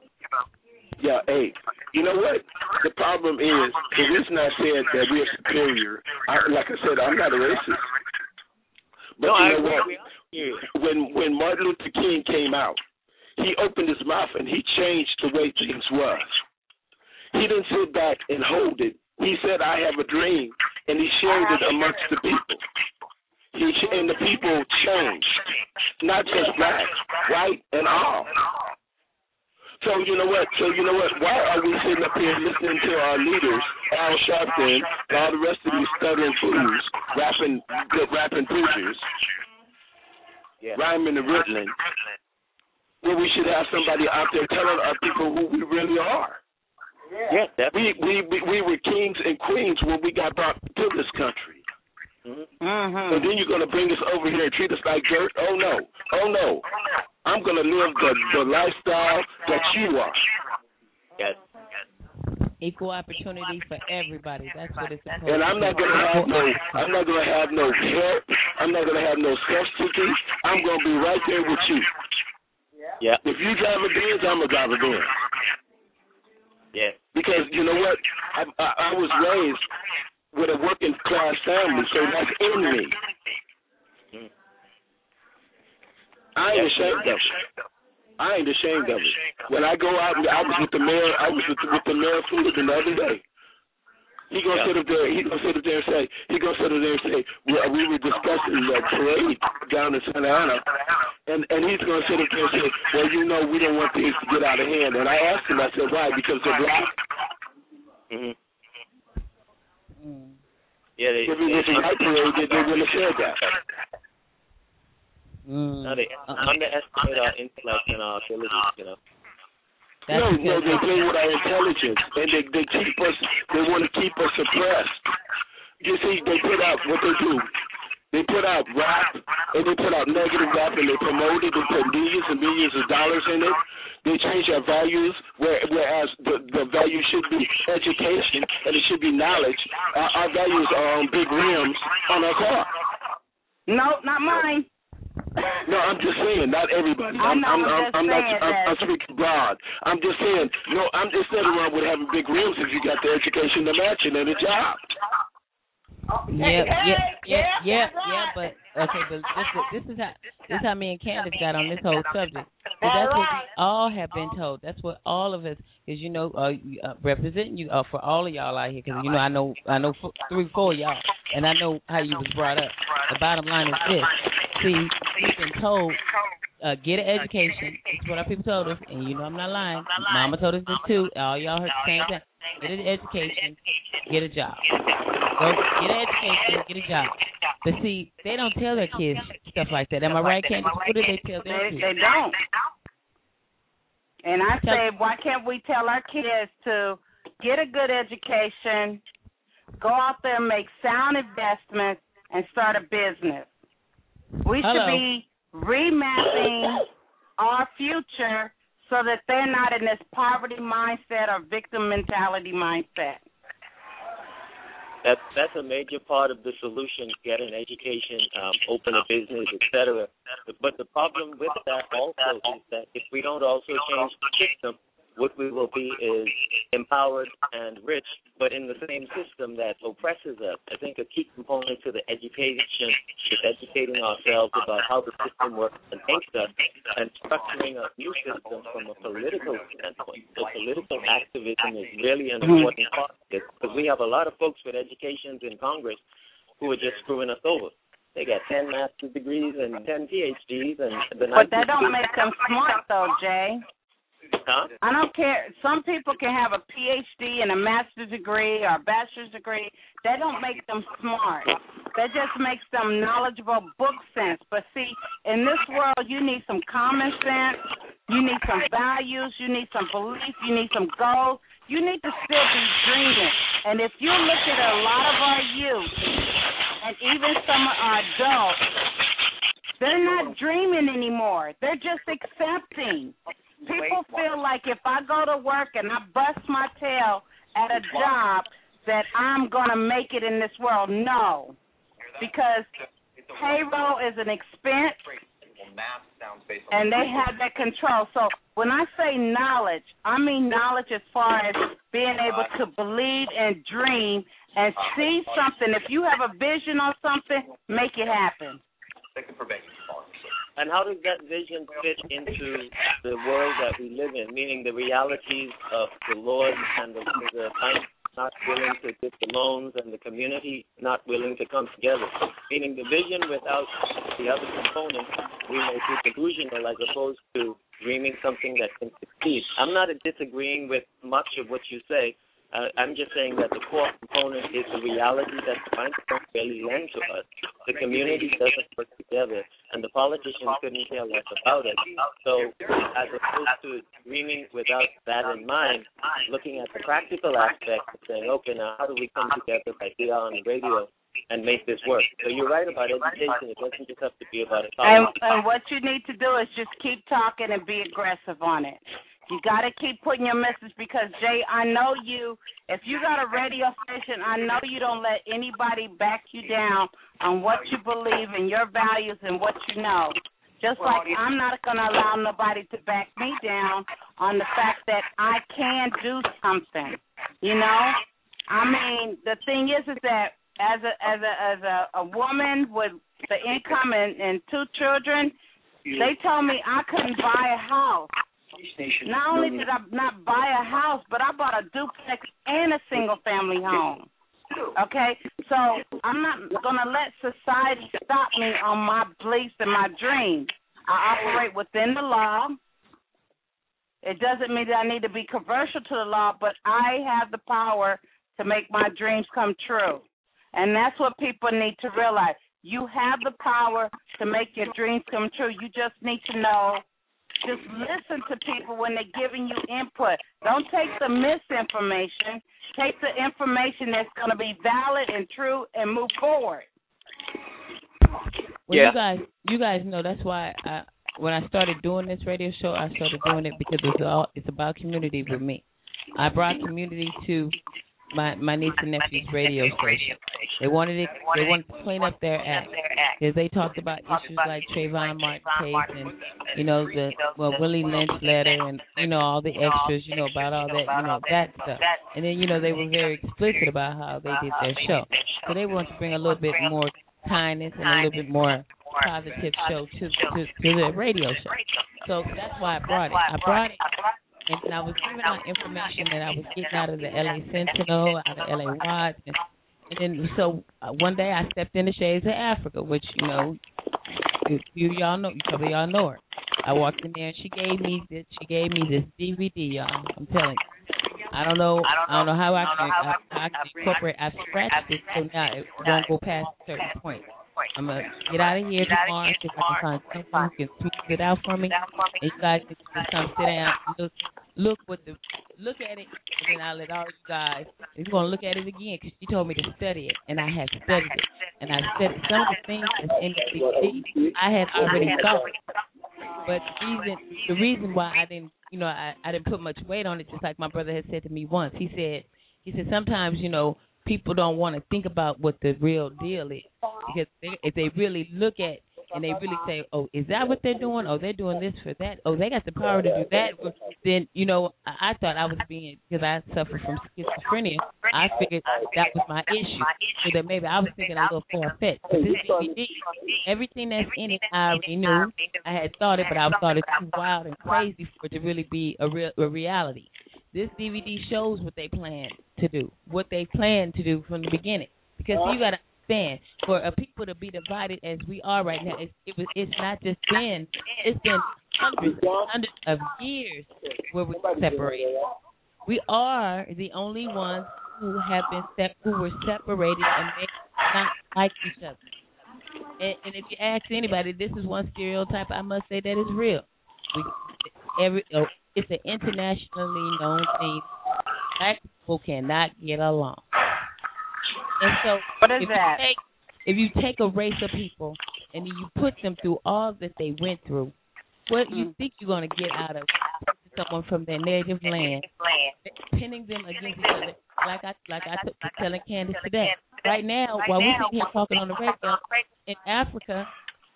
Yeah, hey, you know what? The problem is the reason I said that we're superior. I, like I said, I'm not a racist. But no, you I know agree. what? We are here. When when Martin Luther King came out, he opened his mouth and he changed the way things was. He didn't sit back and hold it. He said, "I have a dream," and he shared it amongst the people. He and the people changed, not just black, white, and all. So you know what? So you know what? Why are we sitting up here listening to our leaders, Al Sharpton, and all the rest of these stuttering fools, rapping, good rapping preachers, Yeah. rhyming and riddling? Well, we should have somebody out there telling our people who we really are. Yeah, definitely. We we we, we were kings and queens when we got brought to this country. Mm-hmm. And then you're gonna bring us over here and treat us like dirt? Oh no, oh no! I'm gonna live the the lifestyle that you are. Yes. Equal opportunity for everybody. That's what it's supposed And I'm not gonna have no, I'm not gonna have no help. I'm not gonna have no self-seeking. I'm gonna be right there with you. Yeah. If you drive a Benz, I'm gonna drive a Benz. Yeah. Because you know what? I, I, I was raised with a working class family, so that's in me. Mm. I ain't ashamed of it. I ain't ashamed of it. When I go out, I was with the mayor. I was with the, with the mayor Fullerton the other day. He gonna Yeah. sit up there. He gonna sit up there and say. He gonna sit up there and say. We, we were discussing the parade down in Santa Ana, and and he's gonna sit up there and say, well, you know, we don't want things to get out of hand. And I asked him. I said, why? Because they're black. hmm Mm. Yeah. They, If it was a white parade, they, they wouldn't have said that. Mm. No, they underestimate our intellect and our abilities. You know. That's no, no, they play with our intelligence, and they they keep us. They want to keep us suppressed. You see, they put out what they do. They put out rap, and they put out negative rap, and they promote it. They put millions and millions of dollars in it. They change our values, where, whereas the the value should be education and it should be knowledge. Our, our values are on big rims on our car. No, not mine. No, I'm just saying, not everybody. I'm, I'm, I'm I'm, not. I'm, speaking broad. I'm just saying, no, I'm just nothing wrong with having big rims if you got the education, the matching, and the job. Yeah, yeah, yeah, yeah, yeah, yeah, but okay, but this is this is how this is how me and Candace got on this whole subject. But that's what we all have been told. That's what all of us is. You know, uh, uh, representing you uh, for all of y'all out here, because you know I know I know f- three, four of y'all, and I know how you was brought up. The bottom line is this: see, we've been told. Uh, get an education. That's what our people told us, and you know I'm not lying. Mama told us this too. All y'all heard the same thing. Get an education, get a job. Go get an education, get a job. But see, they don't tell their kids stuff like that. Am I right, Candace? What do they tell their They, kids? they don't. And I say, why can't we tell our kids to get a good education, go out there and make sound investments, and start a business? We should Hello. be remapping our future so that they're not in this poverty mindset or victim mentality mindset. That's that's a major part of the solution. Get an education, um, open a business, etc. But the problem with that also is that if we don't also change the system, what we will be is empowered and rich, but in the same system that oppresses us. I think a key component to the education is educating ourselves about how the system works and thinks us, and structuring a new system from a political standpoint. So political activism is really an mm-hmm. important part of this because we have a lot of folks with educations in Congress who are just screwing us over. They got 10 master's degrees and 10 PhDs, and the But that don't make them smart, though, Jay. Huh? I don't care. Some people can have a PhD and a master's degree or a bachelor's degree. That don't make them smart. That just makes them knowledgeable book sense. But see, in this world, you need some common sense. You need some values. You need some belief. You need some goals. You need to still be dreaming. And if you look at a lot of our youth, and even some of our adults, they're not dreaming anymore. They're just accepting. People feel like if I go to work and I bust my tail at a job that I'm going to make it in this world. No. Because payroll is an expense and they have that control. So when I say knowledge, I mean knowledge as far as being able to believe and dream and see something. If you have a vision on something, make it happen. And how does that vision fit into the world that we live in, meaning the realities of the Lord and the, the banks not willing to get the loans and the community not willing to come together? Meaning the vision without the other component, we may be delusional as opposed to dreaming something that can succeed. I'm not disagreeing with much of what you say. Uh, I'm just saying that the core component is the reality that banks don't really lend to us. The community doesn't work together, and the politicians couldn't care less about it. So, as opposed to dreaming without that in mind, looking at the practical aspect and saying, okay, now how do we come together like we on the radio and make this work? So you're right about education. It doesn't just have to be about a And, and what you need to do is just keep talking and be aggressive on it. You got to keep putting your message because Jay, I know you. If you got a radio station, I know you don't let anybody back you down on what you believe and your values and what you know. Just like I'm not going to allow nobody to back me down on the fact that I can do something. You know, I mean, the thing is, is that as a as a as a, a woman with the income and, and two children, they told me I couldn't buy a house. Not only did I not buy a house, but I bought a duplex and a single family home. Okay? So I'm not to let society stop me on my beliefs and my dreams. I operate within the law. It doesn't mean that I need to be controversial to the law, but I have the power to make my dreams come true. And that's what people need to realize. You have the power to make your dreams come true. You just need to know. Just listen to people when they're giving you input. Don't take the misinformation. Take the information that's going to be valid and true and move forward. Well, Yeah. you guys, you guys know that's why I, when I started doing this radio show, I started doing it because it's all it's about community with me. I brought community to my my niece and nephew's radio station. They wanted it. They wanted to clean up their act because they talked about issues like Trayvon Martin case and you know the well Willie Lynch letter and you know all the extras you know about all that you know that stuff. And then you know they were very explicit about how they did their show. So they wanted to bring a little bit more kindness and a little bit more positive show to to, to the radio show. So that's why I brought it. I brought it and I was giving out information that I was getting out of the LA Sentinel, out of LA Watch, and, and then so uh, one day I stepped in the shades of Africa, which you know, you, y'all know, you probably y'all know her. I walked in there and she gave me this. She gave me this DVD, y'all. I'm telling you. I don't know. I don't know how I can, I, I can incorporate. I've scratched it so now it don't go past a certain point. I'm gonna get out of here tomorrow see if I can find someone who can tweet it out for me. And you guys can come sit down look, look what the look at it, and then I'll let all you guys. You're gonna look at it again because she told me to study it, and I have studied it, and I studied some of the things that's in the. I had already thought, but the reason the reason why I didn't, you know, I I didn't put much weight on it, just like my brother had said to me once. He said, he said sometimes you know people don't want to think about what the real deal is because they, if they really look at and they really say, "Oh, is that what they're doing? Oh, they're doing this for that. Oh, they got the power to do that." Then you know, I, I thought I was being because I suffer from schizophrenia. I figured that was my issue, so that maybe I was thinking a little far fetched. But this DVD, everything that's in it, I already knew. I had thought it, but I thought it too wild and crazy for it to really be a real a reality. This DVD shows what they plan to do, what they plan to do from the beginning. Because you got to understand, for a people to be divided as we are right now, it's, it was it's not just been it's been hundreds hundreds of years where we separated. We are the only ones who have been sep- who were separated and they not like each other. And, and if you ask anybody, this is one stereotype I must say that is real. We, every oh, it's an internationally known thing. Black people cannot get along. And so What is if that? You take, if you take a race of people and you put them through all that they went through, what Mm-hmm. you think you're going to get out of someone from their native land, pinning them against each other, like I like I took to telling Candace today. Right now, while we're sitting here talking on the radio, in Africa,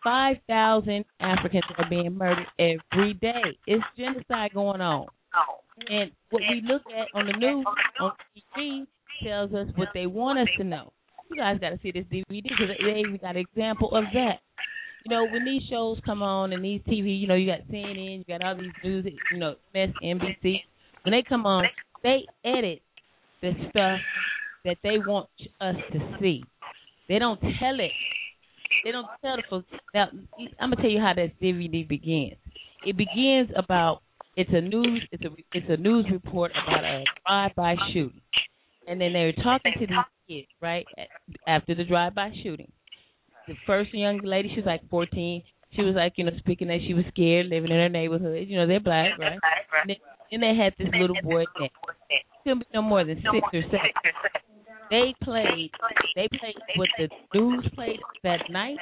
five thousand Africans are being murdered every day. It's genocide going on. And what we look at on the news, on TV, tells us what they want us to know. You guys got to see this DVD because they even got an example of that. You know, when these shows come on and these TV, you know, you got CNN, you got all these news, you know, MSNBC. When they come on, they edit the stuff that they want us to see. They don't tell it. They don't tell the folks. Now, I'm gonna tell you how this DVD begins. It begins about it's a news it's a it's a news report about a drive-by shooting, and then they're talking to these kids right after the drive-by shooting. The first young lady, she was like 14. She was like, you know, speaking that she was scared living in her neighborhood. You know, they're black, right? And then they had this little boy. That couldn't be no more than six or seven. They played. They played what the news played that night,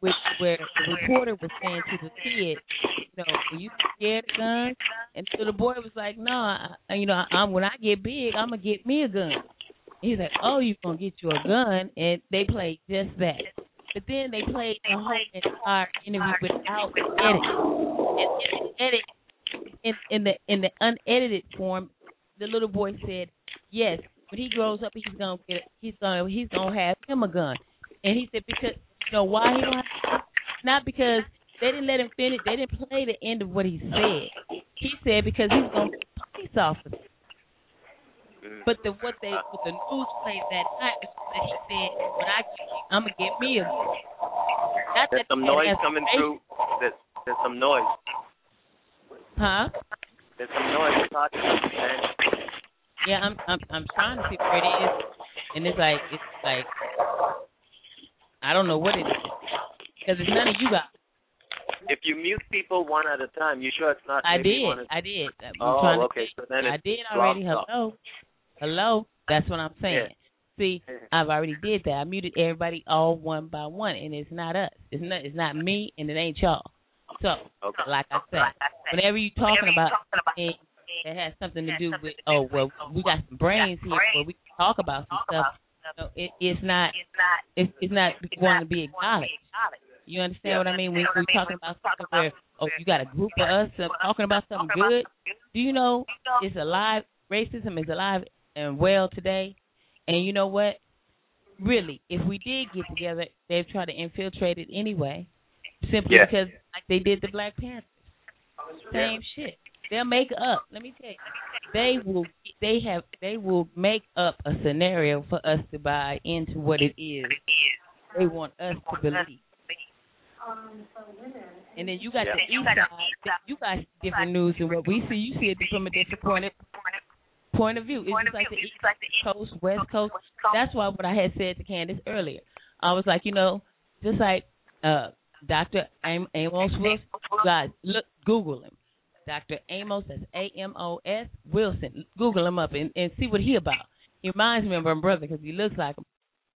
which where the reporter was saying to the kid, you know, are you scared of guns? And so the boy was like, no, I, you know, I'm when I get big, I'm gonna get me a gun. He's like, oh, you gonna get you a gun? And they played just that. But then they played the whole entire interview without edit. And edit, in, in the in the unedited form, the little boy said, yes, when he grows up, he's gonna get, he's gonna, he's gonna have him a gun. And he said because, you know, why he don't have, not because they didn't let him finish. They didn't play the end of what he said. He said because he's gonna be a police officer. But the what they what the news played that night is that he said, "When I I'm gonna get me a gun." Not There's that some noise coming through. There's, there's some noise. Huh? There's some noise. Yeah, I'm I'm I'm trying to see where it is, and it's like it's like I don't know what it is because it's none of you guys. If you mute people one at a time, you sure it's not? I did. Is- I did. I'm oh, trying to okay. So then I did already. off. Hello, hello. That's what I'm saying. See, I've already did that. I muted everybody all one by one, and it's not us. It's not. It's not me, and it ain't y'all. So, Okay. like I said, whenever you talking about things that has something to do with, oh well, we got some brains here where we can talk about some stuff. No, it, it's not. It's, it's not going to be acknowledged. You understand what I mean? When we're talking about something where, oh, you got a group of us talking about something good. Do you know it's alive? Racism is alive and well today. And you know what? Really, if we did get together, they'd try to infiltrate it anyway, simply Yeah. because like they did the Black Panthers. Same shit. They'll make up. Let me tell you, they will. They have. They will make up a scenario for us to buy into what it is they want us to believe. And then you got Yeah. the east side. You got different news than what we see. You see it from a different point of point of view. It's just like the east coast, west coast. That's why what I had said to Candace earlier. I was like, you know, just like uh Dr. Am- Amos Wilson. Guys, look, Google him. Dr. Amos, that's A M O S Wilson. Google him up and, and see what he about. He reminds me of my brother because he looks like him.